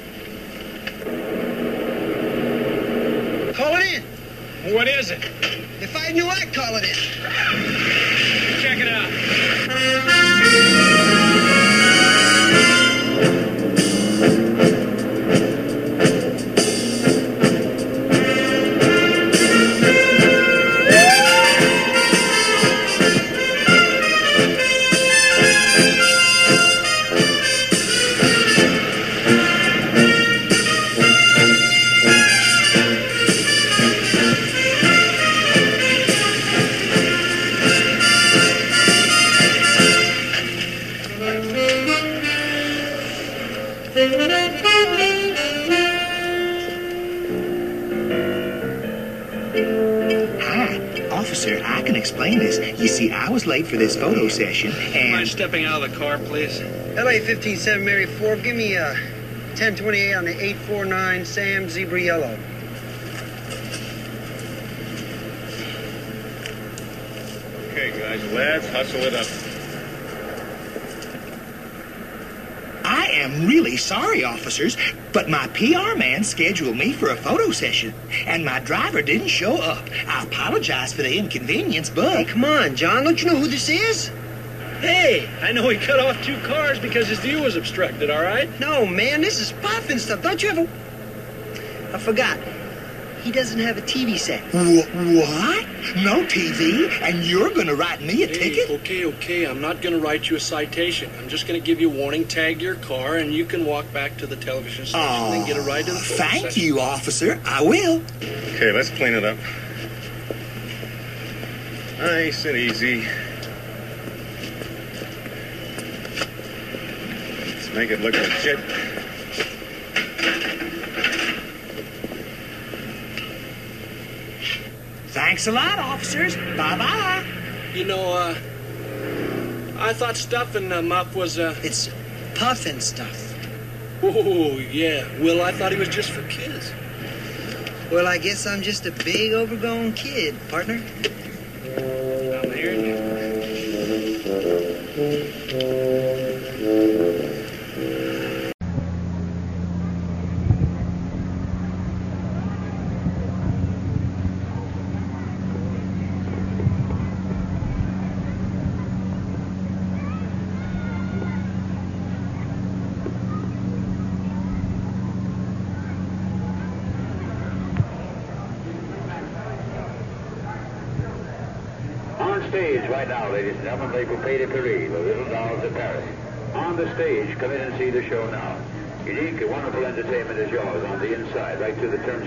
This photo session, Mind stepping out of the car, please? LA 157 Mary 4, give me uh, a 1028 on the 849 Sam Zebra Yellow. Okay, guys, let's hustle it up. I am really sorry, officers, but my PR man scheduled me for a photo session, and my driver didn't show up. I apologize for the inconvenience, but... Hey, come on, John. Don't you know who this is? Hey, I know he cut off two cars because his view was obstructed, all right? No, man, this is Pufnstuf. Don't you have a... I forgot. He doesn't have a TV set. Wh- what? No TV? And you're gonna write me a Hey, ticket? okay, okay. I'm not going to write you a citation. I'm just going to give you a warning, tag your car, and you can walk back to the television station and get a ride to the Thank session. you, officer. I will. Okay, let's clean it up. Nice and easy. Make it look legit. Thanks a lot, officers. Bye-bye. You know, uh, I thought stuffing uh, Muff was, uh... It's Pufnstuf. Oh, yeah. Well, I thought he was just for kids. Well, I guess I'm just a big overgrown kid, partner.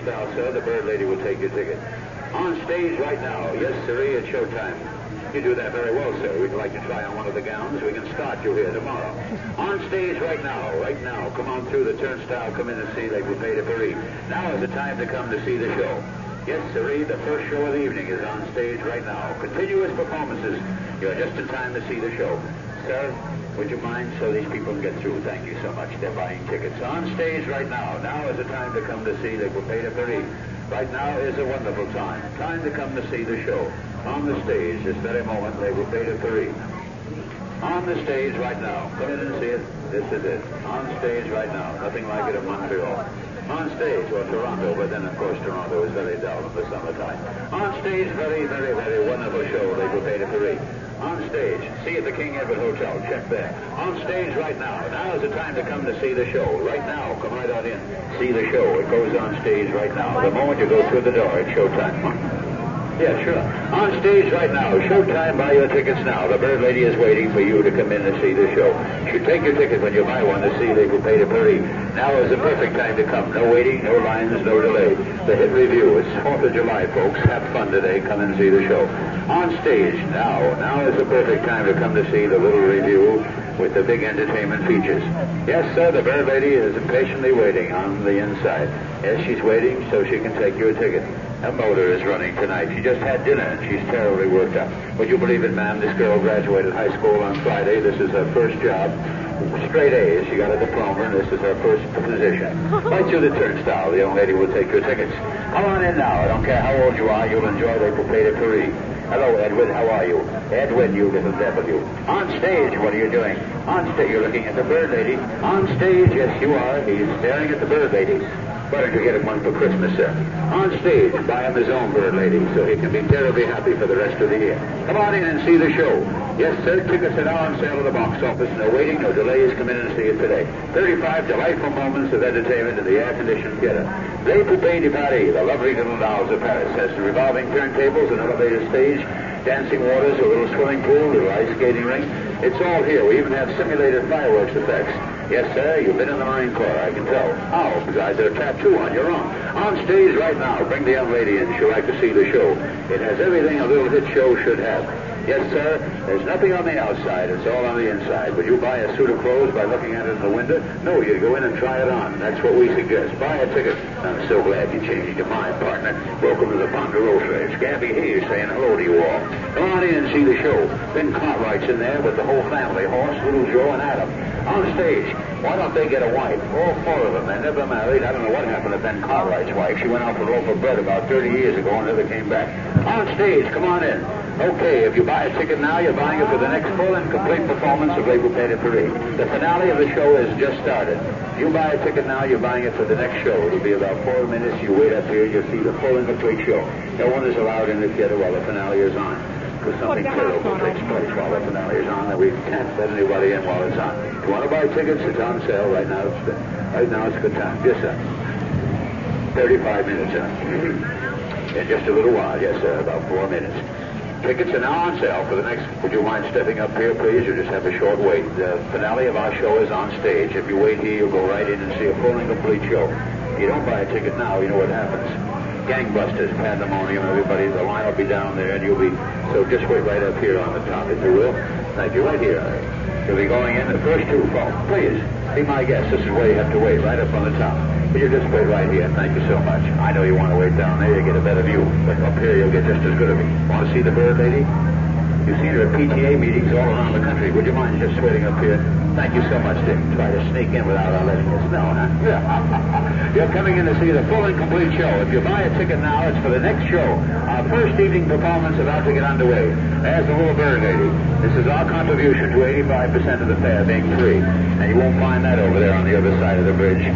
Turnstile, sir. The bird lady will take your ticket. On stage right now. Yes, sirree, it's showtime. You do that very well, sir. We'd like to try on one of the gowns. We can start you here tomorrow. On stage right now, right now. Come on through the turnstile. Come in and see Les Poupées de Paris. Now is the time to come to see the show. Yes, sirree, the first show of the evening is on stage right now. Continuous performances. You're just in time to see the show. Sir, would you mind so these people can get through? Thank you so much. They're buying tickets. On stage right now. Now is the time to come to see the Poupées de Paris. Right now is a wonderful time. Time to come to see the show. On the stage, this very moment, Le Poupées de Paris. On the stage right now. Come in and see it. This is it. On stage right now. Nothing like it in Montreal. On stage, or Toronto, but then of course Toronto is very dull in the summertime. On stage, very, very, very wonderful show, they will pay de Paris. On stage, see at the King Edward Hotel, check there. On stage right now. Now is the time to come to see the show. Right now, come right on in. See the show. It goes on stage right now. The moment you go through the door, it's showtime. Yeah, sure. On stage right now. Showtime. Buy your tickets now. The bird lady is waiting for you to come in and see the show. Should take your ticket when you buy one to see Les Poupées de Paris. Now is the perfect time to come. No waiting, no lines, no delay. The hit review. It's 4th of July, folks. Have fun today. Come and see the show. On stage now. Now is the perfect time to come to see the little review with the big entertainment features. Yes, sir, the bird lady is impatiently waiting on the inside. Yes, she's waiting so she can take your ticket. Her motor is running tonight. She just had dinner and she's terribly worked up. Would you believe it, ma'am? This girl graduated high school on Friday. This is her first job. Straight A's. She got a diploma, and this is her first position. Right through the turnstile. The young lady will take your tickets. Come on in now. I don't care how old you are. You'll enjoy the de Paris. Hello, Edwin. How are you? Edwin, you little devil, you. On stage, what are you doing? On stage, you're looking at the bird lady. On stage, yes, you are. He's staring at the bird lady. Why don't you get him one for Christmas, sir? On stage, buy him his own bird lady, so he can be terribly happy for the rest of the year. Come on in and see the show. Yes, sir, tickets are now on sale at the box office. No waiting, no delays. Come in and see it today. 35 delightful moments of entertainment in the air-conditioned theater. Les Poupées de Paris, the lovely little dolls of Paris, has the revolving turntables, and elevated stage, dancing waters, a little swimming pool, a little ice skating rink. It's all here. We even have simulated fireworks effects. Yes, sir, you've been in the Marine Corps, I can tell. Oh, besides there's a tattoo on your arm. On stage right now. Bring the young lady in. She'll like to see the show. It has everything a little hit show should have. Yes, sir, there's nothing on the outside. It's all on the inside. Would you buy a suit of clothes by looking at it in the window? No, you'd go in and try it on. That's what we suggest. Buy a ticket. I'm so glad you changed your mind, partner. Welcome to the Ponderosa. It's Gabby Hayes saying hello to you all. Come on in and see the show. Ben Cartwright's in there with the whole family, Hoss, Little Joe, and Adam. On stage. Why don't they get a wife? All four of them. They're never married. I don't know what happened to Ben Cartwright's wife. She went out for a loaf of bread about 30 years ago and never came back. On stage. Come on in. Okay, if you buy a ticket now, you're buying it for the next full and complete performance of Les Poupées de Paris. The finale of the show has just started. If you buy a ticket now, you're buying it for the next show. It'll be about four minutes. You wait up here, you'll see the full and complete show. No one is allowed in the theater while the finale is on. Because something terrible takes place while the finale is on, and we can't let anybody in while it's on. If you want to buy tickets, it's on sale right now. It's, uh, right now it's a good time. Yes, sir. 35 minutes, sir. In just a little while, yes, sir, about four minutes. Tickets are now on sale for the next. Would you mind stepping up here, please? You just have a short wait. The finale of our show is on stage. If you wait here, you'll go right in and see a full and complete show. If you don't buy a ticket now, you know what happens. Gangbusters, pandemonium, everybody, the line will be down there, and you'll be. So just wait right up here on the top, if you will. Thank you, right here. You'll be going in the first two folks. Please, be my guest. This is where you have to wait, right up on the top. But you just wait right here. Thank you so much. I know you want to wait down there. You get a better view. But up here, you'll get just as good of view. Want to see the bird lady? You've seen her at PTA meetings all around the country. Would you mind just waiting up here? Thank you so much, Dick. Try to sneak in without our letting us know, huh? Yeah. You're coming in to see the full and complete show. If you buy a ticket now, it's for the next show. Our first evening performance about to get underway. There's the little bird lady. This is our contribution to 85% of the fare being free. And you won't find that over there on the other side of the bridge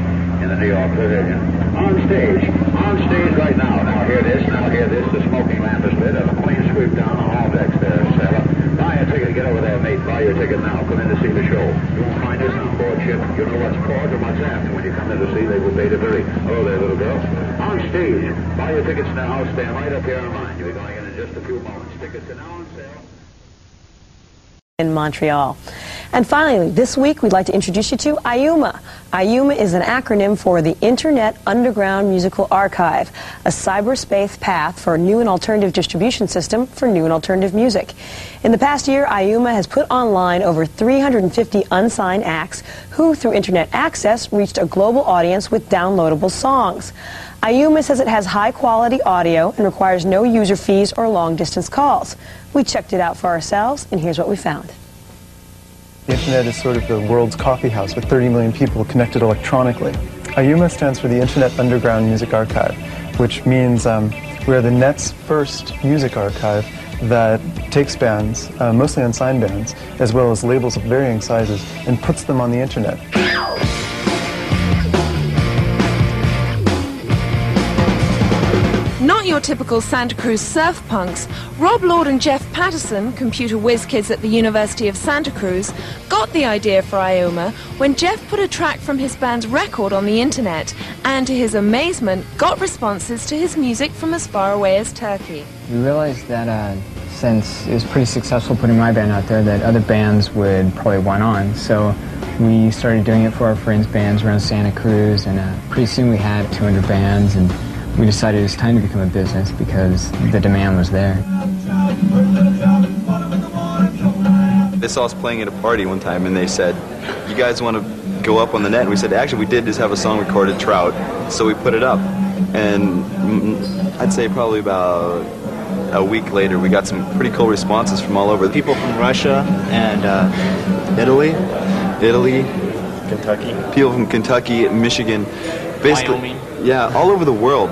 the New York Pavilion. On stage. On stage right now. Now hear this. Now hear this. The smoking lamp is lit. And a clean sweep down on all decks there, sailor. Buy a ticket. Get over there, mate. Buy your ticket now. Come in to see the show. You won't find us on board ship. You know what's forward and what's aft. when you come in to see they will pay to very. Hello there, little girl. On stage. Buy your tickets now. Stand right up here in line. You'll be going in in just a few moments. Tickets are now on sale. in Montreal. And finally, this week we'd like to introduce you to IUMA. IUMA is an acronym for the Internet Underground Musical Archive, a cyberspace path for a new and alternative distribution system for new and alternative music. In the past year, IUMA has put online over 350 unsigned acts who, through internet access, reached a global audience with downloadable songs. IUMA says it has high quality audio and requires no user fees or long distance calls. We checked it out for ourselves, and here's what we found. The internet is sort of the world's coffee house with 30 million people connected electronically. IUMA stands for the Internet Underground Music Archive, which means um, we're the net's first music archive that takes bands, uh, mostly unsigned bands, as well as labels of varying sizes, and puts them on the internet. Not your typical Santa Cruz surf punks, Rob Lord and Jeff Patterson, computer whiz kids at the University of Santa Cruz, got the idea for IUMA when Jeff put a track from his band's record on the internet and, to his amazement, got responses to his music from as far away as Turkey. We realized that uh, since it was pretty successful putting my band out there, that other bands would probably want on. So we started doing it for our friends' bands around Santa Cruz, and uh, pretty soon we had 200 bands, and we decided it was time to become a business because the demand was there. They saw us playing at a party one time and they said, You guys want to go up on the net? And we said, Actually, we did just have a song recorded, Trout. So we put it up. And I'd say probably about a week later, we got some pretty cool responses from all over. People from Russia and uh, Italy Italy, Kentucky. people from Kentucky, Michigan, basically, Wyoming. Yeah, all over the world.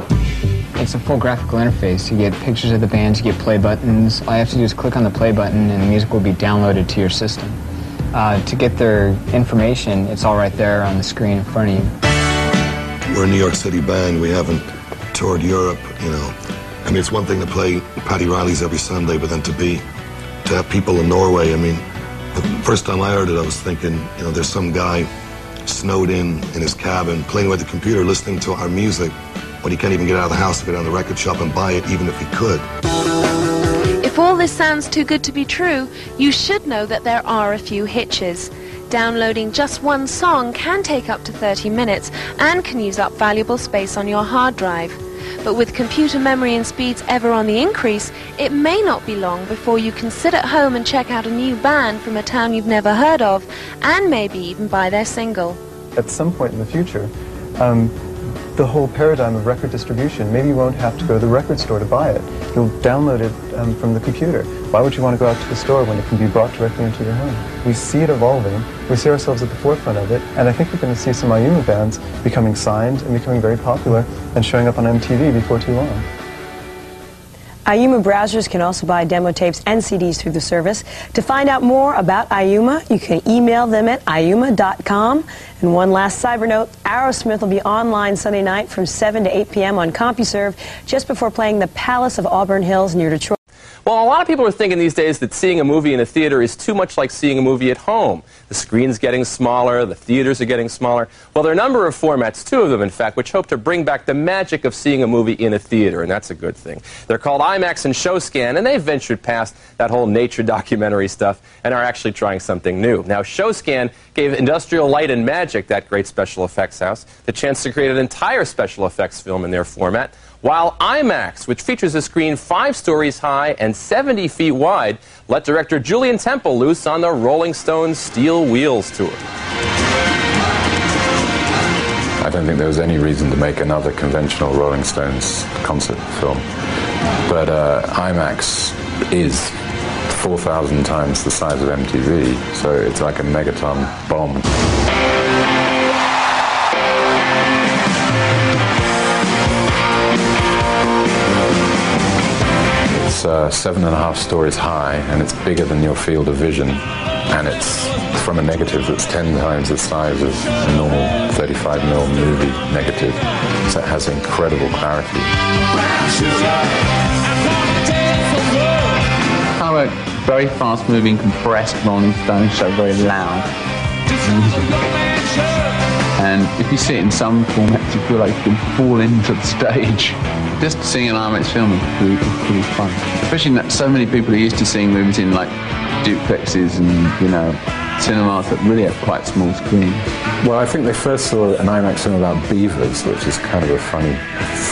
It's a full graphical interface. You get pictures of the bands, you get play buttons. All you have to do is click on the play button and the music will be downloaded to your system. Uh, to get their information, it's all right there on the screen in front of you. We're a New York City band. We haven't toured Europe, you know. I mean, it's one thing to play Paddy Reilly's every Sunday, but then to be, to have people in Norway. I mean, the first time I heard it, I was thinking, you know, there's some guy snowed in in his cabin, playing with the computer, listening to our music, but he can't even get out of the house to go down to the record shop and buy it, even if he could. If all this sounds too good to be true, you should know that there are a few hitches. Downloading just one song can take up to 30 minutes and can use up valuable space on your hard drive. But with computer memory and speeds ever on the increase, it may not be long before you can sit at home and check out a new band from a town you've never heard of, and maybe even buy their single. At some point in the future, um, the whole paradigm of record distribution, maybe you won't have to go to the record store to buy it. You'll download it um, from the computer. Why would you want to go out to the store when it can be brought directly into your home? We see it evolving. We see ourselves at the forefront of it, and I think we're going to see some IUMA bands becoming signed and becoming very popular and showing up on MTV before too long. IUMA browsers can also buy demo tapes and CDs through the service. To find out more about IUMA, you can email them at iuma.com. And one last cyber note, Aerosmith will be online Sunday night from 7 to 8 p.m. on CompuServe just before playing the Palace of Auburn Hills near Detroit. Well, a lot of people are thinking these days that seeing a movie in a theater is too much like seeing a movie at home. The screen's getting smaller, the theaters are getting smaller. Well, there are a number of formats, two of them in fact, which hope to bring back the magic of seeing a movie in a theater, and that's a good thing. They're called IMAX and ShowScan, and they've ventured past that whole nature documentary stuff and are actually trying something new. Now, ShowScan gave Industrial Light and Magic, that great special effects house, the chance to create an entire special effects film in their format. While IMAX, which features a screen five stories high and 70 feet wide, let director Julien Temple loose on the Rolling Stones Steel Wheels tour. I don't think there was any reason to make another conventional Rolling Stones concert film. But uh, IMAX is 4,000 times the size of MTV, so it's like a megaton bomb. Uh, seven and a half stories high, and it's bigger than your field of vision. And it's from a negative that's 10 times the size of a normal 35 mm movie negative. So it has incredible clarity. Kind of a very fast moving, compressed Rolling Stones show, very loud. And if you see it in some formats, you feel like you can fall into the stage. Just seeing an IMAX film is pretty, is pretty fun. Especially that so many people are used to seeing movies in like duplexes and, you know, cinemas that really have quite small screens. Well, I think they first saw an IMAX film about beavers, which is kind of a funny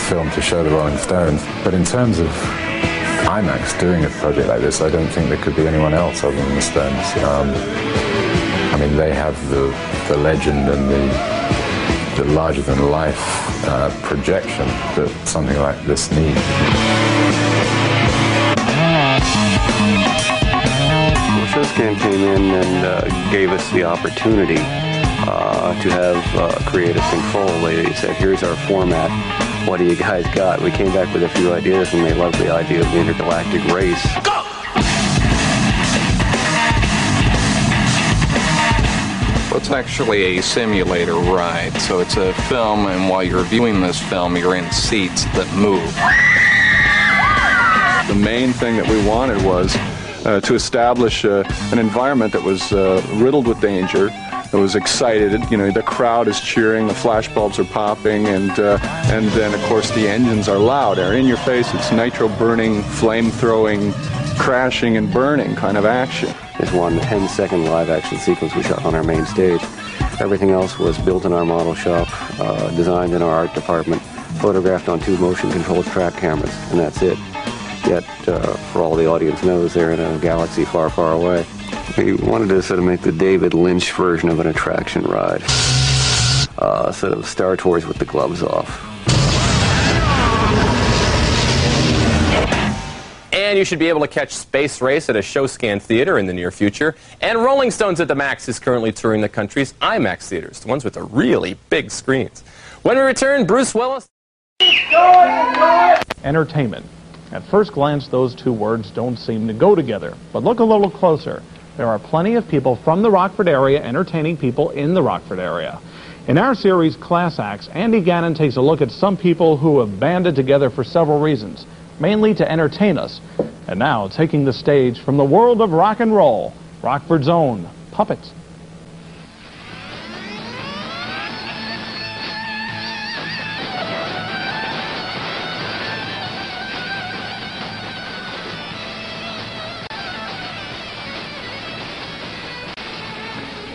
film to show the Rolling Stones. But in terms of IMAX doing a project like this, I don't think there could be anyone else other than the Stones. Um, I mean, they have the, the legend and the, the larger-than-life uh, projection that something like this needs. Well, Showscan came in and uh, gave us the opportunity uh, to have uh, creative control. They said, here's our format. What do you guys got? We came back with a few ideas and they loved the idea of the intergalactic race. Well, it's actually a simulator ride. So it's a film, and while you're viewing this film, you're in seats that move. The main thing that we wanted was uh, to establish uh, an environment that was uh, riddled with danger. That was excited. You know, the crowd is cheering, the flashbulbs are popping, and uh, and then of course the engines are loud. They're in your face. It's nitro burning, flame throwing, crashing and burning kind of action. There's one 10 second live action sequence we shot on our main stage. Everything else was built in our model shop, uh, designed in our art department, photographed on two motion controlled track cameras, and that's it. Yet, uh, for all the audience knows, they're in a galaxy far, far away. We wanted to sort of make the David Lynch version of an attraction ride. Uh, sort of Star Tours with the gloves off. And you should be able to catch Space Race at a Showscan theater in the near future. And Rolling Stones at the Max is currently touring the country's IMAX theaters, the ones with the really big screens. When we return, Bruce Willis. Entertainment. At first glance, those two words don't seem to go together. But look a little closer. There are plenty of people from the Rockford area entertaining people in the Rockford area. In our series, Class Acts, Andy Gannon takes a look at some people who have banded together for several reasons, mainly to entertain us. And now, taking the stage from the world of rock and roll, Rockford's own Puppet.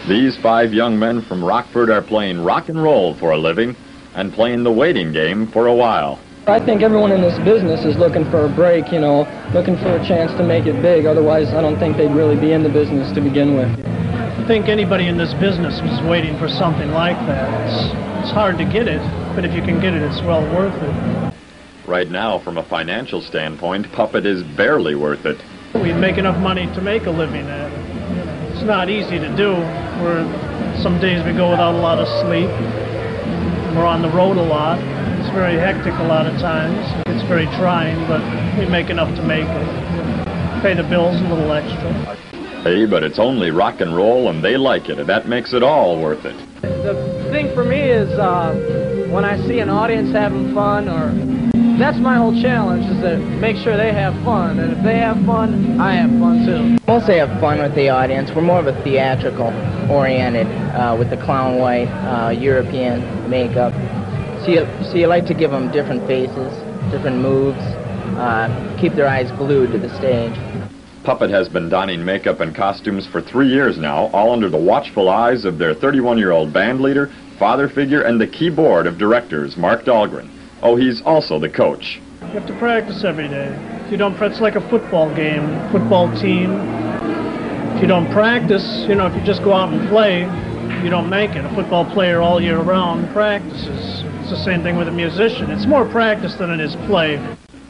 These five young men from Rockford are playing rock and roll for a living and playing the waiting game for a while. I think everyone in this business is looking for a break, you know, looking for a chance to make it big. Otherwise, I don't think they'd really be in the business to begin with. I think anybody in this business was waiting for something like that. It's, it's hard to get it, but if you can get it, it's well worth it. Right now, from a financial standpoint, Puppet is barely worth it. We make enough money to make a living at it. It's not easy to do. We're, some days we go without a lot of sleep. We're on the road a lot. It's very hectic a lot of times. It's very trying, but we make enough to make it. Pay the bills a little extra. Hey, but it's only rock and roll and they like it, and that makes it all worth it. The thing for me is uh, when I see an audience having fun, or that's my whole challenge, is to make sure they have fun. And if they have fun, I have fun too. Mostly have fun with the audience. We're more of a theatrical oriented uh, with the clown white, uh, European makeup. So you, so you like to give them different faces, different moves, uh, keep their eyes glued to the stage. Puppet has been donning makeup and costumes for three years now, all under the watchful eyes of their 31-year-old band leader, father figure, and the keyboard of directors, Mark Dahlgren. Oh, he's also the coach. You have to practice every day. If you don't practice like a football game, football team, if you don't practice, you know, if you just go out and play, you don't make it. A football player all year round practices. It's the same thing with a musician. It's more practice than it is play.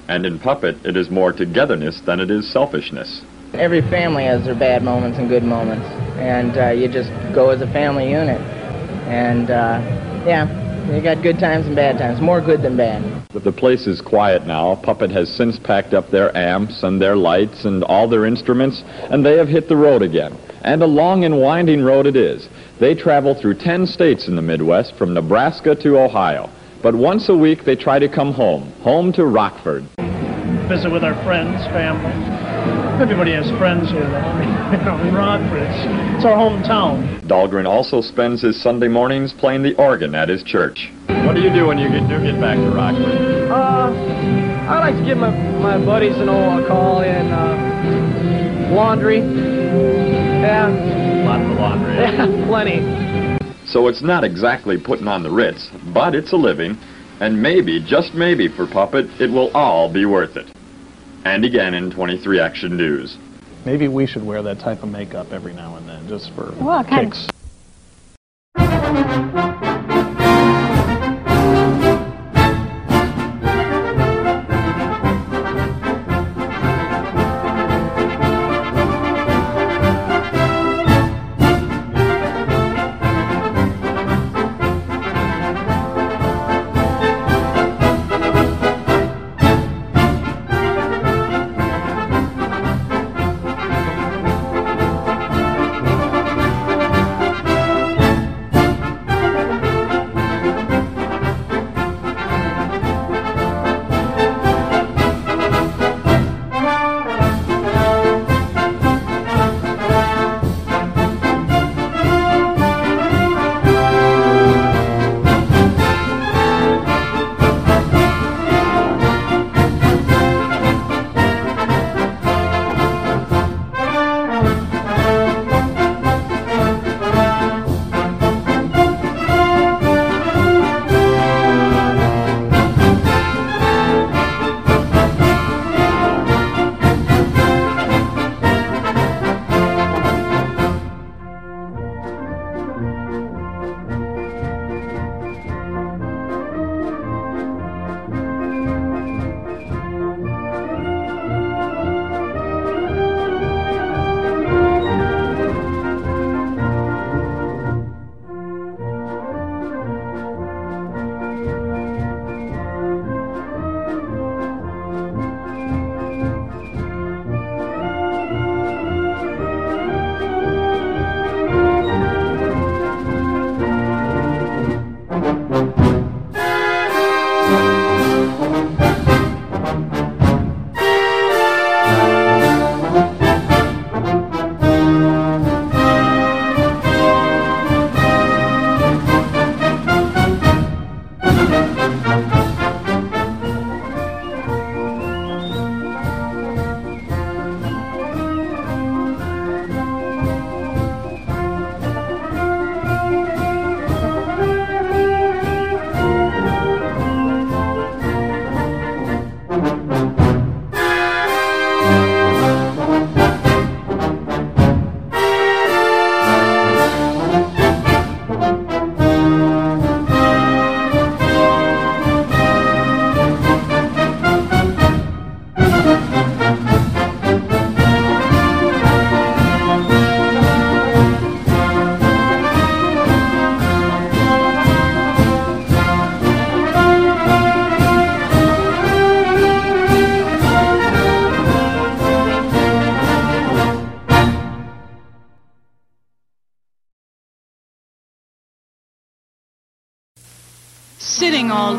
And in Puppet, it is more togetherness than it is selfishness. Every family has their bad moments and good moments, and uh, you just go as a family unit. And uh, yeah, you got good times and bad times, more good than bad. The place is quiet now. Puppet has since packed up their amps and their lights and all their instruments, and they have hit the road again. And a long and winding road it is. They travel through 10 states in the Midwest, from Nebraska to Ohio. But once a week they try to come home, home to Rockford. Visit with our friends, family. Everybody has friends here, though. You know, in Rockford, it's, it's our hometown. Dahlgren also spends his Sunday mornings playing the organ at his church. What do you do when you get, do get back to Rockford? Uh, I like to give my, my buddies an old call in uh, laundry. Yeah. Lots of laundry. Yeah, plenty. So it's not exactly putting on the Ritz, but it's a living, and maybe, just maybe for Puppet, it will all be worth it. And again in 23 Action News. Maybe we should wear that type of makeup every now and then, just for Well, kind of-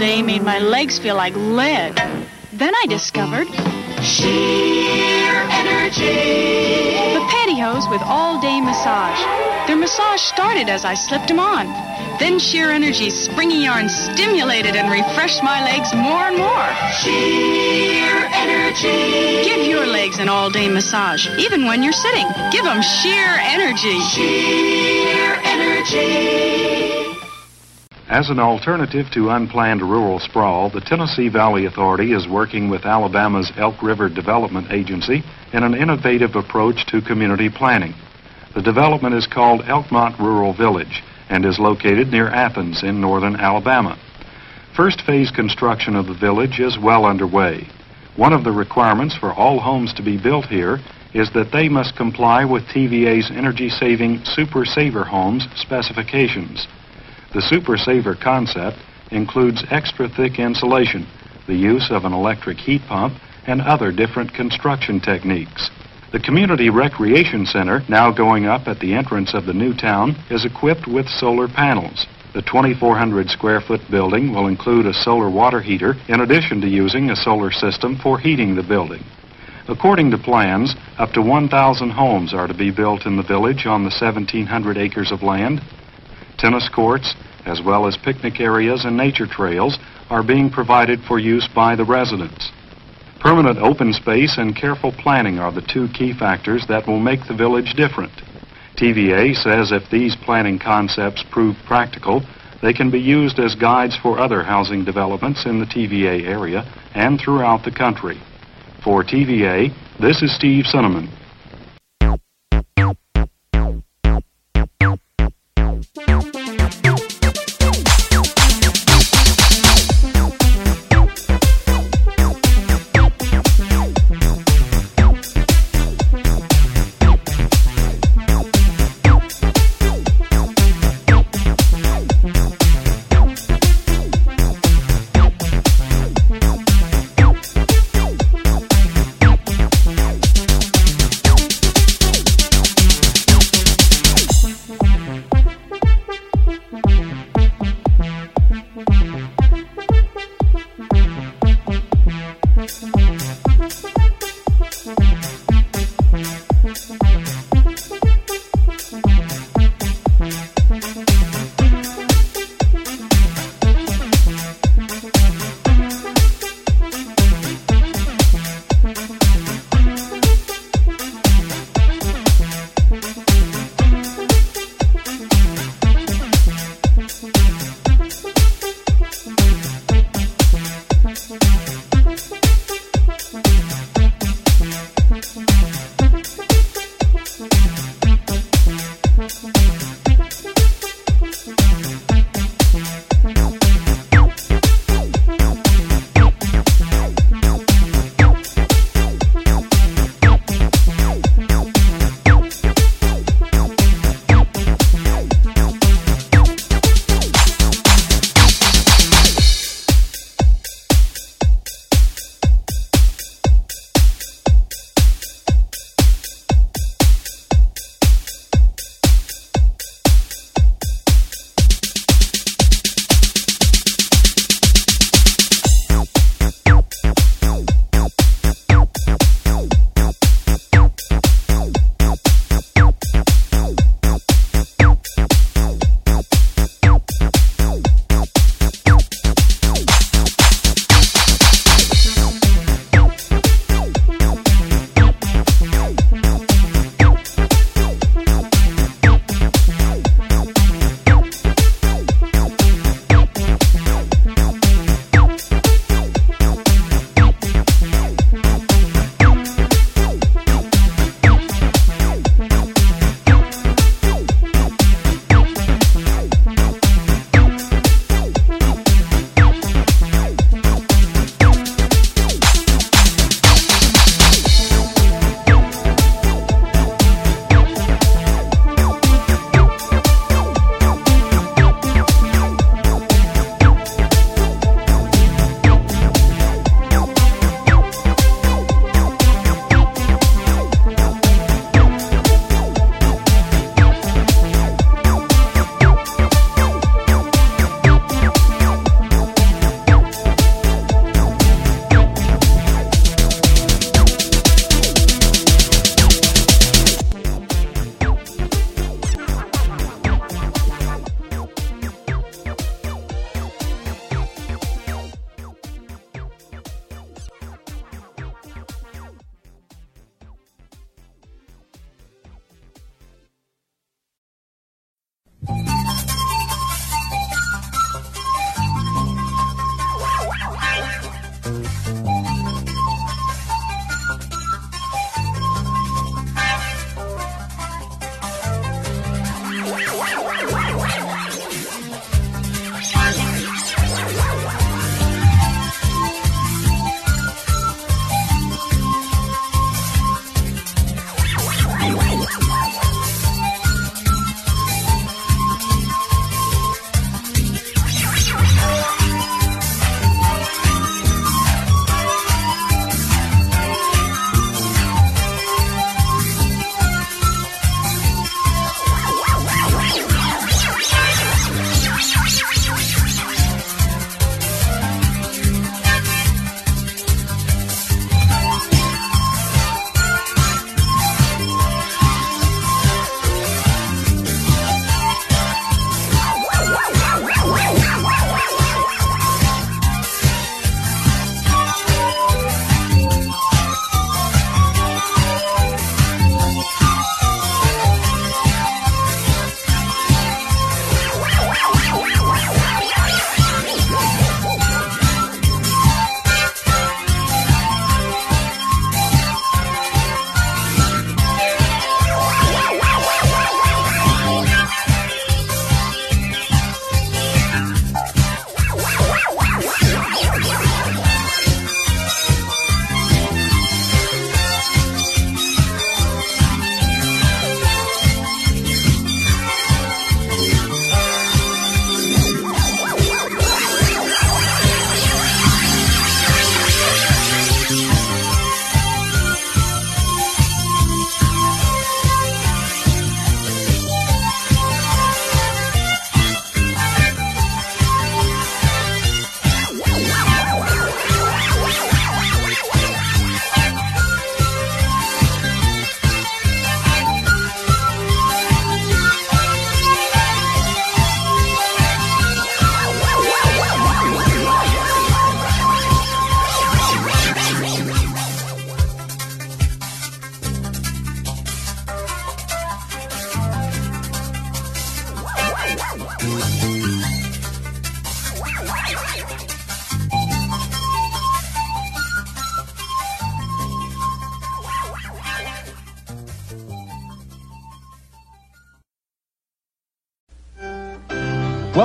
day made my legs feel like lead. Then I discovered Sheer Energy. The pantyhose with all-day massage. Their massage started as I slipped them on. Then Sheer Energy's springy yarn stimulated and refreshed my legs more and more. Sheer Energy. Give your legs an all-day massage, even when you're sitting. Give them Sheer Energy. Sheer Energy. As an alternative to unplanned rural sprawl, the Tennessee Valley Authority is working with Alabama's Elk River Development Agency in an innovative approach to community planning. The development is called Elkmont Rural Village and is located near Athens in northern Alabama. First phase construction of the village is well underway. One of the requirements for all homes to be built here is that they must comply with TVA's energy saving Super Saver Homes specifications. The Super Saver concept includes extra thick insulation, the use of an electric heat pump, and other different construction techniques. The Community Recreation Center, now going up at the entrance of the new town, is equipped with solar panels. The 2,400 square foot building will include a solar water heater in addition to using a solar system for heating the building. According to plans, up to 1,000 homes are to be built in the village on the 1,700 acres of land. Tennis courts, as well as picnic areas and nature trails, are being provided for use by the residents. Permanent open space and careful planning are the two key factors that will make the village different. TVA says if these planning concepts prove practical, they can be used as guides for other housing developments in the TVA area and throughout the country. For TVA, this is Steve Cinnamon.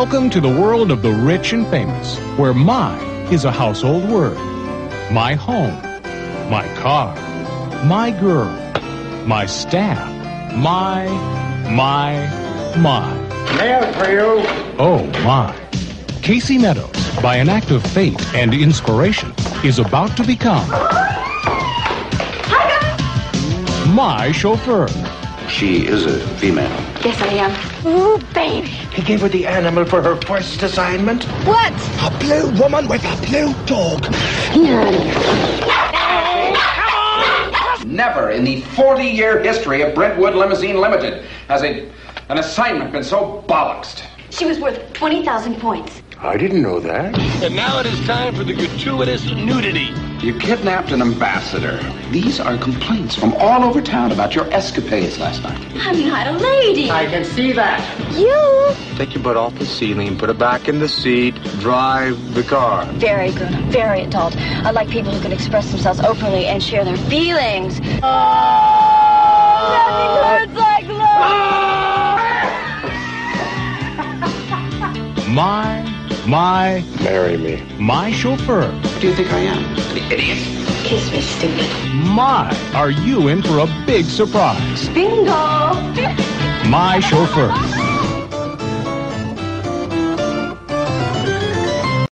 Welcome to the world of the rich and famous, where my is a household word. My home, my car, my girl, my staff, my, my, my. Mail for you. Oh my. Casey Meadows, by an act of fate and inspiration, is about to become my chauffeur. She is a female. Yes, I am. Ooh, baby. He gave her the animal for her first assignment. What? A blue woman with a blue dog. Never in the 40-year history of Brentwood Limousine Limited has a, an assignment been so bollocksed. She was worth 20,000 points. I didn't know that. And now it is time for the gratuitous nudity. You kidnapped an ambassador. These are complaints from all over town about your escapades last night. I'm not a lady. I can see that. You? Take your butt off the ceiling, put it back in the seat, drive the car. Very good. Very adult. I like people who can express themselves openly and share their feelings. Nothing hurts like love. My, my, Marry me. my chauffeur. What do you think I am? The idiot. Kiss me, stupid. My, are you in for a big surprise? Bingo. My chauffeur.